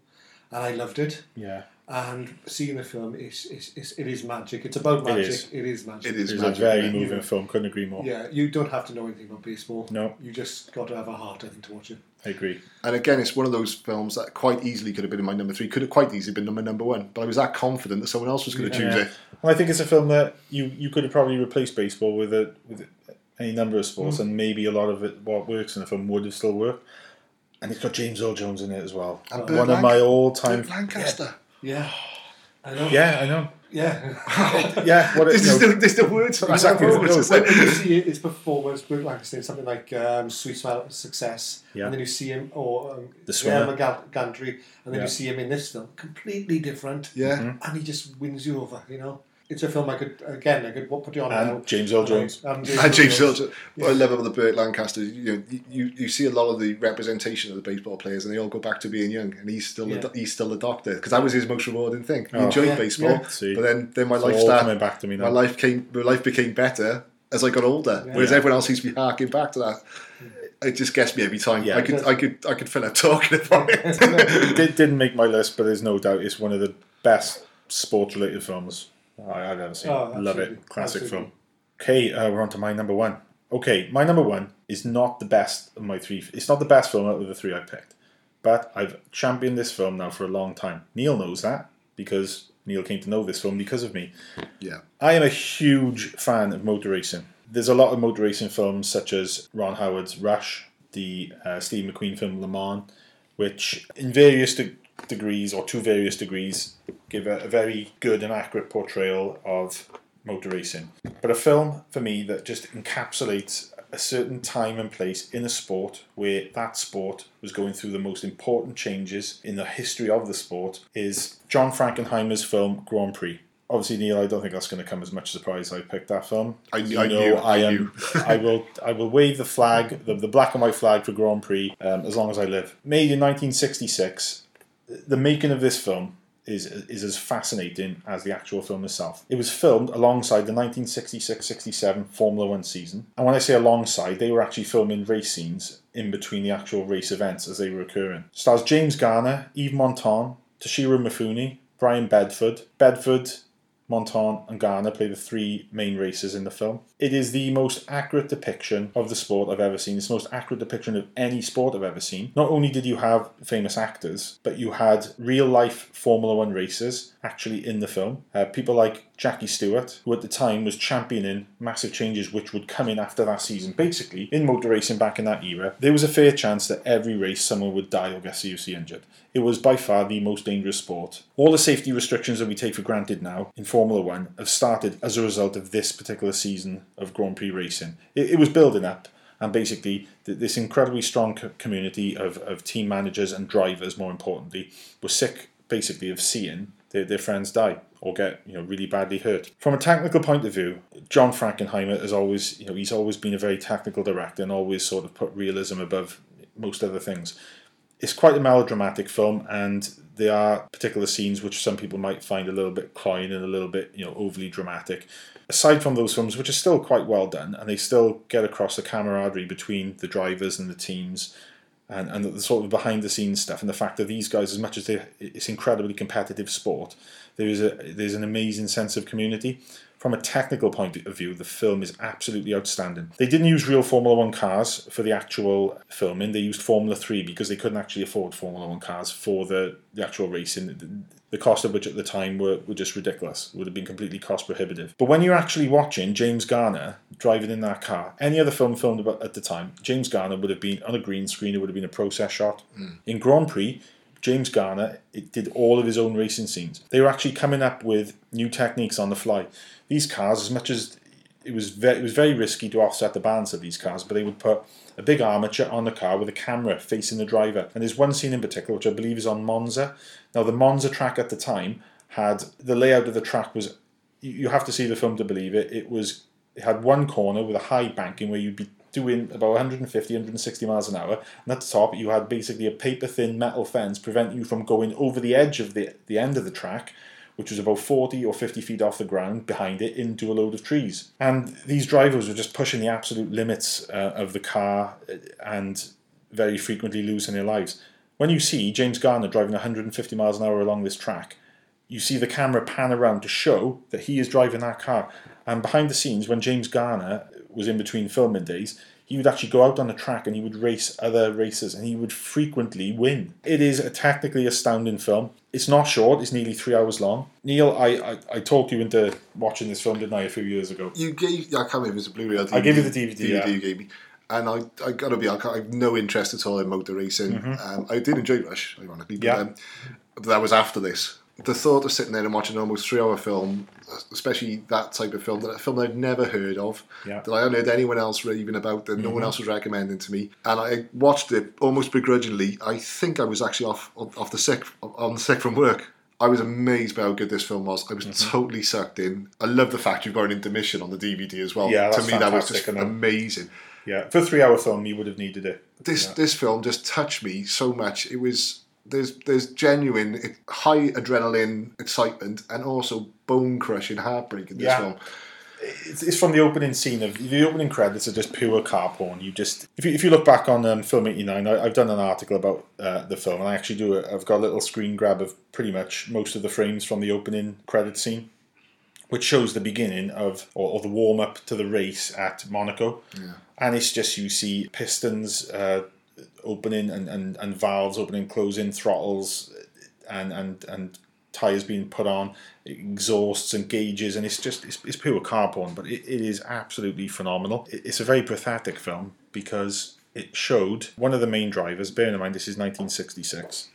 and I loved it. Yeah. And seeing the film is, is, is it is magic. It's about magic. is. It is magic. It is It was a magic, very yeah. moving film. Couldn't agree more. Yeah, you don't have to know anything about baseball. No. you just got to have a heart, I think, to watch it. I agree. And again, it's one of those films that quite easily could have been in my number three, could have quite easily been my number one. But I was that confident that someone else was going to choose Yeah. it. Well, I think it's a film that you, you could have probably replaced baseball with a, with any number of sports, and maybe a lot of it what works in the film would have still worked. And it's got James Earl Jones in it as well. And One Burt of my Lanc- all-time. Lancaster. Yeah, yeah. I know. Yeah, I know. yeah. Yeah, what it, This you is know, the, this is the words for Exactly. that. No, It's when like- when you see his performance, Burt Lancaster, something like um, Sweet Smell of Success, Yeah. and then you see him, or um, The Swimmer. Graham Gantry, and then Yeah. you see him in this film, completely different. Yeah. Mm-hmm. and he just wins you over. You know, it's a film I could again I could put you on And now. James Earl Jones. And And James Earl Jones. What I love about the Burt Lancaster, you know, you, you see a lot of the representation of the baseball players, and they all go back to being young, and he's still Yeah. a, he's still a doctor because that was his most rewarding thing. He Oh. enjoyed Yeah, baseball, yeah. See. but then then my It's life started. coming back to me now. My life came, my life became better as I got older, whereas Yeah. everyone else seems to be harking back to that. it just gets me every time. Yeah. I could I could I could fill out talking about it. it did, didn't make my list, but there's no doubt it's one of the best sports-related films I, I've never seen. Oh, Love it, classic Absolutely. film. Okay, uh, we're on to my number one. Okay, my number one is not the best of my three. It's not the best film out of the three I picked, but I've championed this film now for a long time. Neil knows that because Neil came to know this film because of me. yeah. I am a huge fan of motor racing. There's a lot of motor racing films, such as Ron Howard's Rush, the uh, Steve McQueen film Le Mans, which, in various de- degrees or to various degrees, give a, a very good and accurate portrayal of motor racing. But a film for me that just encapsulates a certain time and place in a sport where that sport was going through the most important changes in the history of the sport is John Frankenheimer's film Grand Prix. Obviously, Neil, I don't think that's going to come as much surprise. I picked that film. I- You I know knew, I I am. knew. I will. I will wave the flag, the, the black and white flag for Grand Prix, um, as long as I live. Made in 1966, the making of this film is is as fascinating as the actual film itself. It was filmed alongside the 1966-67 Formula One season, and when I say alongside, they were actually filming race scenes in between the actual race events as they were occurring. Stars James Garner, Yves Montand, Toshiro Mifune, Brian Bedford. Bedford Montand and Garner play the three main races in the film. It is the most accurate depiction of the sport I've ever seen. It's the most accurate depiction of any sport I've ever seen. Not only did you have famous actors, but you had real life Formula One racers actually in the film. Uh, people like Jackie Stewart, who at the time was championing massive changes which would come in after that season. Basically, in motor racing back in that era, there was a fair chance that every race someone would die or get seriously injured. It was by far the most dangerous sport. All the safety restrictions that we take for granted now in Formula One have started as a result of this particular season of Grand Prix racing. It, it was building up, and basically, th- this incredibly strong co- community of, of team managers and drivers, more importantly, were sick basically of seeing their, their friends die or get you know really badly hurt. From a technical point of view, John Frankenheimer has always you know he's always been a very technical director and always sort of put realism above most other things it's quite a melodramatic film and there are particular scenes which some people might find a little bit cloying and a little bit you know overly dramatic. Aside from those films which are still quite well done and they still get across the camaraderie between the drivers and the teams and, and the sort of behind the scenes stuff and the fact that these guys as much as they it's incredibly competitive sport there is a there's an amazing sense of community from a technical point of view, the film is absolutely outstanding. They didn't use real Formula One cars for the actual filming. They used Formula Three because they couldn't actually afford Formula One cars for the, the actual racing. The- cost of which at the time were, were just ridiculous. Would have been completely cost prohibitive. But when you're actually watching James Garner driving in that car, any other film filmed about at the time, James Garner would have been on a green screen. It would have been a process shot. Hmm. In Grand Prix, James Garner it did all of his own racing scenes. They were actually coming up with new techniques on the fly. These cars, as much as it was very, it was very risky to offset the balance of these cars, but they would put a big armature on the car with a camera facing the driver. And there's one scene in particular which I believe is on Monza. Now the Monza track at the time had the layout of the track was you have to see the film to believe it. It was it had one corner with a high banking where you'd be doing about 150, 160 miles an hour, and at the top you had basically a paper thin metal fence preventing you from going over the edge of the the end of the track, which was about 40 or 50 feet off the ground behind it into a load of trees. And these drivers were just pushing the absolute limits uh, of the car uh, and very frequently losing their lives. When you see James Garner driving 150 miles an hour along this track, you see the camera pan around to show that he is driving that car. And behind the scenes, when James Garner was in between filming days, he would actually go out on the track and he would race other racers and he would frequently win. It is a technically astounding film. It's not short, it's nearly three hours long. Neil, I, I, I talked you into watching this film, didn't I, a few years ago? You gave, I can't remember it was a Blu-ray DVD. I gave you the DVD, yeah. you gave me. And I, I gotta be, I, I, have no interest at all in motor racing. Um, I did enjoy Rush, ironically, but Mm-hmm. Yeah. um, that was after this. The thought of sitting there and watching an almost three-hour film, especially that type of film, that a film I'd never heard of, Yeah. Mm-hmm. that I hadn't heard anyone else raving about, that no one else was recommending to me, and I watched it almost begrudgingly. I think I was actually off off the sick on the sick from work. I was amazed by how good this film was. I was Mm-hmm. totally sucked in. I love the fact you've got an intermission on the DVD as well. Yeah, to me that was just fantastic, I know. amazing. Yeah, for a three hour film, you would have needed it. This Yeah. this film just touched me so much. It was there's there's genuine high adrenaline excitement and also bone crushing heartbreak in this Yeah. film. it's, it's from the opening scene of the opening credits are just pure car porn. You just if you, if you look back on um, film eighty nine, I've done an article about uh, the film, and I actually do. A, I've got a little screen grab of pretty much most of the frames from the opening credit scene, which shows the beginning of or, or the warm up to the race at Monaco, and it's just you see pistons uh, opening and, and, and valves opening, closing, throttles, and and and tires being put on, exhausts and gauges, and it's just it's, it's pure car porn. But it, it is absolutely phenomenal. It- It's a very pathetic film because it showed one of the main drivers. Bearing in mind this is 1966,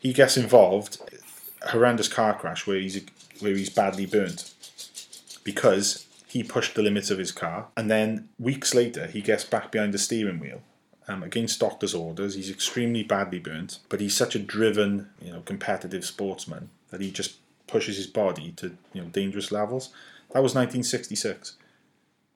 he gets involved a horrendous car crash where he's where he's badly burnt because he pushed the limits of his car, and then weeks later he gets back behind the steering wheel um, against doctor's orders. He's extremely badly burnt, but he's such a driven, you know, competitive sportsman that he just pushes his body to you know dangerous levels. That was 1966.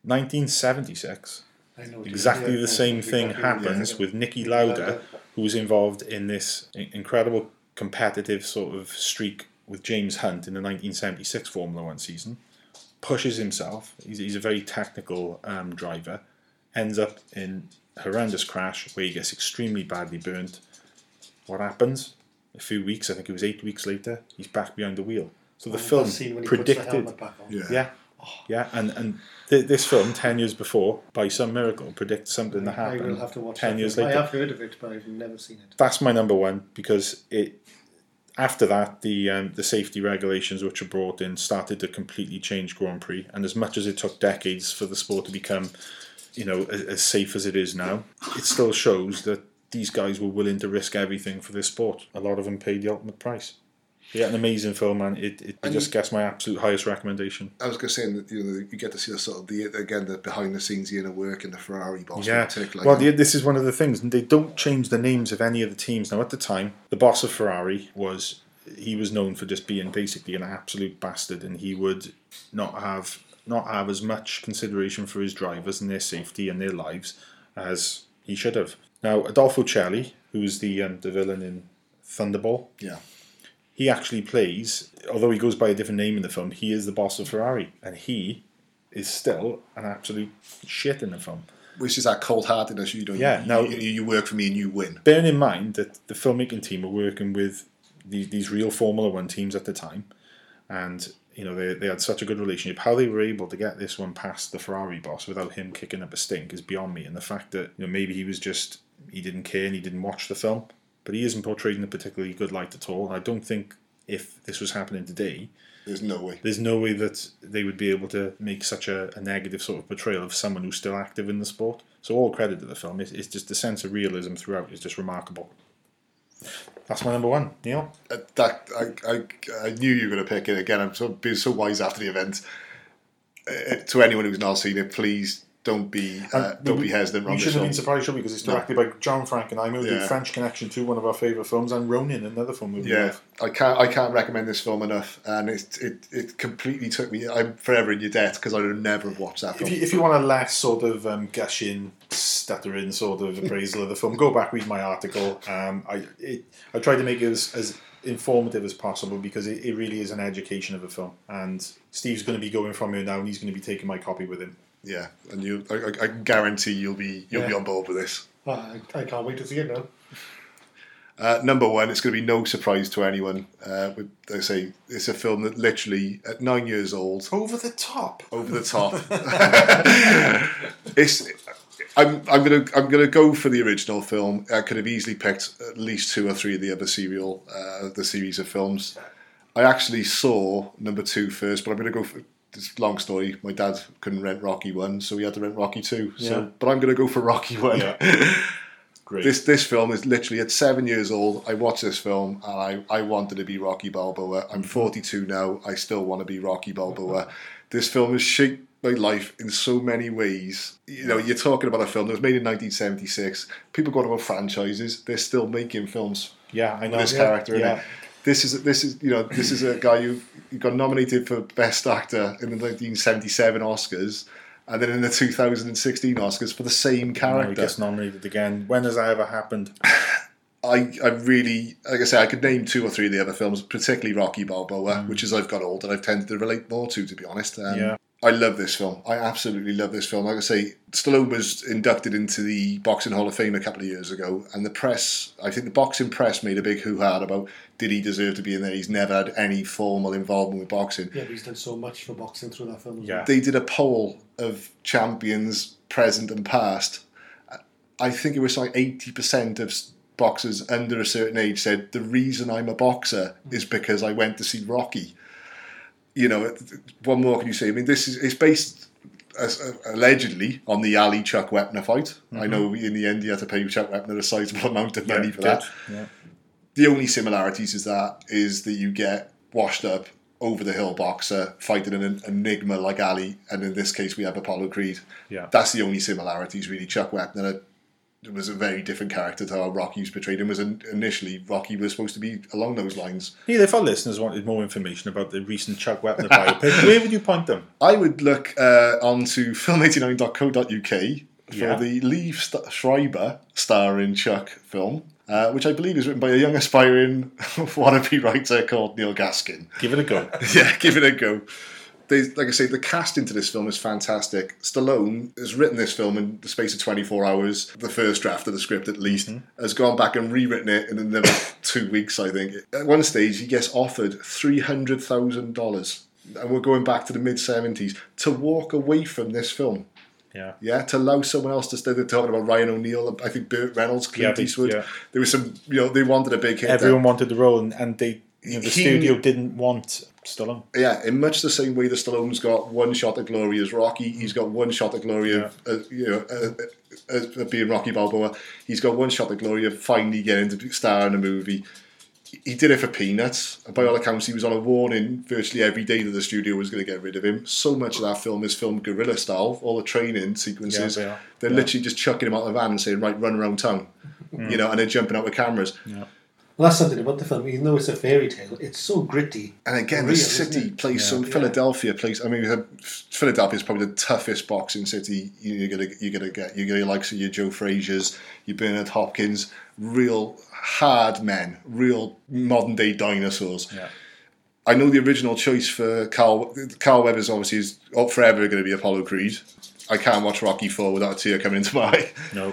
1976. I know what you Exactly the same thing happens with Niki Lauda, who was involved in this incredible competitive sort of streak with James Hunt in the 1976 Formula One season. Pushes himself. He's, he's a very technical um, driver. Ends up in horrendous crash where he gets extremely badly burnt. What happens? A few weeks, I think it was eight weeks later, he's back behind the wheel. So the That film scene when he puts the predicted. back on. Yeah. Yeah, yeah, and and th- this film ten years before, by some miracle, predicts something that happened. I will have to watch ten years film. later. I have heard of it, but I've never seen it. That's my number one because it. After that, the um, the safety regulations which were brought in started to completely change Grand Prix, and as much as it took decades for the sport to become, you know, as, as safe as it is now, it still shows that these guys were willing to risk everything for this sport. A lot of them paid the ultimate price. Yeah, an amazing film, man. It, it, just gets my absolute highest recommendation. I was going to say that you know you get to see the sort of the again the behind the scenes the inner work in the Ferrari boss Yeah. in particular. Well, the, this is one of the things, and they don't change the names of any of the teams. Now, at the time, the boss of Ferrari was he was known for just being basically an absolute bastard, and he would not have not have as much consideration for his drivers and their safety and their lives as he should have. Now, Adolfo Celi, who is the um, the villain in Thunderball, yeah, he actually plays, although he goes by a different name in the film, he is the boss of Ferrari, and he is still an absolute shit in the film. which is that cold heartedness. You know, Yeah, you, now- you, you work for me and you win. bearing in mind that the filmmaking team were working with these, these real Formula One teams at the time, and you know they, they had such a good relationship. How they were able to get this one past the Ferrari boss without him kicking up a stink is beyond me. And the fact that you know maybe he was just he didn't care and he didn't watch the film, but he isn't portrayed in a particularly good light at all. And I don't think if this was happening today, There's no way. there's no way that they would be able to make such a, a negative sort of portrayal of someone who's still active in the sport. So all credit to the film. It's, it's just the sense of realism throughout is just remarkable. That's my number one, Neil. Uh, that I, I, I knew you were going to pick it again. I'm so being so wise after the event. Uh, to anyone who's not seen it, please don't be uh, And don't we- be hesitant. We this shouldn't have been surprised, should we? Because it's No. directed by John Frankenheimer, who did Yeah. French Connection 2, one of our favourite films, and Ronin, another film Yeah, love. I can't. I can't recommend this film enough, and it it, it completely took me. I'm forever in your debt because I would never have watched that If you, if you want a less sort of um, gushing, stuttering sort of appraisal of the film, go back read my article. Um, I it, I tried to make it as, as informative as possible because it, it really is an education of a film. And Steve's going to be going from here now, and he's going to be taking my copy with him. Yeah, and you, I, I- I guarantee you'll be you'll be on board with this. I, I can't wait to see it now. Uh, number one, it's going to be no surprise to anyone. Uh, they say it's a film that literally at nine years old, Over the top. over the top. it's. I'm, I'm gonna I'm gonna go for the original film. I could have easily picked at least two or three of the other serial uh, the series of films. I actually saw number two first, but I'm gonna go for this long story. My dad couldn't rent Rocky one, so he had to rent Rocky two. Yeah. So, but I'm gonna go for Rocky one. Yeah. Great. This this film is literally at seven years old. I watched this film and I, I wanted to be Rocky Balboa. I'm mm-hmm. 42 now. I still want to be Rocky Balboa. Mm-hmm. this film has shaped my life in so many ways. You know, you're talking about a film that was made in 1976. People go about franchises. They're still making films yeah, I know. this yeah, character yeah. This is this is you know this is a guy who who got nominated for best actor in the 1977 Oscars, and then in the 2016 Oscars for the same No, he character. gets nominated again. When has that ever happened? I, I really, like I say, I could name two or three of the other films, particularly Rocky Balboa, which as I've got older, I've tended to relate more to, to be honest. Um, Yeah. I love this film. I absolutely love this film. Like I say, Stallone was inducted into the Boxing Hall of Fame a couple of years ago, and the press, I think the boxing press made a big hoo ha about did he deserve to be in there? He's never had any formal involvement with boxing. Yeah, but he's done so much for boxing through that film. As Yeah. well. They did a poll of champions, present and past. I think it was like 80% of boxers under a certain age said, The reason I'm a boxer is because I went to see Rocky. You know, what more can you say? I mean, this is it's based as, uh, allegedly on the Ali Chuck Wepner fight. I know in the end he had to pay Chuck Wepner a sizable amount of money for that. Yeah. The only similarities is that is that you get washed up over the hill boxer fighting an enigma like Ali, and in this case we have Apollo Creed. Yeah. That's the only similarities really. Chuck Wepner was a very different character to how Rocky was portrayed him. Was in- initially Rocky was supposed to be along those lines. Yeah, if our listeners wanted more information about the recent Chuck Wepner biopic, where would you point them? I would look uh, onto film89.co.uk for Yeah. the Lee St- Schreiber starring Chuck film, uh, which I believe is written by a young aspiring wannabe writer called Neil Gaskin. Give it a go. yeah, give it a go. They, like I say, the cast into this film is fantastic. Stallone has written this film in the space of 24 hours, the first draft of the script at least, mm-hmm. has gone back and rewritten it in another two weeks, I think. At one stage, he gets offered $300,000, and we're going back to the mid 70s, to walk away from this film. Yeah. Yeah, to allow someone else to stay. They're talking about Ryan O'Neill, I think Burt Reynolds, Clint Yeah, Eastwood. yeah. There was some, you know, they wanted a big hit. there. Everyone wanted the role, and, and they, you know, the He- studio didn't want Stallone. Yeah, in much the same way that Stallone's got one shot at glory as Rocky, he's got one shot at glory of uh, you know uh, uh, uh, being Rocky Balboa. He's got one shot at glory of finally getting to star in a movie. He did it for peanuts. And by all accounts, he was on a warning virtually every day that the studio was going to get rid of him. So much of that film is filmed guerrilla style. All the training sequences, Yeah, they are. they're Yeah. literally just chucking him out of the van and saying, "Right, run around town," you know, and they're jumping out with cameras. Well, that's something about the film. Even though it's a fairy tale, it's so gritty. And again, Real, the city so. Yeah. Philadelphia plays. I mean, Philadelphia is probably the toughest boxing city you- you're gonna you're gonna get. You're gonna like so your Joe Frazier's, your Bernard Hopkins, real hard men, real modern day dinosaurs. Yeah. I know the original choice for Carl Carl Weathers obviously is oh, forever going to be Apollo Creed. I can't watch Rocky Four without a tear coming into my eye. No.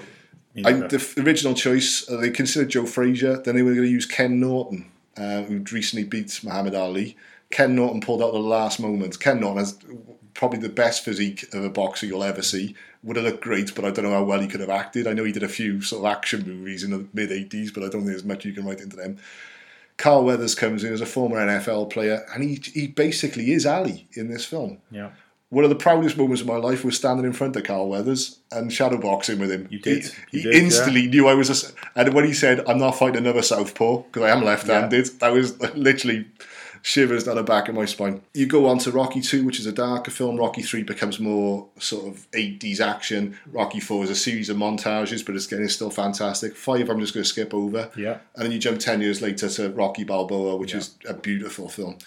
I, the original choice, uh, they considered Joe Frazier. Then they were going to use Ken Norton, uh, who'd recently beat Muhammad Ali. Ken Norton pulled out at the last moment. Ken Norton has probably the best physique of a boxer you'll ever see. Would have looked great, but I don't know how well he could have acted. I know he did a few sort of action movies in the mid 80s, but I don't think there's much you can write into them. Carl Weathers comes in as a former NFL player, and he, he basically is Ali in this film. yeah. One of the proudest moments of my life was standing in front of Carl Weathers and shadowboxing with him. You did. He, You he did, instantly knew I was a. And when he said, "I'm not fighting another southpaw because I am left-handed," that was literally shivers down the back of my spine. You go on to Rocky Two, which is a darker film. Rocky Three becomes more sort of 80s action. Rocky Four is a series of montages, but it's it's still fantastic. Five, I'm just going to skip over. Yeah. And then you jump 10 years later to Rocky Balboa, which is a beautiful film.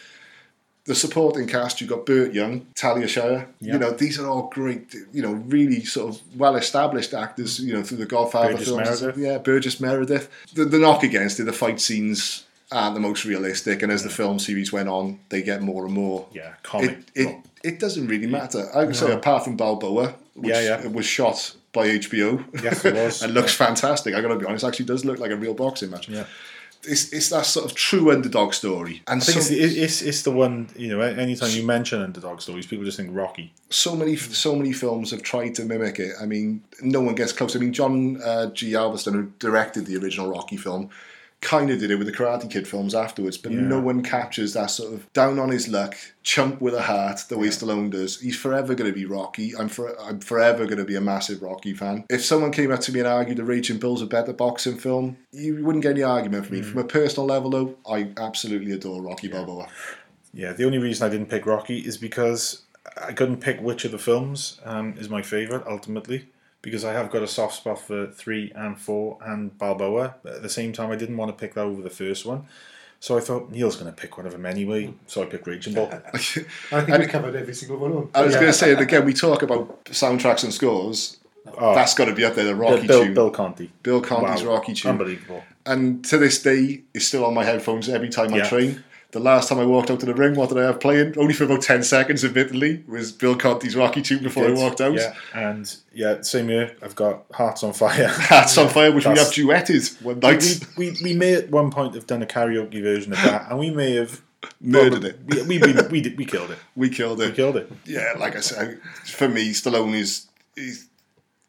The supporting cast, you've got Burt Young, Talia Shire. Yeah. You know, these are all great, you know, really sort of well established actors, you know, through the Godfather Burgess films. Meredith. Yeah, Burgess Meredith. The, the knock against it, the fight scenes aren't the most realistic, and as the film series went on, they get more and more. Yeah, comic. It, it, it doesn't really matter. I would say, apart from Balboa, which Yeah, yeah. was shot by HBO. Yes, it was. and looks fantastic. I got to be honest, actually does look like a real boxing match. Yeah. It's, it's that sort of true underdog story. And I think so, it's, it's, it's the one, you know, anytime you mention underdog stories, people just think Rocky. so many so many films have tried to mimic it. I mean, no one gets close. I mean, John uh, G. Avildsen, who directed the original Rocky film, kind of did it with the Karate Kid films afterwards, but Yeah. no one captures that sort of down on his luck, chump with a heart, the way Stallone does. He's forever going to be Rocky. I'm for, I'm forever going to be a massive Rocky fan. If someone came up to me and argued The Raging Bull's a better boxing film, you wouldn't get any argument from me. From a personal level, though, I absolutely adore Rocky Balboa. Yeah, the only reason I didn't pick Rocky is because I couldn't pick which of the films um, is my favourite ultimately. Because I have got a soft spot for three and four and Balboa. But at the same time, I didn't want to pick that over the first one. So I thought Neil's going to pick one of them anyway. So I picked Raging Bull. I think we covered every single one of them. I was going to say, and again, we talk about soundtracks and scores. Oh, That's got to be up there, the Rocky Bill, tune. Bill Conti. Bill Conti's Wow. Rocky tune. Unbelievable. And to this day, it's still on my headphones every time I train. The last time I walked out to the ring, what did I have playing? Only for about 10 seconds, admittedly, was Bill Conti's Rocky tune before Good. I walked out. Yeah, and yeah, same here. I've got Hearts on Fire. Hats on Fire, which That's- we have duetted one we, night. we, we, we may at one point have done a karaoke version of that, and we may have Murdered it. We, we, we, we, did, we killed it. We killed it. We killed it. yeah, like I said, for me, Stallone is he's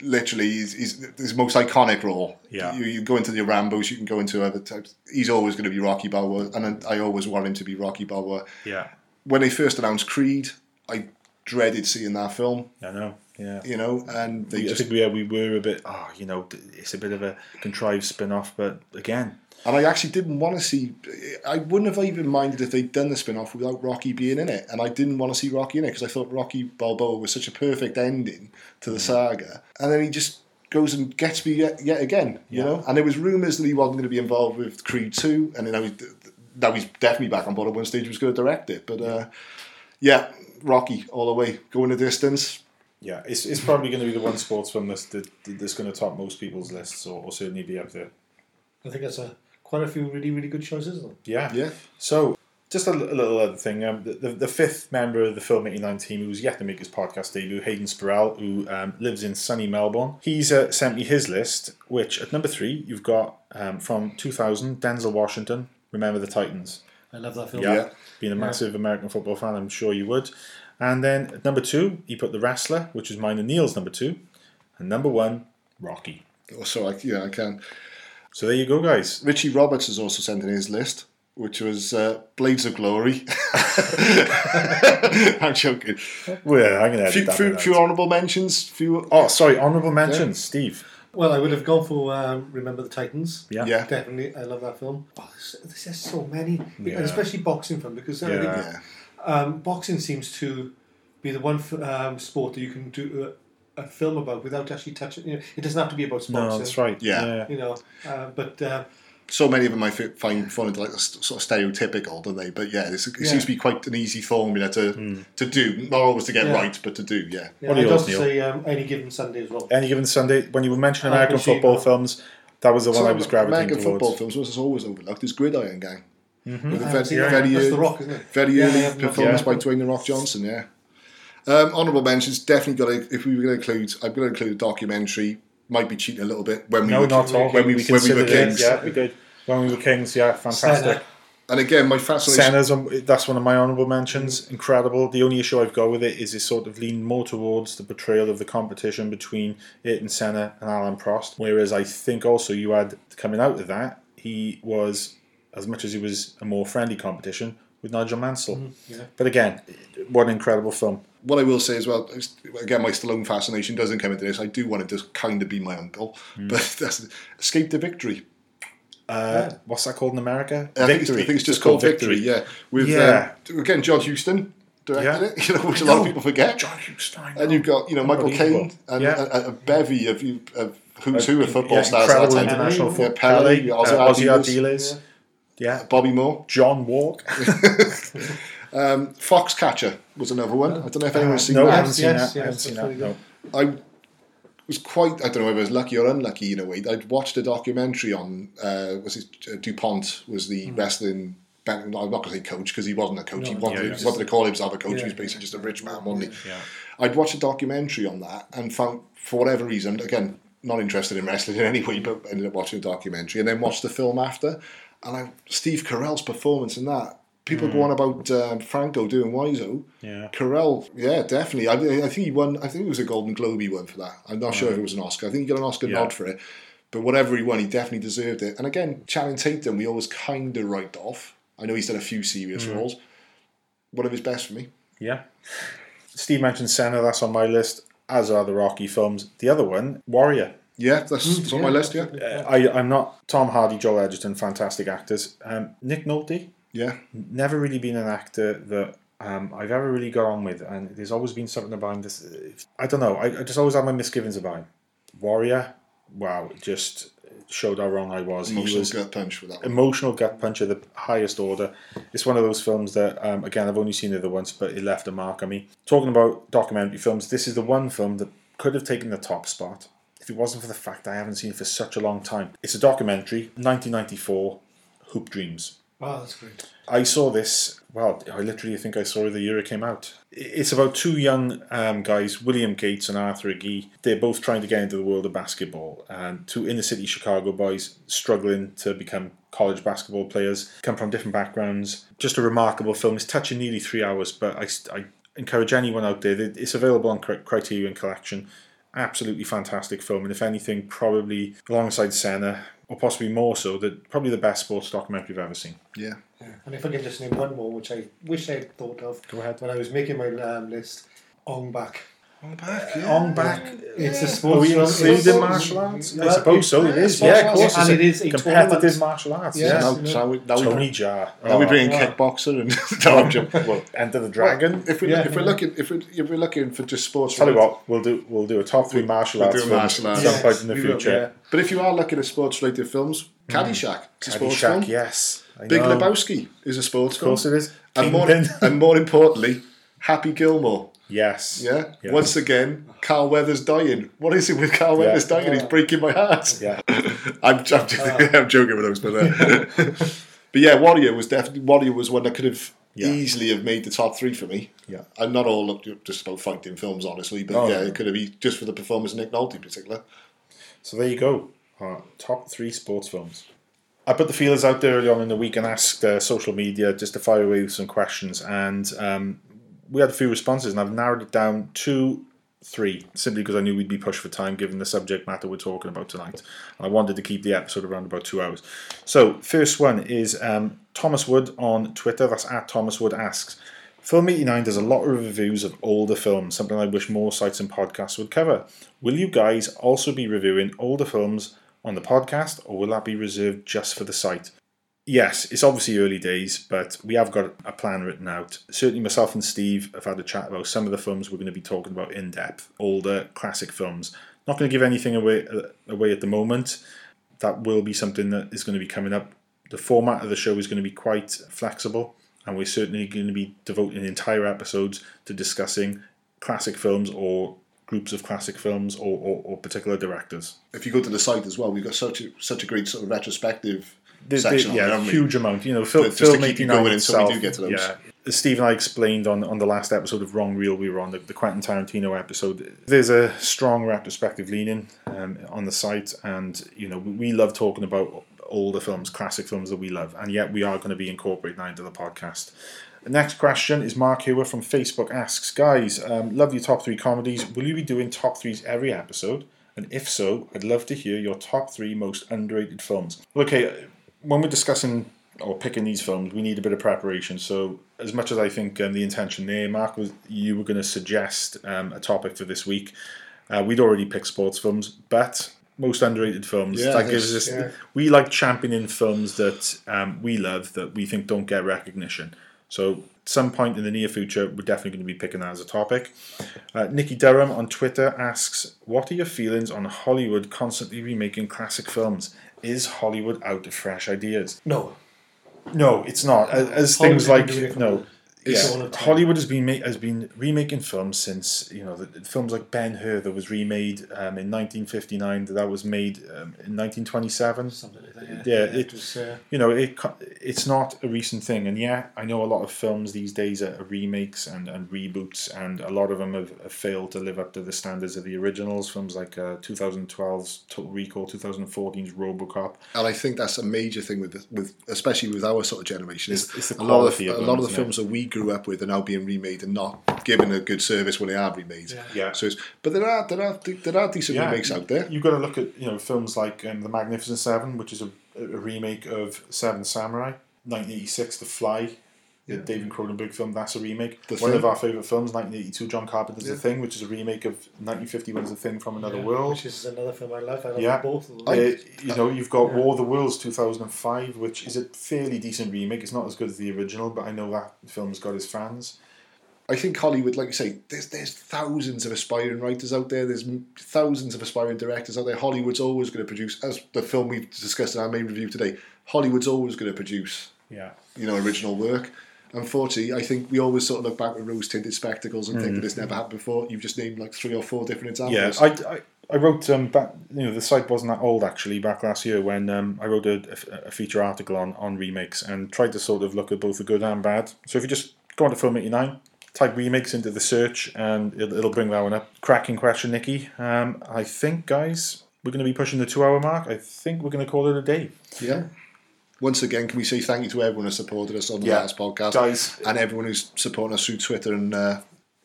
literally he's, he's his most iconic role. Yeah. you, you go into the Rambo's, you can go into other types. He's always going to be Rocky Balboa, and I always want him to be Rocky Balboa. Yeah, When they first announced Creed, I dreaded seeing that film. I know. Yeah. You know, and they We- I just think we, we were a bit, oh, you know, it's a bit of a contrived spin off, but again, and I actually didn't want to see. I wouldn't have even minded if they'd done the spin off without Rocky being in it, and I didn't want to see Rocky in it because I thought Rocky Balboa was such a perfect ending to the saga, and then he just goes and gets me yet, yet again, you Yeah. know. And there was rumours that he wasn't going to be involved with Creed two, and now he's now he's definitely back on board at one stage. He was going to direct it, but uh, yeah, Rocky all the way, going the distance. yeah, it's, it's probably going to be the one sports film that's, that, that's going to top most people's lists, or, or certainly be up there. I think that's a quite a few really really good choices. Isn't it? Yeah. Yeah. So, just a, a little other thing. Um, the, the, the fifth member of the Film 89 team who's yet to make his podcast debut, Hayden Spirell, who um, lives in sunny Melbourne. He's uh, sent me his list, which at number three, you've got um, from 2000, Denzel Washington, Remember the Titans. I love that film. Yeah. Yeah. Being a massive American football fan, I'm sure you would. And then at number two, he put The Wrestler, which is mine and Neil's number two. And number one, Rocky. So I, yeah, I can. So there you go, guys. Richie Roberts has also sent in his list, which was uh, Blades of Glory. I'm joking. Well, I'm going to Few, edit that few, few honourable mentions. Few. Oh, sorry, honourable mentions, Steve. Well, I would have gone for um, Remember the Titans. Yeah. Yeah. Definitely, I love that film. Oh, there's, there's just so many, Yeah. and especially boxing film because I think Yeah. Yeah. um, boxing seems to be the one f- um, sport that you can do a, a film about without actually touching. You know, it doesn't have to be about sports. No, that's right. Yeah. You know, uh, but uh, So many of them I fi- find fun like s- sort of stereotypical, don't they? But yeah, it's, it Yeah. seems to be quite an easy formula to to do. Not always to get Yeah. right, but to do. Yeah. yeah, What are I'd also say um, any given Sunday as well. Any given Sunday, when you were mentioning American Machine football Gun. films, that was the one I was gravitating American towards. football films was always overlooked. Is Gridiron Gang. With a very, very, early, The Rock, isn't it? very early yeah, performance yeah. by Dwayne the Rock Johnson. Yeah. Um, honorable mentions definitely got to. If we were going to include, I'm going to include a documentary. Might be cheating a little bit when we No, were not all. when we, when we were considered it. kings. Yeah, we did. When we were kings, yeah, fantastic. Senna. And again, my fascination. Senna's, um, that's one of my honourable mentions. Incredible. The only issue I've got with it is it sort of leaned more towards the portrayal of the competition between it and Senna and Alain Prost. Whereas I think also you had coming out of that, he was, as much as he was a more friendly competition, with Nigel Mansell. Yeah. But again, what an incredible film. What I will say as well, again, my Stallone fascination doesn't come into this. I do want it to just kind of be my uncle, Hmm. but that's Escape to Victory. Uh, What's that called in America? I think, it's, I think it's just called Victory. Yeah, with Yeah. Um, again John Huston directed Yeah. it. You know, which a lot of people forget. John Huston. I And you've got you know Michael Caine and Yeah. a, a bevy of you of who's who of football yeah, stars. at incredible that time. international Yeah, football. Pele, Pele, Ossie uh, Ossie Ardiles, Ardiles. Yeah. Bobby Moore, John Wark. um, Foxcatcher was another one. I don't know if anyone's seen no, I that. haven't seen yes, that. I haven't seen that. very No. I was quite I don't know whether it was lucky or unlucky in a way. I'd watched a documentary on uh, was it uh, Dupont was the wrestling. I'm not going to say coach because he wasn't a coach. he No, wanted, yeah, he he was wanted to call himself a coach. Yeah. he was basically just a rich man, wasn't he? Yeah. I'd watched a documentary on that and found, for whatever reason, again, not interested in wrestling in any way, but ended up watching a documentary and then watched the film after. And I, Steve Carell's performance in that. People go on about um, Franco doing Wiseau. Yeah. Carell, yeah, definitely. I, I think he won. I think it was a Golden Globe he won for that. I'm not sure if it was an Oscar. I think he got an Oscar Yeah. nod for it. But whatever he won, he definitely deserved it. And again, Channing Tatum, we always kind of write off. I know he's done a few serious roles. One of his best for me. Yeah. Steve mentioned Senna, that's on my list, as are the Rocky films. The other one, Warrior. Yeah, that's, that's on my list. Yeah, Uh, I, I'm not Tom Hardy, Joel Edgerton, fantastic actors. Um, Nick Nolte, yeah. never really been an actor that um, I've ever really got on with, and there's always been something about him. This, I don't know. I, I just always had my misgivings about him. Warrior, wow, just showed how wrong I was. he Emotional was gut punch for that. One. emotional gut punch of the highest order. It's one of those films that, um, again, I've only seen it the once, but it left a mark on me. Talking about documentary films, this is the one film that could have taken the top spot if it wasn't for the fact I haven't seen it for such a long time. It's a documentary, 1994, Hoop Dreams. Oh, that's great. I saw this. Well, I literally think I saw it the year it came out. It's about two young um, guys, William Gates and Arthur Agee. They're both trying to get into the world of basketball, and two inner city Chicago boys struggling to become college basketball players. Come from different backgrounds. Just a remarkable film. It's touching nearly three hours, but I, I encourage anyone out there. It's available on Criterion Collection. Absolutely fantastic film, and if anything, probably alongside Senna, or possibly more so, that probably the best sports documentary I've ever seen. Yeah. yeah. And if I can just name one more, which I wish I had thought of Go ahead. when I was making my um, list, Ong Bak. On back, On back. It's a Are sports we film. included in martial arts? I suppose so. It's Yeah, of arts, course. and it's a competitive tournament. martial arts. Yes. Yeah. Now, you know. now we, now Tony we, Jar. now we Oh, bring in yeah. kickboxer and no, I'm well, Enter the Dragon. If we Yeah. if we're looking if we if we're looking for just sports, Tell you what, we'll do we'll do a top three martial we'll arts do a films martial at arts. some Yes, point in the we will, future. But if you are looking at sports related films, hmm. Caddyshack, it's a sports Caddyshack, film. yes. Big. Lebowski is a sports Of course film. it is. And more, and more importantly, Happy Gilmore. Yes. Yeah. Yes. Once again, Carl Weathers dying. What is it with Carl Weathers dying? He's breaking my heart. Yeah. I'm, I'm, I'm joking with those, but uh, but yeah, Warrior was definitely Warrior was one that could have Yeah. easily have made the top three for me. Yeah. and not all look just about fighting films, honestly, but Oh, yeah, no. it could have been just for the performance of Nick Nolte in particular. So there you go. Our top three sports films. I put the feelers out there early on in the week and asked uh, social media just to fire away with some questions, and um, we had a few responses, and I've narrowed it down to three, simply because I knew we'd be pushed for time given the subject matter we're talking about tonight. And I wanted to keep the episode around about two hours. So, first one is um, Thomas Wood on Twitter. That's at Thomas Wood asks. Film 89 does a lot of reviews of older films, something I wish more sites and podcasts would cover. Will you guys also be reviewing older films on the podcast, or will that be reserved just for the site? Yes, it's obviously early days, but we have got a plan written out. Certainly, myself and Steve have had a chat about some of the films we're going to be talking about in depth, older classic films. Not going to give anything away uh, away at the moment. That will be something that is going to be coming up. The format of the show is going to be quite flexible, and we're certainly going to be devoting entire episodes to discussing classic films or groups of classic films or, or, or particular directors. If you go to the site as well, we've got such a such a great sort of retrospective There's- section. there- yeah, a we? huge amount. You know, Phil, Just to keep you 89 going until we do get to those. Yeah, Steve and I explained on, on the last episode of Wrong Reel we were on, the, the Quentin Tarantino episode, there's a strong retrospective leaning um, on the site, and you know we, we love talking about older films, classic films that we love, and yet we are going to be incorporating that into the podcast. The next question is Mark Hewer from Facebook asks, guys, um, love your top three comedies. Will you be doing top threes every episode? And if so, I'd love to hear your top three most underrated films. Okay, when we're discussing or picking these films, we need a bit of preparation. So, as much as I think um, the intention there, Mark, was you were going to suggest um, a topic for this week. Uh, we'd already picked sports films, but most underrated films. Yeah, that gives us. yeah. We like championing films that um, we love that we think don't get recognition. So, some point in the near future, we're definitely going to be picking that as a topic. Uh, Nikki Durham on Twitter asks, "What are your feelings on Hollywood constantly remaking classic films? Is Hollywood out of fresh ideas?" No. No, it's not. As, as things like has been doing it for no, yeah, all the time. Hollywood has been ma- has been remaking films since you know the, the films like Ben Hur that was remade um, in 1959. That was made um, in 1927. Something like that. Yeah, Yeah, it- was. Uh, You know, it it's not a recent thing, and yeah, I know a lot of films these days are remakes and, and reboots, and a lot of them have, have failed to live up to the standards of the originals. Films like uh, 2012's Total Recall, 2014's RoboCop. And I think that's a major thing with with especially with our sort of generation is It's- it's the a lot of quality the, a lot of the isn't it? films that we grew up with are now being remade and not given a good service when they are remade. Yeah. Yeah. So it's, but there are there are there are decent remakes out there. You've got to look at you know films like um, The Magnificent Seven, which is a, a remake of Seven Samurai. 1986, The Fly, the David Cronenberg film. That's a remake. The One Thing. of our favorite films, 1982, John Carpenter's The Thing, which is a remake of 1951's The Thing from Another yeah, World. Which is another film I love. I love Yeah. both of them. Uh, you know, you've got Yeah. War of the Worlds 2005, which is a fairly decent remake. It's not as good as the original, but I know that film's got its fans. I think Hollywood, like you say, there's there's thousands of aspiring writers out there. There's thousands of aspiring directors out there. Hollywood's always going to produce, as the film we've discussed in our main review today. Hollywood's always going to produce, Yeah. you know, original work. Unfortunately, I think we always sort of look back with rose tinted spectacles and think Mm. that this never happened before. You've just named like three or four different Yeah, examples. I, I, I wrote um, back. You know, the site wasn't that old actually. Back last year, when um, I wrote a, a, feature article on on remakes and tried to sort of look at both the good and bad. So if you just go on to Film eighty nine, type remakes into the search, and it'll, it'll bring that one up. Cracking question, Nikki. Um, I think, guys, we're going to be pushing the two hour mark. I think we're going to call it a day. Yeah. Once again, can we say thank you to everyone who supported us on the Yeah. last podcast, Guys. and everyone who's supporting us through Twitter. And uh,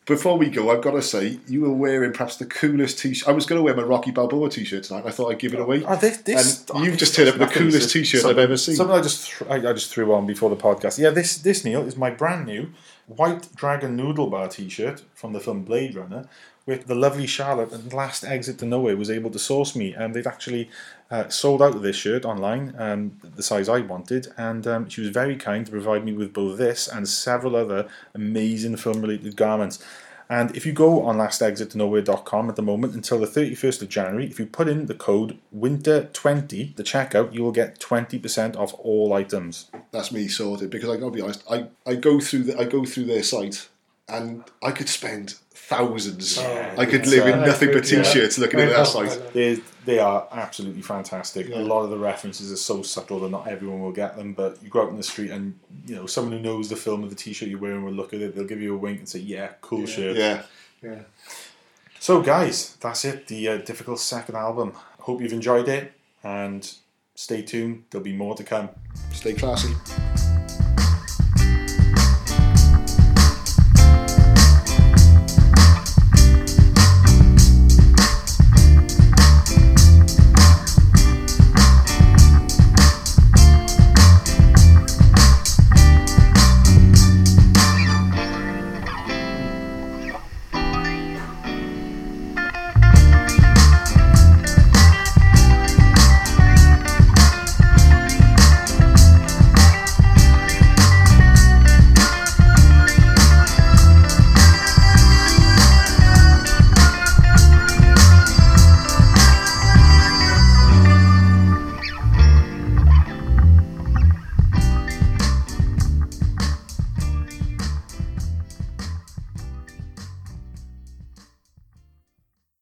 before we go, I've got to say, you were wearing perhaps the coolest t-shirt. I was going to wear my Rocky Balboa t-shirt tonight. I thought I'd give it away. Oh, this, this, and you've just turned up the coolest It's t-shirt I've ever seen. Something I just th- I, I just threw on before the podcast. Yeah, this this Neil is my brand new white dragon noodle bar T-shirt from the film Blade Runner, with the lovely Charlotte and Last Exit to Nowhere was able to source me, and they've actually uh, sold out of this shirt online, um, the size I wanted, and um, she was very kind to provide me with both this and several other amazing film-related garments. And if you go on lastexittonowhere.com at the moment until the 31st of January, if you put in the code WINTER20, the checkout, you will get 20% off all items. That's me sorted because I gotta be honest. I, I go through the, I go through their site and I could spend thousands. I could it's, live in uh, nothing but t-shirts looking at I their site. I know. They, they are absolutely fantastic. A lot of the references are so subtle that not everyone will get them, but you go out in the street and you know someone who knows the film of the t-shirt you're wearing will look at it, they'll give you a wink and say, yeah, cool shirt. Yeah. Yeah. So, guys, that's it. The uh, difficult second album. Hope you've enjoyed it, and stay tuned. There'll be more to come. Stay classy.